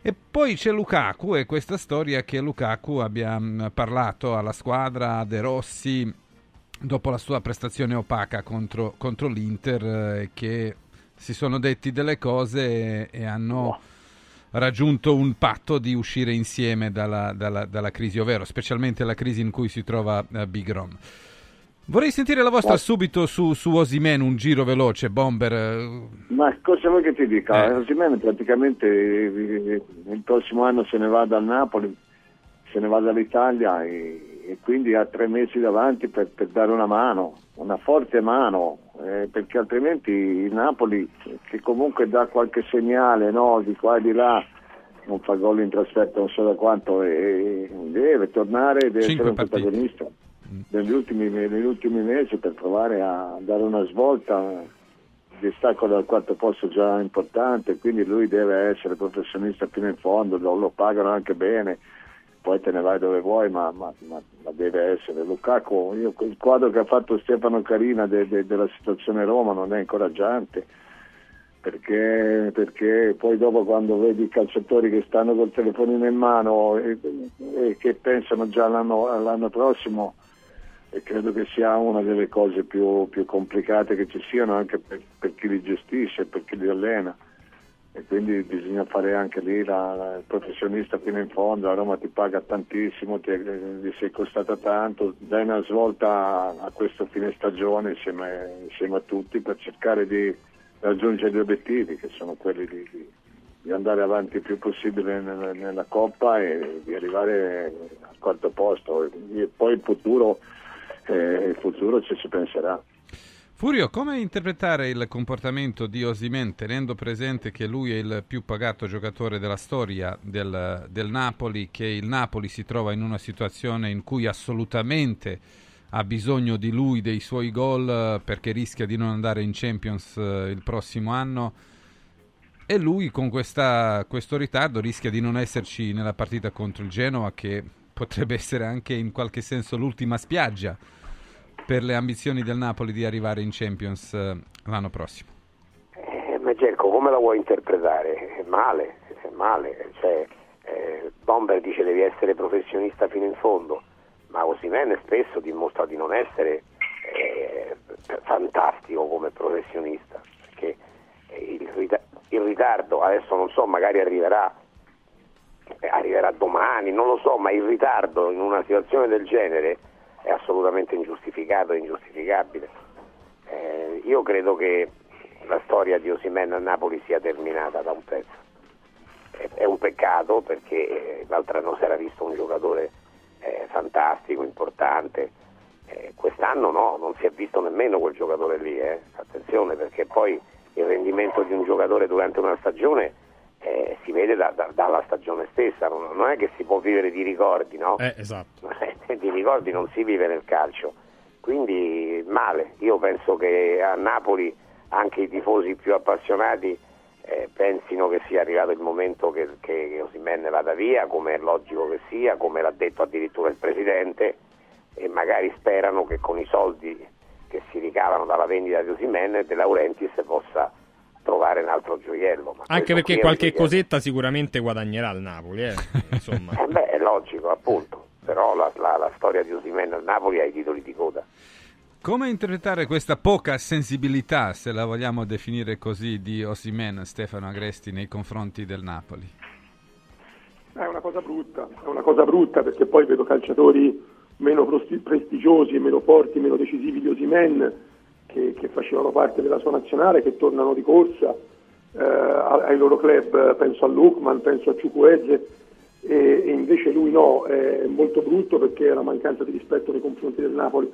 e poi c'è Lukaku e questa storia che Lukaku abbia mh, parlato alla squadra De Rossi dopo la sua prestazione opaca contro, contro l'Inter eh, che si sono detti delle cose e, e hanno raggiunto un patto di uscire insieme dalla, dalla- dalla crisi, ovvero specialmente la crisi in cui si trova eh, Big Rom. Vorrei sentire la vostra subito su, su Osimen, un giro veloce, Bomber. eh, Ma cosa vuoi che ti dica? Eh. Osimhen praticamente eh, il prossimo anno se ne va dal Napoli, se ne va dall'Italia e, e quindi ha tre mesi davanti per, per dare una mano, una forte mano, eh, perché altrimenti il Napoli, che comunque dà qualche segnale no, di qua e di là, non fa gol in trasferta non so da quanto, e, deve tornare, deve Cinque essere un partite. protagonista negli ultimi, negli ultimi mesi per provare a dare una svolta distacco dal quarto posto già importante, quindi lui deve essere professionista fino in fondo, lo, lo pagano anche bene, poi te ne vai dove vuoi, ma, ma- ma- ma deve essere. Lukaku, io, il quadro che ha fatto Stefano Carina de- de- della situazione Roma non è incoraggiante, perché, perché poi dopo quando vedi i calciatori che stanno col telefonino in mano e, e che pensano già all'anno, all'anno prossimo, credo che sia una delle cose più, più complicate che ci siano anche per, per chi li gestisce, per chi li allena e quindi bisogna fare anche lì la, la- il professionista fino in fondo, la Roma ti paga tantissimo, ti, gli sei costata tanto, dai una svolta a, questo fine stagione insieme, insieme a tutti per cercare di raggiungere gli obiettivi che sono quelli di, di- di andare avanti il più possibile nella, nella Coppa e di arrivare al quarto posto e poi il futuro, eh, il futuro ci si penserà. Furio, come interpretare il comportamento di Osimen tenendo presente che lui è il più pagato giocatore della storia del, del Napoli, che il Napoli si trova in una situazione in cui assolutamente ha bisogno di lui, dei suoi gol, perché rischia di non andare in Champions eh, il prossimo anno. E lui con questa, questo ritardo rischia di non esserci nella partita contro il Genoa, che potrebbe essere anche in qualche senso l'ultima spiaggia per le ambizioni del Napoli di arrivare in Champions eh, l'anno prossimo. Eh, ma Gerco, come la vuoi interpretare? Male, male. Cioè, eh, Bomber dice devi essere professionista fino in fondo, ma Osimene spesso dimostra di non essere eh, fantastico come professionista, perché il, rita- il ritardo, adesso non so, magari arriverà, eh, arriverà domani, non lo so, ma il ritardo in una situazione del genere è assolutamente ingiustificato e ingiustificabile. Eh, io credo che la storia di Osimene a Napoli sia terminata da un pezzo. È, è un peccato perché eh, l'altro anno si era visto un giocatore eh, fantastico, importante. Eh, quest'anno no, non si è visto nemmeno quel giocatore lì, eh. attenzione perché poi il rendimento di un giocatore durante una stagione eh, si vede da, da, dalla stagione stessa, non, non, è che si può vivere di ricordi, no? Eh, esatto. di ricordi non si vive nel calcio, quindi male, io penso che a Napoli anche i tifosi più appassionati eh, pensino che sia arrivato il momento che, che, Osimene vada via, come è logico che sia, come l'ha detto addirittura il Presidente, e magari sperano che con i soldi che si ricavano dalla vendita di Osimene De Laurentiis possa trovare un altro gioiello. Anche perché qualche cosetta sicuramente guadagnerà il Napoli, eh? Insomma. eh beh, è logico, appunto, però la, la, la storia di Osimene al Napoli ha i titoli di coda. Come interpretare questa poca sensibilità, se la vogliamo definire così, di Osimen Stefano Agresti nei confronti del Napoli? È una cosa brutta, è una cosa brutta perché poi vedo calciatori meno prestigiosi e meno forti, meno decisivi di Osimen che, che, facevano parte della sua nazionale, che tornano di corsa eh, ai loro club, penso a Lukman, penso a Ciucuezze, e, e, invece lui no, è molto brutto perché è una mancanza di rispetto nei confronti del Napoli.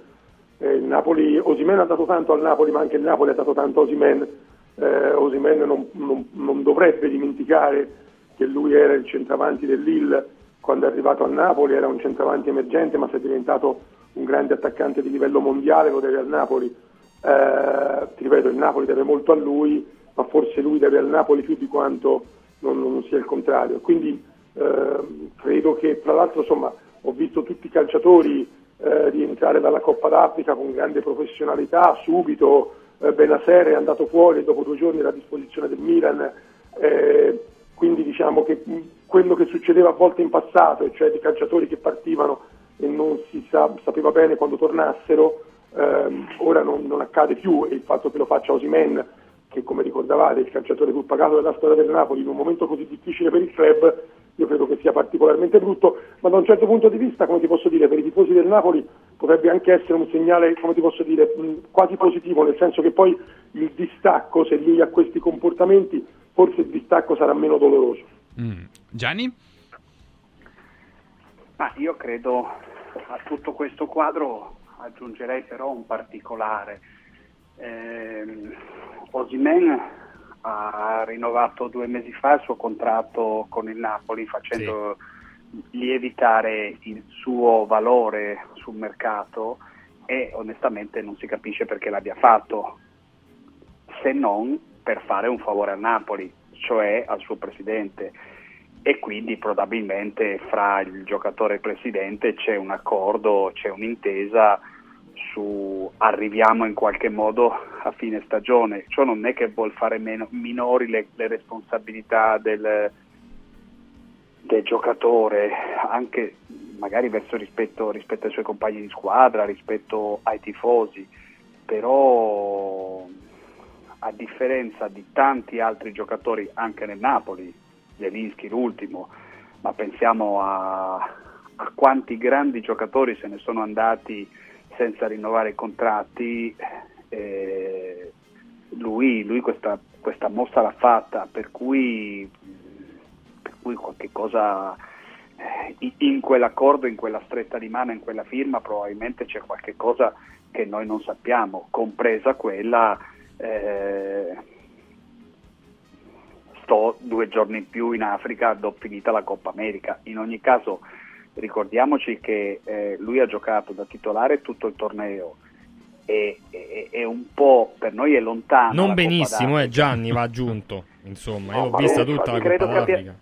Eh, Napoli Osimen ha dato tanto al Napoli, ma anche il Napoli ha dato tanto a Osimen. Eh, Osimen non, non, non, dovrebbe dimenticare che lui era il centravanti del quando è arrivato a Napoli, era un centravanti emergente, ma si è diventato un grande attaccante di livello mondiale, lo deve al Napoli. Eh, ti ripeto, il Napoli deve molto a lui, ma forse lui deve al Napoli più di quanto non, non sia il contrario. Quindi eh, credo che, tra l'altro, insomma, ho visto tutti i calciatori eh, rientrare dalla Coppa d'Africa con grande professionalità, subito eh, Benaser è andato fuori e dopo due giorni era a disposizione del Milan, eh, quindi diciamo che quello che succedeva a volte in passato, cioè di calciatori che partivano e non si sa, sapeva bene quando tornassero, non, accade più e il fatto che lo faccia Osimen, che come ricordavate è il calciatore più pagato della storia del Napoli in un momento così difficile per il club, io credo che sia particolarmente brutto, ma da un certo punto di vista, come ti posso dire, per i tifosi del Napoli potrebbe anche essere un segnale, come ti posso dire, quasi positivo, nel senso che poi il distacco, se lui ha questi comportamenti, forse il distacco sarà meno doloroso. Mm. Gianni? Ma io credo a tutto questo quadro aggiungerei però un particolare. Eh, Osimen ha rinnovato due mesi fa il suo contratto con il Napoli facendo sì. lievitare il suo valore sul mercato e onestamente non si capisce perché l'abbia fatto, se non per fare un favore al Napoli, cioè al suo presidente. E quindi probabilmente fra il giocatore e il presidente c'è un accordo, c'è un'intesa su arriviamo in qualche modo a fine stagione. Ciò non è che vuol fare meno, minori le, le responsabilità del, del, giocatore, anche magari verso rispetto, rispetto ai suoi compagni di squadra, rispetto ai tifosi, però a differenza di tanti altri giocatori anche nel Napoli, Zelinski l'ultimo, ma pensiamo a, a quanti grandi giocatori se ne sono andati senza rinnovare i contratti, eh, lui, lui questa, questa, mossa l'ha fatta, per cui, per cui qualche cosa eh, in quell'accordo, in quella stretta di mano, in quella firma, probabilmente c'è qualche cosa che noi non sappiamo, compresa quella eh, sto due giorni in più in Africa, do finita la Coppa America. In ogni caso ricordiamoci che eh, lui ha giocato da titolare tutto il torneo e, e, e un po' per noi è lontano. Non benissimo, eh, d'Africa. Gianni va aggiunto. Insomma, io No, ho ma vista tutta la credo Coppa che abbia- d'Africa.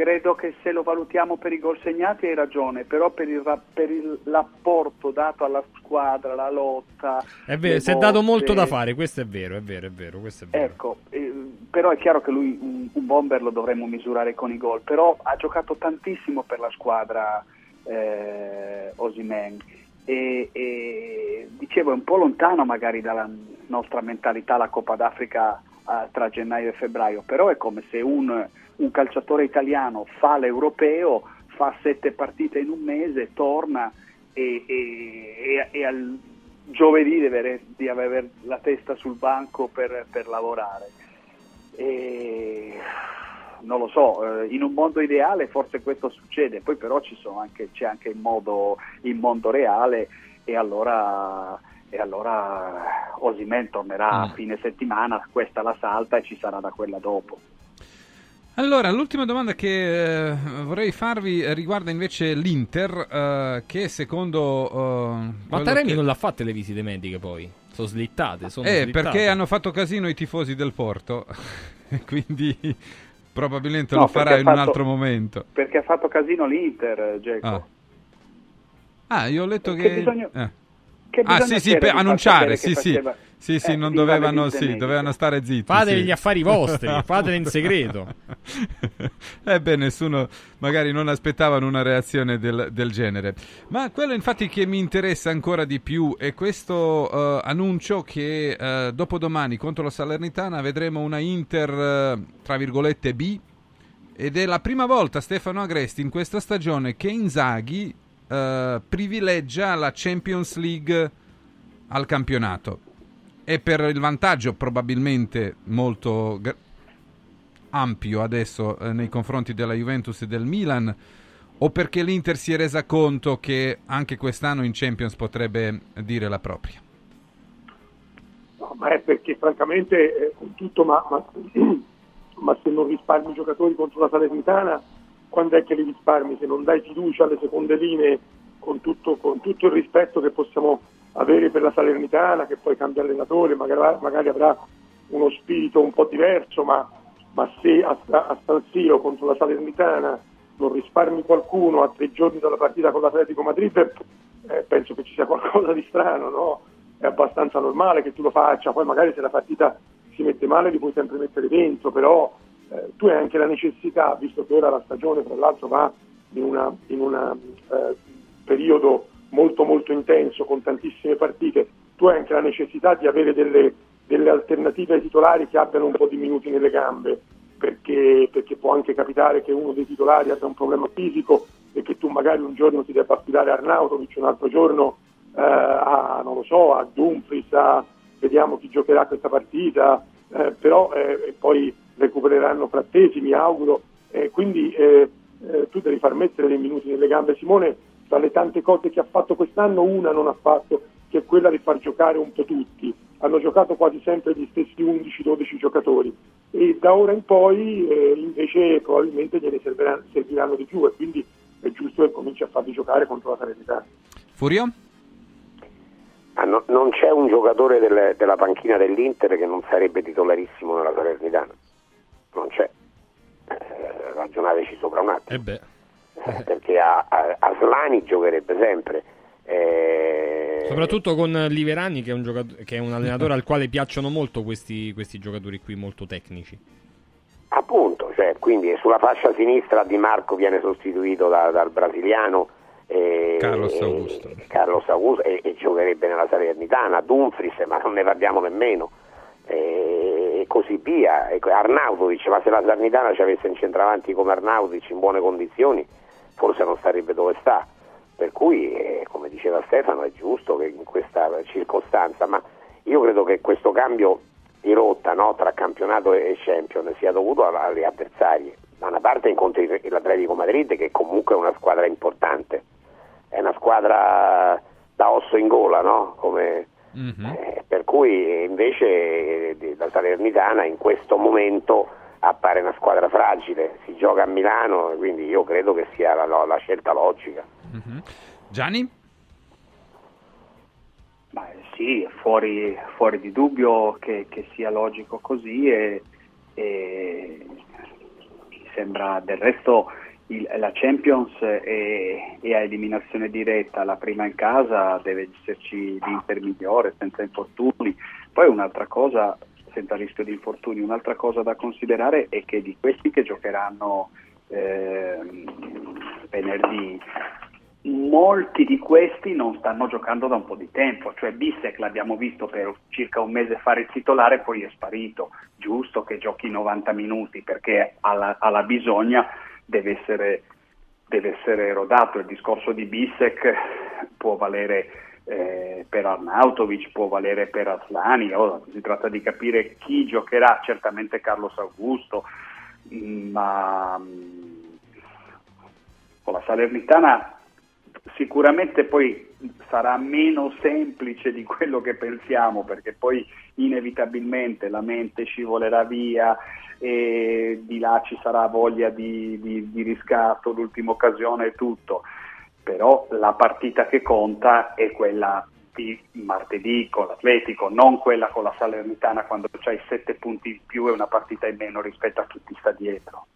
Credo che se lo valutiamo per i gol segnati hai ragione, però per, il, per il- l'apporto dato alla squadra, la lotta... È vero, si è dato molto da fare, questo è vero, è vero, è vero, è vero. Ecco, eh, però è chiaro che lui un, un bomber lo dovremmo misurare con i gol, però ha giocato tantissimo per la squadra eh, Osimen e, e dicevo è un po' lontano magari dalla nostra mentalità la Coppa d'Africa eh, tra gennaio e febbraio, però è come se un, un calciatore italiano fa l'europeo, fa sette partite in un mese, torna e, e- e- al giovedì deve di avere la testa sul banco per, per lavorare. E non lo so, eh, in un mondo ideale forse questo succede, poi però ci sono anche, c'è anche il modo, il mondo reale e allora, e allora Osimen tornerà a fine settimana, questa la salta e ci sarà da quella dopo. Allora, l'ultima domanda che eh, vorrei farvi riguarda invece l'Inter, eh, che secondo... eh, Ma quello Taremi che- non l'ha fatte le visite mediche poi? Sono slittate, sono Eh, slittate. perché hanno fatto casino i tifosi del Porto, quindi probabilmente No, lo farà perché in ha un fatto- altro momento. Perché ha fatto casino l'Inter, Geco. Ah. Ah, io ho letto Che che... bisogno- eh. Che Ah, bisogno sì, sì, per annunciare, sì, che sì. Sì, sì, Eh, non dovevano, sì, dovevano stare zitti. Fate sì. gli affari vostri, fateli in segreto. Eh beh, nessuno magari non aspettavano una reazione del, del genere. Ma quello infatti che mi interessa ancora di più è questo eh, annuncio che eh, dopodomani contro la Salernitana vedremo una Inter, eh, tra virgolette, B. Ed è la prima volta, Stefano Agresti, in questa stagione che Inzaghi eh, privilegia la Champions League al campionato. E per il vantaggio probabilmente molto gra- ampio adesso eh, nei confronti della Juventus e del Milan o perché l'Inter si è resa conto che anche quest'anno in Champions potrebbe dire la propria? No, ma è perché francamente, eh, con tutto, ma, ma- ma se non risparmi i giocatori contro la Salernitana, quando è che li risparmi? Se non dai fiducia alle seconde linee, con tutto, con tutto il rispetto che possiamo avere per la Salernitana, che poi cambia allenatore, magari, magari avrà uno spirito un po' diverso, ma, ma se a, a San Siro contro la Salernitana non risparmi qualcuno a tre giorni dalla partita con l'Atletico Madrid, eh, penso che ci sia qualcosa di strano, no? È abbastanza normale che tu lo faccia, poi magari se la partita si mette male li puoi sempre mettere dentro, però eh, tu hai anche la necessità, visto che ora la stagione tra l'altro va in un eh, periodo molto molto intenso con tantissime partite, tu hai anche la necessità di avere delle, delle alternative ai titolari che abbiano un po' di minuti nelle gambe, perché, perché può anche capitare che uno dei titolari abbia un problema fisico e che tu magari un giorno ti debba affidare a Arnautovic, un altro giorno eh, a, non lo so, a Dumfries, a, vediamo chi giocherà questa partita, eh, però eh, poi recupereranno frattesi, mi auguro, eh, quindi eh, eh, tu devi far mettere dei minuti nelle gambe. Simone, tra le tante cose che ha fatto quest'anno, una non ha fatto, che è quella di far giocare un po' tutti. Hanno giocato quasi sempre gli stessi 11-12 giocatori e da ora in poi eh, invece probabilmente gliene serviranno, serviranno di più e quindi è giusto che cominci a farli giocare contro la Salernitana. Furio? Ah, no- non c'è un giocatore del- della panchina dell'Inter che non sarebbe titolarissimo nella Salernitana. Non c'è. Eh, ragionateci sopra un attimo. Eh, perché a, a, Aslani giocherebbe sempre. Eh, Soprattutto con Liverani, che è un, giocato- che è un allenatore al quale piacciono molto questi, questi giocatori qui, molto tecnici. Appunto, cioè, quindi sulla fascia sinistra Di Marco viene sostituito da- dal brasiliano eh, Carlos eh, Augusto. Carlos Augusto e, e giocherebbe nella Salernitana, Dumfries, ma non ne parliamo nemmeno. E così via. E Arnautovic, ma se la Salernitana ci avesse un centravanti come Arnautovic in buone condizioni, forse non starebbe dove sta. Per cui, eh, come diceva Stefano, è giusto che in questa circostanza, ma io credo che questo cambio di rotta no, tra campionato e champion sia dovuto alle avversarie. Da una parte incontri l'Atletico Madrid che comunque è una squadra importante, è una squadra da osso in gola, no? Come, eh, per cui invece eh, la Salernitana in questo momento appare una squadra fragile, si gioca a Milano, quindi io credo che sia la, la scelta logica. Mhm. Gianni? Ma sì, fuori, fuori di dubbio che, che sia logico così e, e mi sembra del resto il- la Champions è, è a eliminazione diretta, la prima in casa deve esserci l'Inter migliore senza infortuni. Poi un'altra cosa, senza rischio di infortuni, un'altra cosa da considerare è che di questi che giocheranno ehm, venerdì molti di questi non stanno giocando da un po' di tempo, cioè Bissek l'abbiamo visto per circa un mese fare il titolare poi è sparito, giusto che giochi 90 minuti perché alla, alla bisogna deve essere, deve essere rodato, il discorso di Bissek può valere eh, per Arnautovic, può valere per Aslani, ora si tratta di capire chi giocherà, certamente Carlos Augusto, mm, ma mm, con la Salernitana sicuramente poi sarà meno semplice di quello che pensiamo perché poi inevitabilmente la mente scivolerà via e di là ci sarà voglia di, di- di riscatto, l'ultima occasione e tutto però la partita che conta è quella di martedì con l'Atletico, non quella con la Salernitana quando c'hai sette punti in più e una partita in meno rispetto a chi ti sta dietro.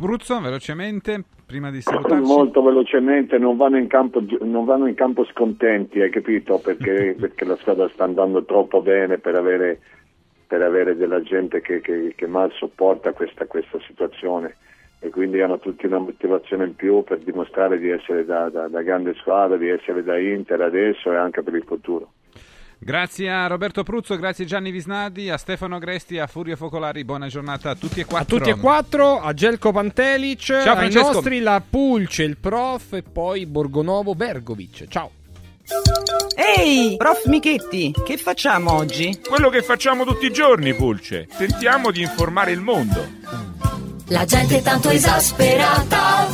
Pruzzo, velocemente, prima di salutarci. Molto velocemente, non vanno in campo, non vanno in campo scontenti, hai capito? Perché, perché la squadra sta andando troppo bene per avere, per avere della gente che, che- che mal sopporta questa, questa situazione e quindi hanno tutti una motivazione in più per dimostrare di essere da, da- da grande squadra, di essere da Inter adesso e anche per il futuro. Grazie a Roberto Pruzzo, grazie a Gianni Visnadi, a Stefano Agresti, a Furio Focolari. Buona giornata a tutti e A quattro. tutti e quattro, a Gelko Pantelic, Ciao, ai nostri la Pulce, il prof e poi Borgonovo Bergovic. Ciao. Ehi, prof Michetti, che facciamo oggi? Quello che facciamo tutti i giorni, Pulce. Tentiamo di informare il mondo. La gente è tanto esasperata,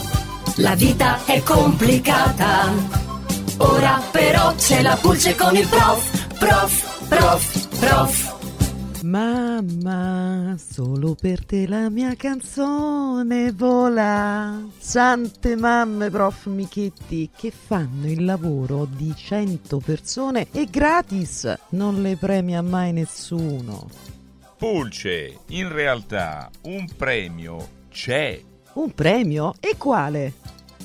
la vita è complicata. Ora però c'è la pulce con il prof, prof, prof, prof. Mamma, solo per te la mia canzone vola. Sante mamme, prof Michetti, che fanno il lavoro di 100 persone e gratis. Non le premia mai nessuno. Pulce, in realtà un premio c'è. Un premio? E quale?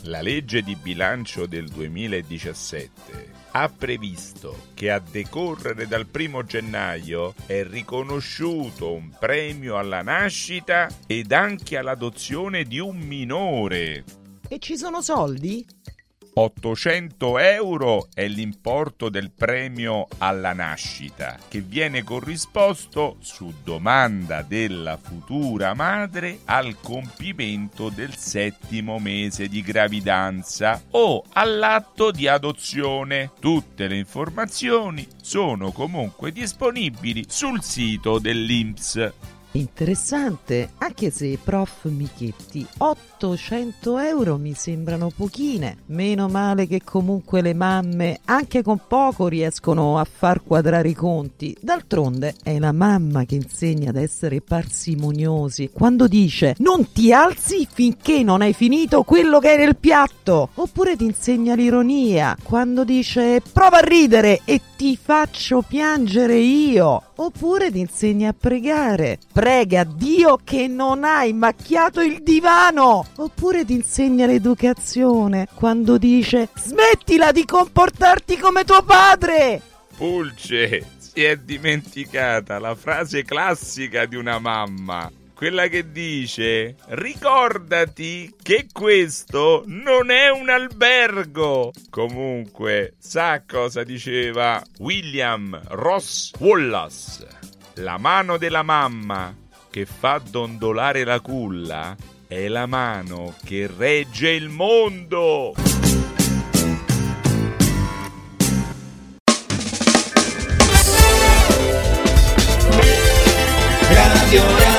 La legge di bilancio del 2017 ha previsto che a decorrere dal primo gennaio è riconosciuto un premio alla nascita ed anche all'adozione di un minore. E ci sono soldi? 800 euro è l'importo del premio alla nascita, che viene corrisposto su domanda della futura madre al compimento del settimo mese di gravidanza o all'atto di adozione. Tutte le informazioni sono comunque disponibili sul sito dell'INPS. Interessante, anche se, prof Michetti, 800 euro mi sembrano pochine. Meno male che comunque le mamme, anche con poco, riescono a far quadrare i conti. D'altronde è la mamma che insegna ad essere parsimoniosi quando dice non ti alzi finché non hai finito quello che è nel piatto. Oppure ti insegna l'ironia quando dice prova a ridere e ti faccio piangere io. Oppure ti insegna a pregare. Prega Dio che non hai macchiato il divano. Oppure ti insegna l'educazione quando dice smettila di comportarti come tuo padre. Pulce, si è dimenticata la frase classica di una mamma. Quella che dice: Ricordati che questo non è un albergo. Comunque, sa cosa diceva William Ross Wallace? La mano della mamma che fa dondolare la culla è la mano che regge il mondo. Radio